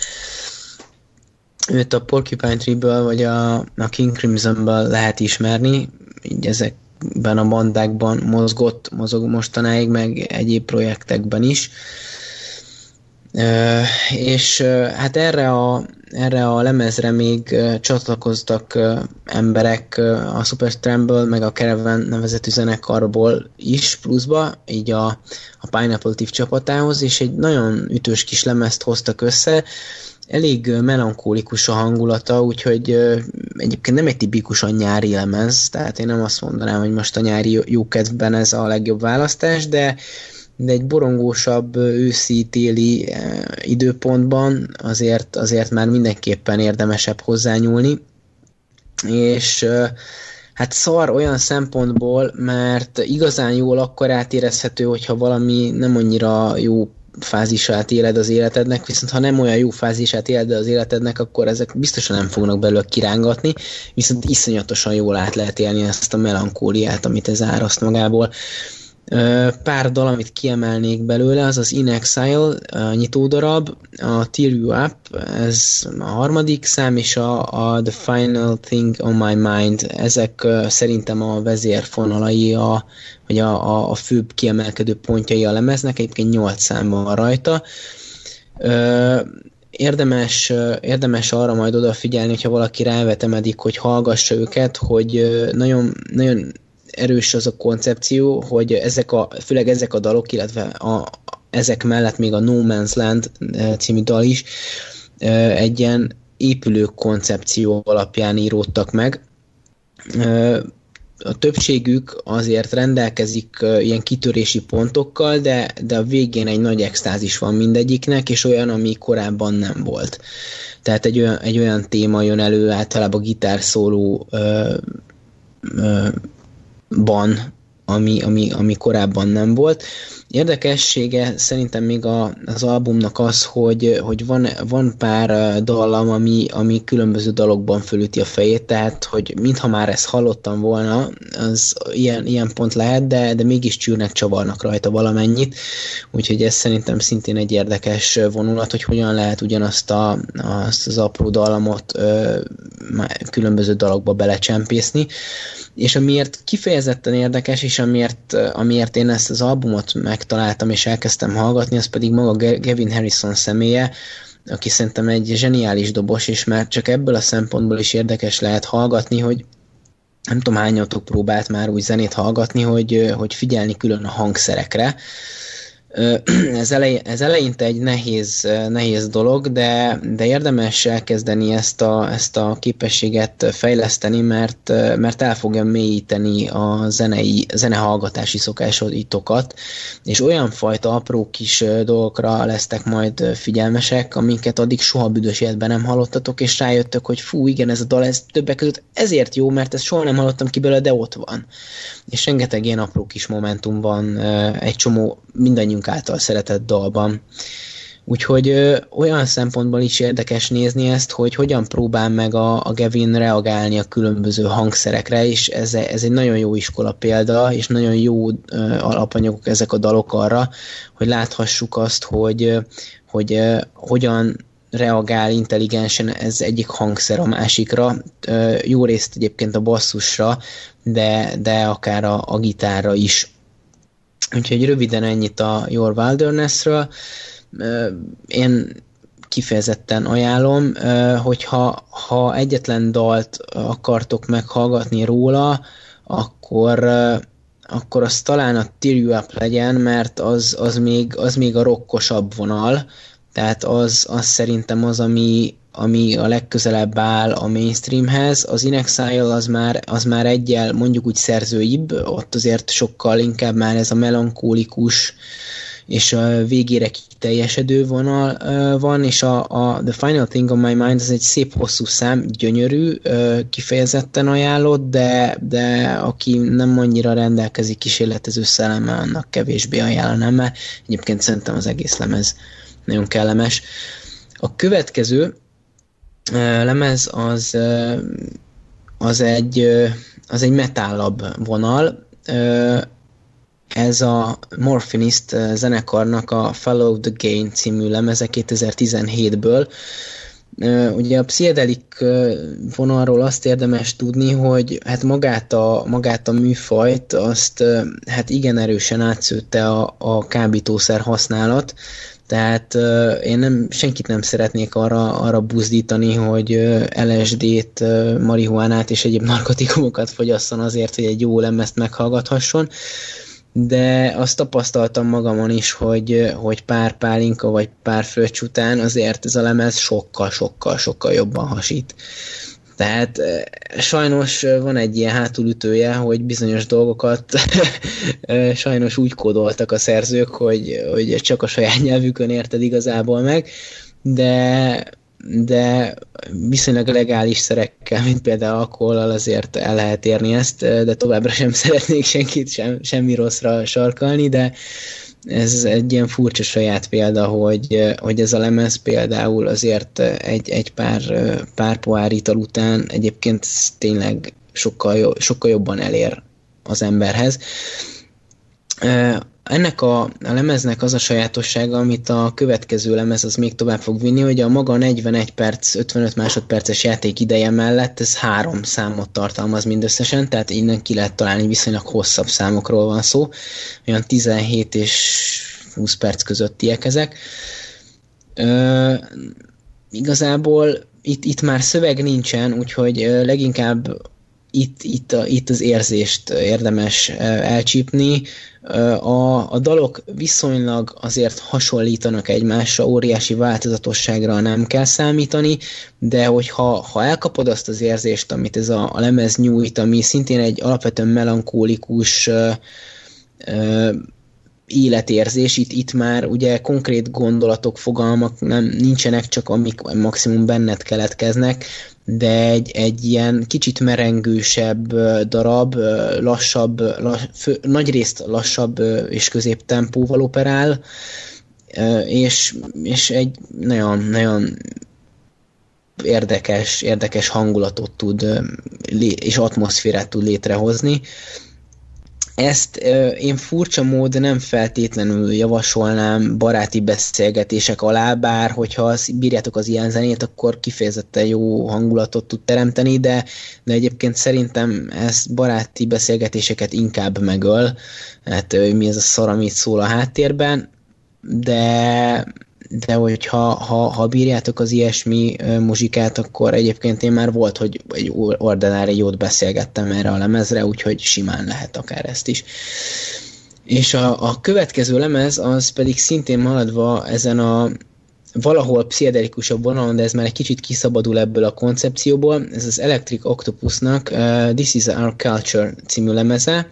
Őt a Porcupine Tree-ből, vagy a, a King Crimson-ből lehet ismerni, így ezek ben a bandákban mozgott, mozog mostanáig, meg egyéb projektekben is. És hát erre a, erre a lemezre még csatlakoztak emberek a Superstramble, meg a Caravan nevezetű zenekarból is pluszba, így a, a Pineapple Thief csapatához, és egy nagyon ütős kis lemezt hoztak össze, elég melankólikus a hangulata, úgyhogy egyébként nem egy tipikusan nyári lemez, tehát én nem azt mondanám, hogy most a nyári jókedvben ez a legjobb választás, de, de egy borongósabb őszi-téli időpontban azért, azért már mindenképpen érdemesebb hozzányúlni, és hát szar olyan szempontból, mert igazán jól akkor átérezhető, hogyha valami nem annyira jó fázisát éled az életednek, viszont ha nem olyan jó fázisát éled az életednek, akkor ezek biztosan nem fognak belőle kirángatni, viszont iszonyatosan jól át lehet élni ezt a melankóliát, amit ez áraszt magából. Pár dal, amit kiemelnék belőle, az az In Exile, a nyitódarab, a Tear You Up, ez a harmadik szám, és a, a The Final Thing on My Mind. Ezek szerintem a vezérfonalai, a, vagy a, a, a főbb kiemelkedő pontjai a lemeznek, egyébként 8 szám van rajta. érdemes, érdemes arra majd odafigyelni, hogyha valaki rávetemedik, hogy hallgassa őket, hogy nagyon, nagyon erős az a koncepció, hogy ezek a, főleg ezek a dalok, illetve a, ezek mellett még a No Man's Land e, című dal is e, egy ilyen épülő koncepció alapján íródtak meg. E, a többségük azért rendelkezik ilyen kitörési pontokkal, de, de a végén egy nagy extázis van mindegyiknek, és olyan, ami korábban nem volt. Tehát egy olyan, egy olyan téma jön elő általában gitárszóló ban, ami, ami, ami korábban nem volt. Érdekessége szerintem még a, az albumnak az, hogy, hogy van, van pár dallam, ami, ami különböző dalokban fölüti a fejét, tehát hogy mintha már ezt hallottam volna, az ilyen, ilyen pont lehet, de, de mégis csűrnek, csavarnak rajta valamennyit, úgyhogy ez szerintem szintén egy érdekes vonulat, hogy hogyan lehet ugyanazt a, azt az apró dallamot ö, különböző dalokba belecsempészni. És amiért kifejezetten érdekes, és amiért, amiért én ezt az albumot megtaláltam és elkezdtem hallgatni, az pedig maga Gavin Harrison személye, aki szerintem egy zseniális dobos, és már csak ebből a szempontból is érdekes lehet hallgatni, hogy nem tudom hányatok próbált már úgy zenét hallgatni, hogy, hogy figyelni külön a hangszerekre, ez, elej, ez eleinte egy nehéz, nehéz dolog, de, de érdemes elkezdeni ezt a, ezt a képességet fejleszteni, mert, mert el fogja mélyíteni a zenei, zenehallgatási szokásoitokat, és olyan fajta apró kis dolgokra lesztek majd figyelmesek, amiket addig soha büdös életben nem hallottatok, és rájöttök, hogy fú, igen, ez a dal, ez többek között ezért jó, mert ezt soha nem hallottam ki belőle, de ott van. És rengeteg ilyen apró kis momentum van, egy csomó mindannyiunk által szeretett dalban. Úgyhogy ö, olyan szempontból is érdekes nézni ezt, hogy hogyan próbál meg a, a Gavin reagálni a különböző hangszerekre, és ez, ez egy nagyon jó iskola példa, és nagyon jó ö, alapanyagok ezek a dalok arra, hogy láthassuk azt, hogy, hogy ö, hogyan reagál intelligensen ez egyik hangszer a másikra, jó részt egyébként a basszusra, de, de akár a, a gitárra is. Úgyhogy röviden ennyit a Your Wildernessről. Én kifejezetten ajánlom, hogyha ha egyetlen dalt akartok meghallgatni róla, akkor akkor az talán a Tear You Up legyen, mert az, az, még, az még a rokkosabb vonal, tehát az, az szerintem az, ami, ami a legközelebb áll a mainstreamhez. Az In Exile az már, az már egyel mondjuk úgy szerzőibb, ott azért sokkal inkább már ez a melankólikus és a végére kiteljesedő vonal van, és a, a The Final Thing on My Mind az egy szép hosszú szám, gyönyörű, kifejezetten ajánlott, de, de aki nem annyira rendelkezik kísérletező szellemmel, annak kevésbé ajánlanám, mert egyébként szerintem az egész lemez nagyon kellemes. A következő lemez az, az egy, az egy metállabb vonal, ez a Morphinist zenekarnak a Follow the Gain című lemeze 2017-ből. Ugye a pszichedelik vonalról azt érdemes tudni, hogy hát magát a, magát a műfajt azt hát igen erősen átszőtte a, a kábítószer használat, tehát én nem, senkit nem szeretnék arra, arra buzdítani, hogy LSD-t, marihuánát és egyéb narkotikumokat fogyasszon azért, hogy egy jó lemezt meghallgathasson, de azt tapasztaltam magamon is, hogy, hogy pár pálinka vagy pár fröccs után azért ez a lemez sokkal, sokkal, sokkal jobban hasít. Tehát sajnos van egy ilyen hátulütője, hogy bizonyos dolgokat sajnos úgy kódoltak a szerzők, hogy, hogy csak a saját nyelvükön érted igazából meg, de de viszonylag legális szerekkel, mint például alkohollal azért el lehet érni ezt, de továbbra sem szeretnék senkit sem, semmi rosszra sarkalni, de ez egy ilyen furcsa saját példa, hogy, hogy ez a lemez például azért egy, egy pár, pár pohár ital után egyébként tényleg sokkal, jobb, sokkal jobban elér az emberhez. Ennek a, a lemeznek az a sajátossága, amit a következő lemez az még tovább fog vinni, hogy a maga 41 perc, 55 másodperces játék ideje mellett ez három számot tartalmaz mindösszesen, tehát innen ki lehet találni viszonylag hosszabb számokról van szó, olyan 17 és 20 perc közöttiek ezek. Ö, igazából itt, itt már szöveg nincsen, úgyhogy leginkább itt, itt, a, itt az érzést érdemes elcsípni. A, a dalok viszonylag azért hasonlítanak egymásra, óriási változatosságra nem kell számítani, de hogyha ha elkapod azt az érzést, amit ez a, a lemez nyújt, ami szintén egy alapvetően melankólikus életérzés, itt, itt már ugye konkrét gondolatok, fogalmak nem, nincsenek, csak amik maximum benned keletkeznek, de egy, egy ilyen kicsit merengősebb darab, lassabb, lass, fő, nagyrészt lassabb és középtempóval operál, és, és egy nagyon, nagyon érdekes, érdekes hangulatot tud és atmoszférát tud létrehozni. Ezt én furcsa mód nem feltétlenül javasolnám baráti beszélgetések alá, bár hogyha bírjátok az ilyen zenét, akkor kifejezetten jó hangulatot tud teremteni, de, de egyébként szerintem ez baráti beszélgetéseket inkább megöl, hát mi ez a szar, amit szól a háttérben, de de hogyha ha, ha bírjátok az ilyesmi muzsikát, akkor egyébként én már volt, hogy egy ordinári jót beszélgettem erre a lemezre, úgyhogy simán lehet akár ezt is. És a, a következő lemez az pedig szintén maradva ezen a valahol pszichedelikusabb vonalon, de ez már egy kicsit kiszabadul ebből a koncepcióból. Ez az Electric Octopusnak uh, This is Our Culture című lemeze.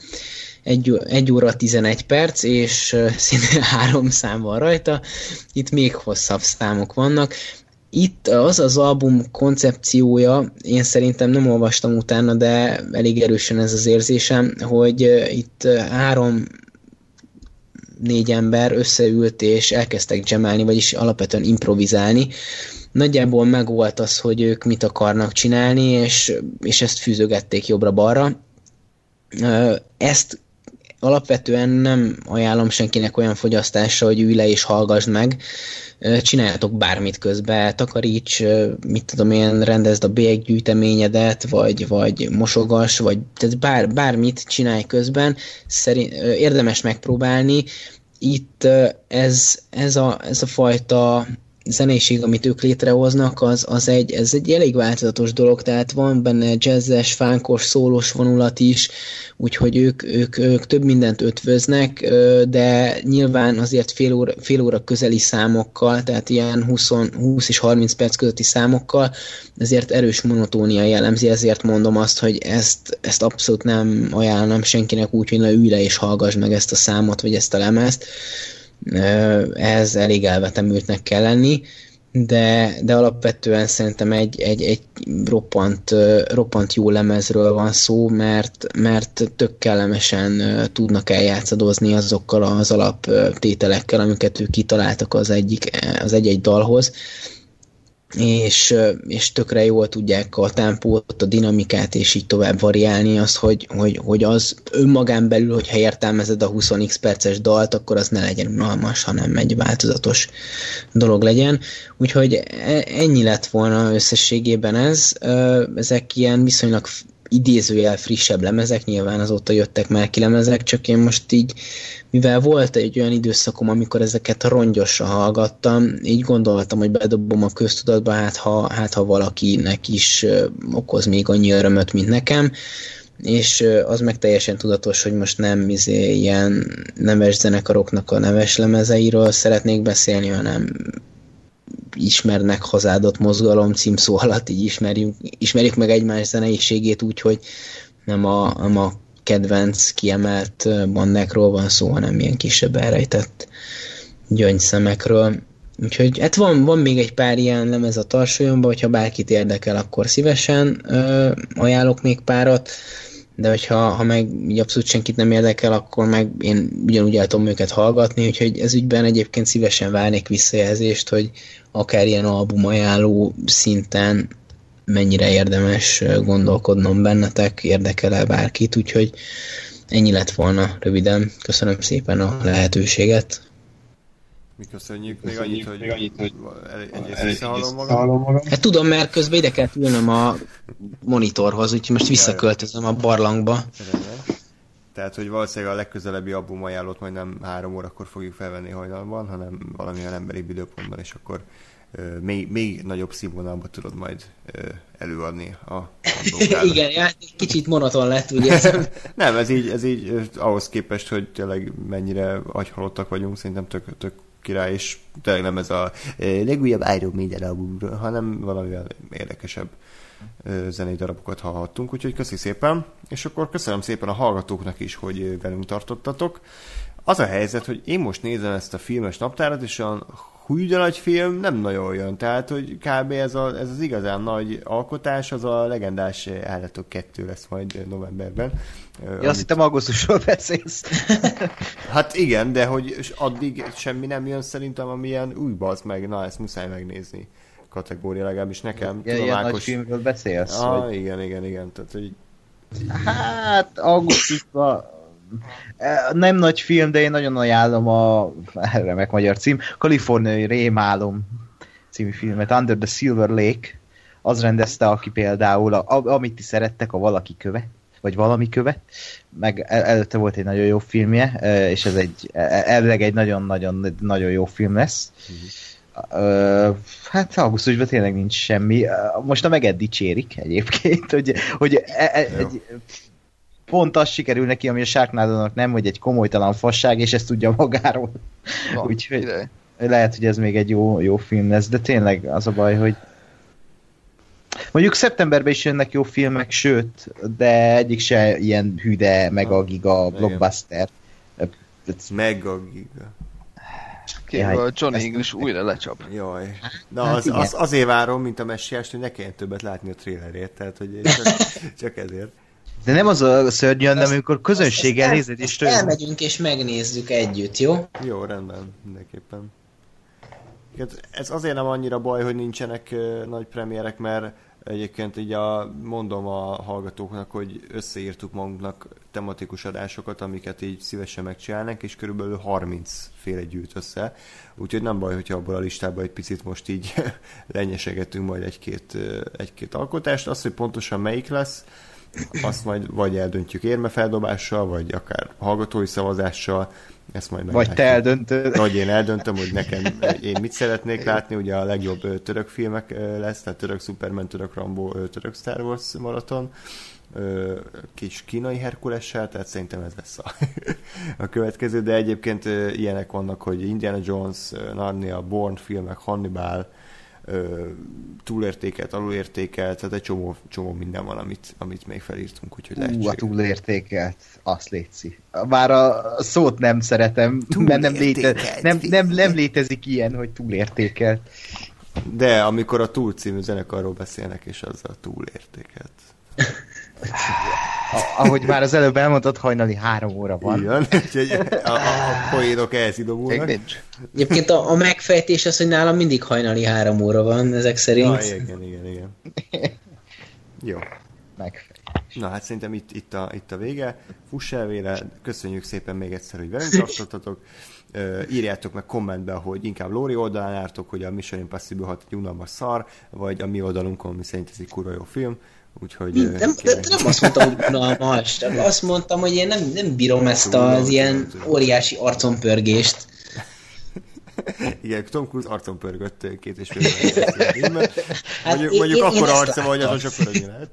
Egy, egy óra 11 perc, és szinte három szám van rajta. Itt még hosszabb számok vannak. Itt az az album koncepciója, én szerintem nem olvastam utána, de elég erősen ez az érzésem, hogy itt három négy ember összeült és elkezdtek gemelni, vagyis alapvetően improvizálni. Nagyjából megvolt az, hogy ők mit akarnak csinálni, és, és ezt fűzögették jobbra-balra. Ezt alapvetően nem ajánlom senkinek olyan fogyasztásra, hogy ülj le és hallgassd meg. Csináljatok bármit közben, takaríts, mit tudom én, rendezd a bélyeggyűjteményedet, vagy, vagy mosogas, vagy tehát bár, bármit csinálj közben, szerint, érdemes megpróbálni. Itt ez, ez, a, ez a fajta zenéség, amit ők létrehoznak, az, az egy, ez egy elég változatos dolog, tehát van benne jazzes, fánkos, szólós vonulat is, úgyhogy ők, ők, ők több mindent ötvöznek, de nyilván azért fél óra, fél óra közeli számokkal, tehát ilyen 20, 20 és 30 perc közötti számokkal, ezért erős monotónia jellemzi, ezért mondom azt, hogy ezt, ezt abszolút nem ajánlom senkinek úgy, hogy ülj le és hallgass meg ezt a számot, vagy ezt a lemezt, ez elég elvetemültnek kell lenni, de, de alapvetően szerintem egy, egy, egy roppant, roppant jó lemezről van szó, mert, mert tök kellemesen tudnak eljátszadozni azokkal az alaptételekkel, amiket ők kitaláltak az egyik, az egy-egy dalhoz, és, és tökre jól tudják a tempót, a dinamikát, és így tovább variálni azt, hogy, hogy, hogy az önmagán belül, hogyha értelmezed a 20x perces dalt, akkor az ne legyen unalmas, hanem egy változatos dolog legyen. Úgyhogy e, ennyi lett volna összességében ez. Ezek ilyen viszonylag idézőjel frissebb lemezek, nyilván azóta jöttek már ki lemezek, csak én most így, mivel volt egy olyan időszakom, amikor ezeket rongyosra hallgattam, így gondoltam, hogy bedobom a köztudatba, hát ha, hát ha valakinek is okoz még annyi örömöt, mint nekem, és az meg teljesen tudatos, hogy most nem izé, ilyen neves zenekaroknak a neves lemezeiről szeretnék beszélni, hanem ismernek hazádott mozgalom címszó alatt, így ismerjük, ismerjük meg egymás zeneiségét úgy, hogy nem a, nem a kedvenc kiemelt bandákról van szó, hanem ilyen kisebb elrejtett gyöngyszemekről. Úgyhogy hát van, van még egy pár ilyen lemez a tarsolyomban, hogyha bárkit érdekel, akkor szívesen ö, ajánlok még párat de hogyha ha meg így abszolút senkit nem érdekel, akkor meg én ugyanúgy el tudom őket hallgatni, úgyhogy ez ügyben egyébként szívesen várnék visszajelzést, hogy akár ilyen album ajánló szinten mennyire érdemes gondolkodnom bennetek, érdekel-e bárkit, úgyhogy ennyi lett volna röviden. Köszönöm szépen a lehetőséget. Mi köszönjük, még annyit, hogy, még annyit, hogy egyrészt visszahallom magam. Hát tudom, mert közben ide kell ülnöm a monitorhoz, úgyhogy most visszaköltözöm a barlangba. Tehát, hogy valószínűleg a legközelebbi album ajánlót majd nem három órakor fogjuk felvenni hajnalban, hanem valamilyen emberi időpontban, és akkor még, még nagyobb színvonalba tudod majd uh, előadni a, a Igen, ja, kicsit monoton lett, ugye? nem, ez így, ez így ahhoz képest, hogy tényleg mennyire agyhalottak vagyunk, szerintem tök, tök király, és tényleg nem ez a legújabb Iron Maiden albumról, hanem valamivel érdekesebb zenei darabokat hallhattunk, úgyhogy köszi szépen, és akkor köszönöm szépen a hallgatóknak is, hogy velünk tartottatok. Az a helyzet, hogy én most nézem ezt a filmes naptárat, és a húgy nagy film nem nagyon jön, tehát hogy kb. ez, a, ez az igazán nagy alkotás, az a legendás állatok kettő lesz majd novemberben. Ja, amit... azt hittem augusztusról beszélsz. hát igen, de hogy addig semmi nem jön szerintem, amilyen új bazd meg, na ezt muszáj megnézni kategória, legalábbis nekem. Ja, Tudom, ilyen Ákos... nagy filmről beszélsz? Ah, vagy... igen, igen, igen. Tehát, hogy... Hát, augusztusban nem nagy film, de én nagyon ajánlom a remek magyar cím, Kaliforniai Rémálom című filmet, Under the Silver Lake, az rendezte, aki például, a, amit ti szerettek, a Valaki köve, vagy Valami köve, meg el, előtte volt egy nagyon jó filmje, és ez egy, elvileg egy nagyon-nagyon nagyon jó film lesz. Uh, hát augusztusban tényleg nincs semmi. Most a meget dicsérik egyébként, hogy, hogy e, e, egy, pont az sikerül neki, ami a sharknado nem, hogy egy komolytalan fasság, és ezt tudja magáról. Úgyhogy lehet, hogy ez még egy jó, jó film lesz, de tényleg az a baj, hogy Mondjuk szeptemberben is jönnek jó filmek, sőt, de egyik se ilyen hüde, meg a giga blockbuster. Meg a giga. Kérve a Johnny English újra lecsap. Jaj. Na, hát az, az, azért várom, mint a messiást, hogy ne kelljen többet látni a trailerét, tehát hogy csak, csak ezért. De nem az a szörnyű, hanem amikor közönséggel nézed és tőle. Elmegyünk és megnézzük együtt, jó? Jó, rendben, mindenképpen. Ez azért nem annyira baj, hogy nincsenek nagy premierek, mert Egyébként így a, mondom a hallgatóknak, hogy összeírtuk magunknak tematikus adásokat, amiket így szívesen megcsinálnánk, és körülbelül 30 féle gyűjt össze. Úgyhogy nem baj, hogyha abból a listából egy picit most így lenyesegetünk majd egy-két, egy-két alkotást. Az, hogy pontosan melyik lesz, azt majd vagy eldöntjük érmefeldobással, vagy akár hallgatói szavazással, ezt majd Vagy te eldöntöd. Vagy én eldöntöm, hogy nekem én mit szeretnék látni, ugye a legjobb török filmek lesz, tehát török Superman, török Rambo, török Star Wars maraton, kis kínai Herkulessel, tehát szerintem ez lesz a, a következő, de egyébként ilyenek vannak, hogy Indiana Jones, Narnia, Bourne filmek, Hannibal, túlértékelt, alulértékelt, tehát egy csomó, csomó minden van, amit, amit még felírtunk, úgyhogy lehetséges. a túlértékelt, azt létszi. Bár a szót nem szeretem, mert nem, léte, nem, nem, nem létezik ilyen, hogy túlértékelt. De amikor a Túl című zenekarról beszélnek, és az a túlértékelt. ahogy már az előbb elmondtad, hajnali három óra van. Igen, úgyhogy a, a, poénok ehhez idomulnak. Egyébként a, a megfejtés az, hogy nálam mindig hajnali három óra van, ezek szerint. Ja, igen, igen, igen. Jó. Megfejtés. Na hát szerintem itt, itt, a, itt a vége. Fuss elvére, köszönjük szépen még egyszer, hogy velünk tartottatok. Uh, írjátok meg kommentbe, hogy inkább Lóri oldalán ártok, hogy a Mission Impossible 6 egy unalmas szar, vagy a mi oldalunkon, mi szerint ez egy kurva jó film. Úgyhogy... Nem, nem, nem azt mondtam, hogy unalmas, csak azt mondtam, hogy én nem, nem bírom ezt az ilyen óriási arcompörgést. Igen, Tom Cruise arcon pörgött két és fél hát mondjuk, én, mondjuk én, akkor arca vagy, azon csak pörögni lehet.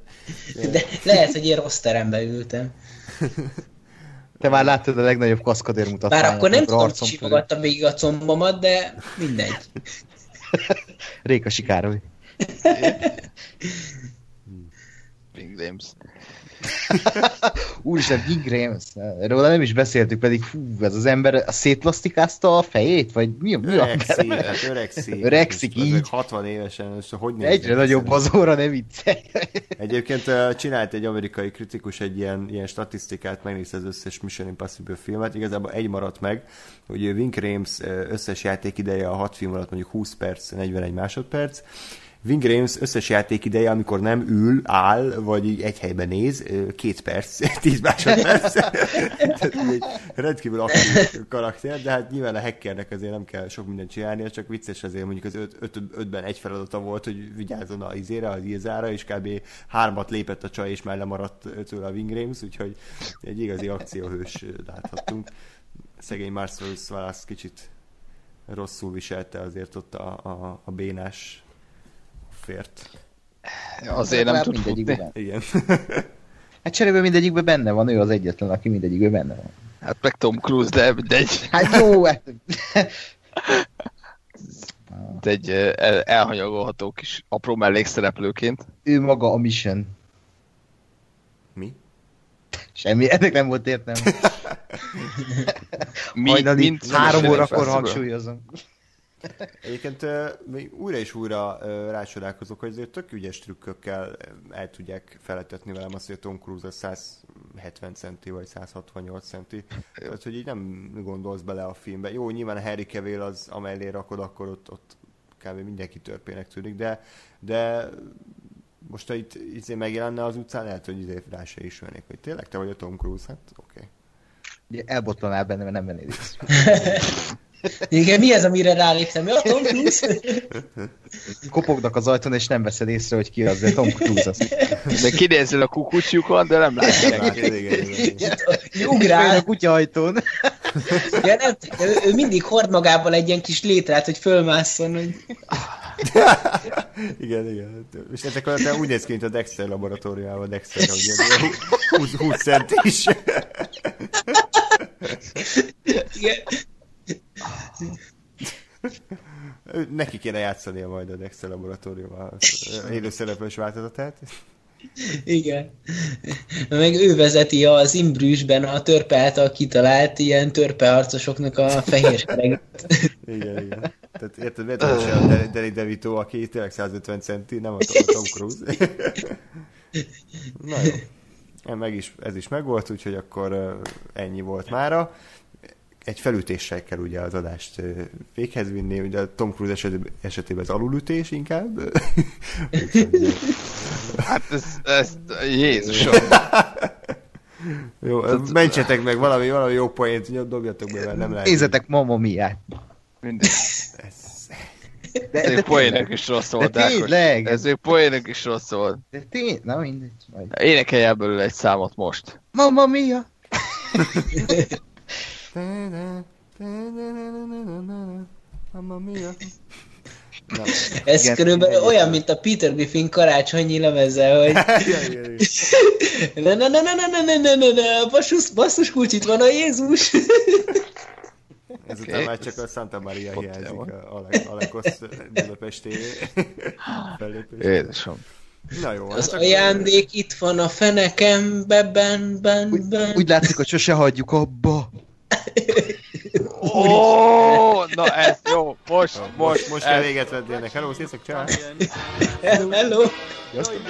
De... De lehet, hogy én rossz terembe ültem. Te már láttad a legnagyobb kaszkadér mutatványát. Bár akkor nem tudom, hogy simogattam végig a combomat, de mindegy. Réka Sikároly. Bing James. Úristen, Big Rams, róla nem is beszéltük, pedig fú, ez az ember szétplasztikázta a fejét, vagy mi, mi öregszik, a hát öregszik. Öregszik így. 60 évesen, és hogy néz Egyre nagyobb az óra, ne viccelj. Egyébként csinált egy amerikai kritikus egy ilyen, ilyen statisztikát, megnézte az összes Mission Impossible filmet, igazából egy maradt meg, hogy Wink Rames összes játékideje a hat film alatt mondjuk 20 perc, 41 másodperc, Wing Rames összes játék ideje, amikor nem ül, áll, vagy egy helyben néz, két perc, tíz másodperc. Egy rendkívül aktív karakter, de hát nyilván a hackernek azért nem kell sok mindent csinálni, csak vicces azért mondjuk az öt, öt, ötben egy feladata volt, hogy vigyázzon a izére, az Ilzára, és kb. hármat lépett a csaj, és már lemaradt tőle a Wing Rames, úgyhogy egy igazi akcióhős láthattunk. Szegény Marcellus Wallace kicsit rosszul viselte azért ott a, a, a bénás fért. Azért nem tud futni. Igen. Hát cserébe mindegyikben benne van, ő az egyetlen, aki mindegyikben benne van. Hát meg Tom Cruise, de mindegy. Hát jó, hát... De egy el, elhanyagolható kis apró mellékszereplőként. Ő maga a mission. Mi? Semmi, ennek nem volt értelme. Mi, Hajnali mint három órakor hangsúlyozom. Egyébként még újra és újra rácsodálkozok, hogy azért tök ügyes trükkökkel el tudják feletetni velem azt, hogy a Tom Cruise 170 centi vagy 168 centi. Tehát, hogy így nem gondolsz bele a filmbe. Jó, nyilván a Harry Cavill az, amellé rakod, akkor ott, ott kb. mindenki törpének tűnik, de, de most ha itt izé megjelenne az utcán, lehet, hogy izé rá se ismernék, hogy tényleg te vagy a Tom Cruise, hát oké. Okay. Elbotlanál benne, mert nem vennéd igen, mi ez, amire ráléptem? Ja, Tom Cruise? Kopognak az ajtón, és nem veszed észre, hogy ki az, de Tom Cruise az. De kinézel a kukucsjukon, de nem látják. Ugrál. A kutyahajtón. Ja, nem, ő, ő, mindig hord magával egy ilyen kis létrát, hogy fölmásszon, hogy... igen, igen. És ezek alatt úgy néz ki, mint a Dexter laboratóriumában, Dexter, hogy 20, 20 centis. igen. Neki kéne játszania majd a Dexter laboratóriumban élő szereplős változatát. Igen. Meg ő vezeti az Imbrűsben a törpe által kitalált ilyen törpeharcosoknak a fehér Igen, igen. Tehát érted, miért a Danny DeVito, aki tényleg 150 centi, nem a Tom Cruise. Na jó. Meg is, ez is megvolt, úgyhogy akkor ennyi volt mára egy felütéssel kell ugye az adást véghez vinni, ugye a Tom Cruise esetében, esetében az alulütés inkább. Hát ez, ez Jézusom. jó, mentsetek meg valami, valami jó poént, dobjatok be, mert nem lehet. Nézzetek Mamma Miát. Mindegy. De, Ez de, még poének is rossz volt, de tényleg? Ez még poének is rossz volt. de tény, na mindegy. Majd. Énekelj el belőle egy számot most. Mamma Mia! Mamma mia. Na, Ez Igen, körülbelül igen. olyan, mint a Peter Griffin karácsonyi lemeze, hogy na na na na na na na na na na basszus, basszus kulcs, itt van a Jézus. Ezután Oké. már csak a Santa Maria Ott hiányzik, a Ale- Alekosz Budapesti fellépés. Jézusom. Na jó, Az hát akkor- ajándék itt van a fenekembe, ben, ben, Úgy, ben. úgy látszik, hogy sose hagyjuk abba. Ó, na ez jó, most, Most, most, most ez- véget vetni ennek. Hello, sziasztok, csá! Hello. Sziasztok.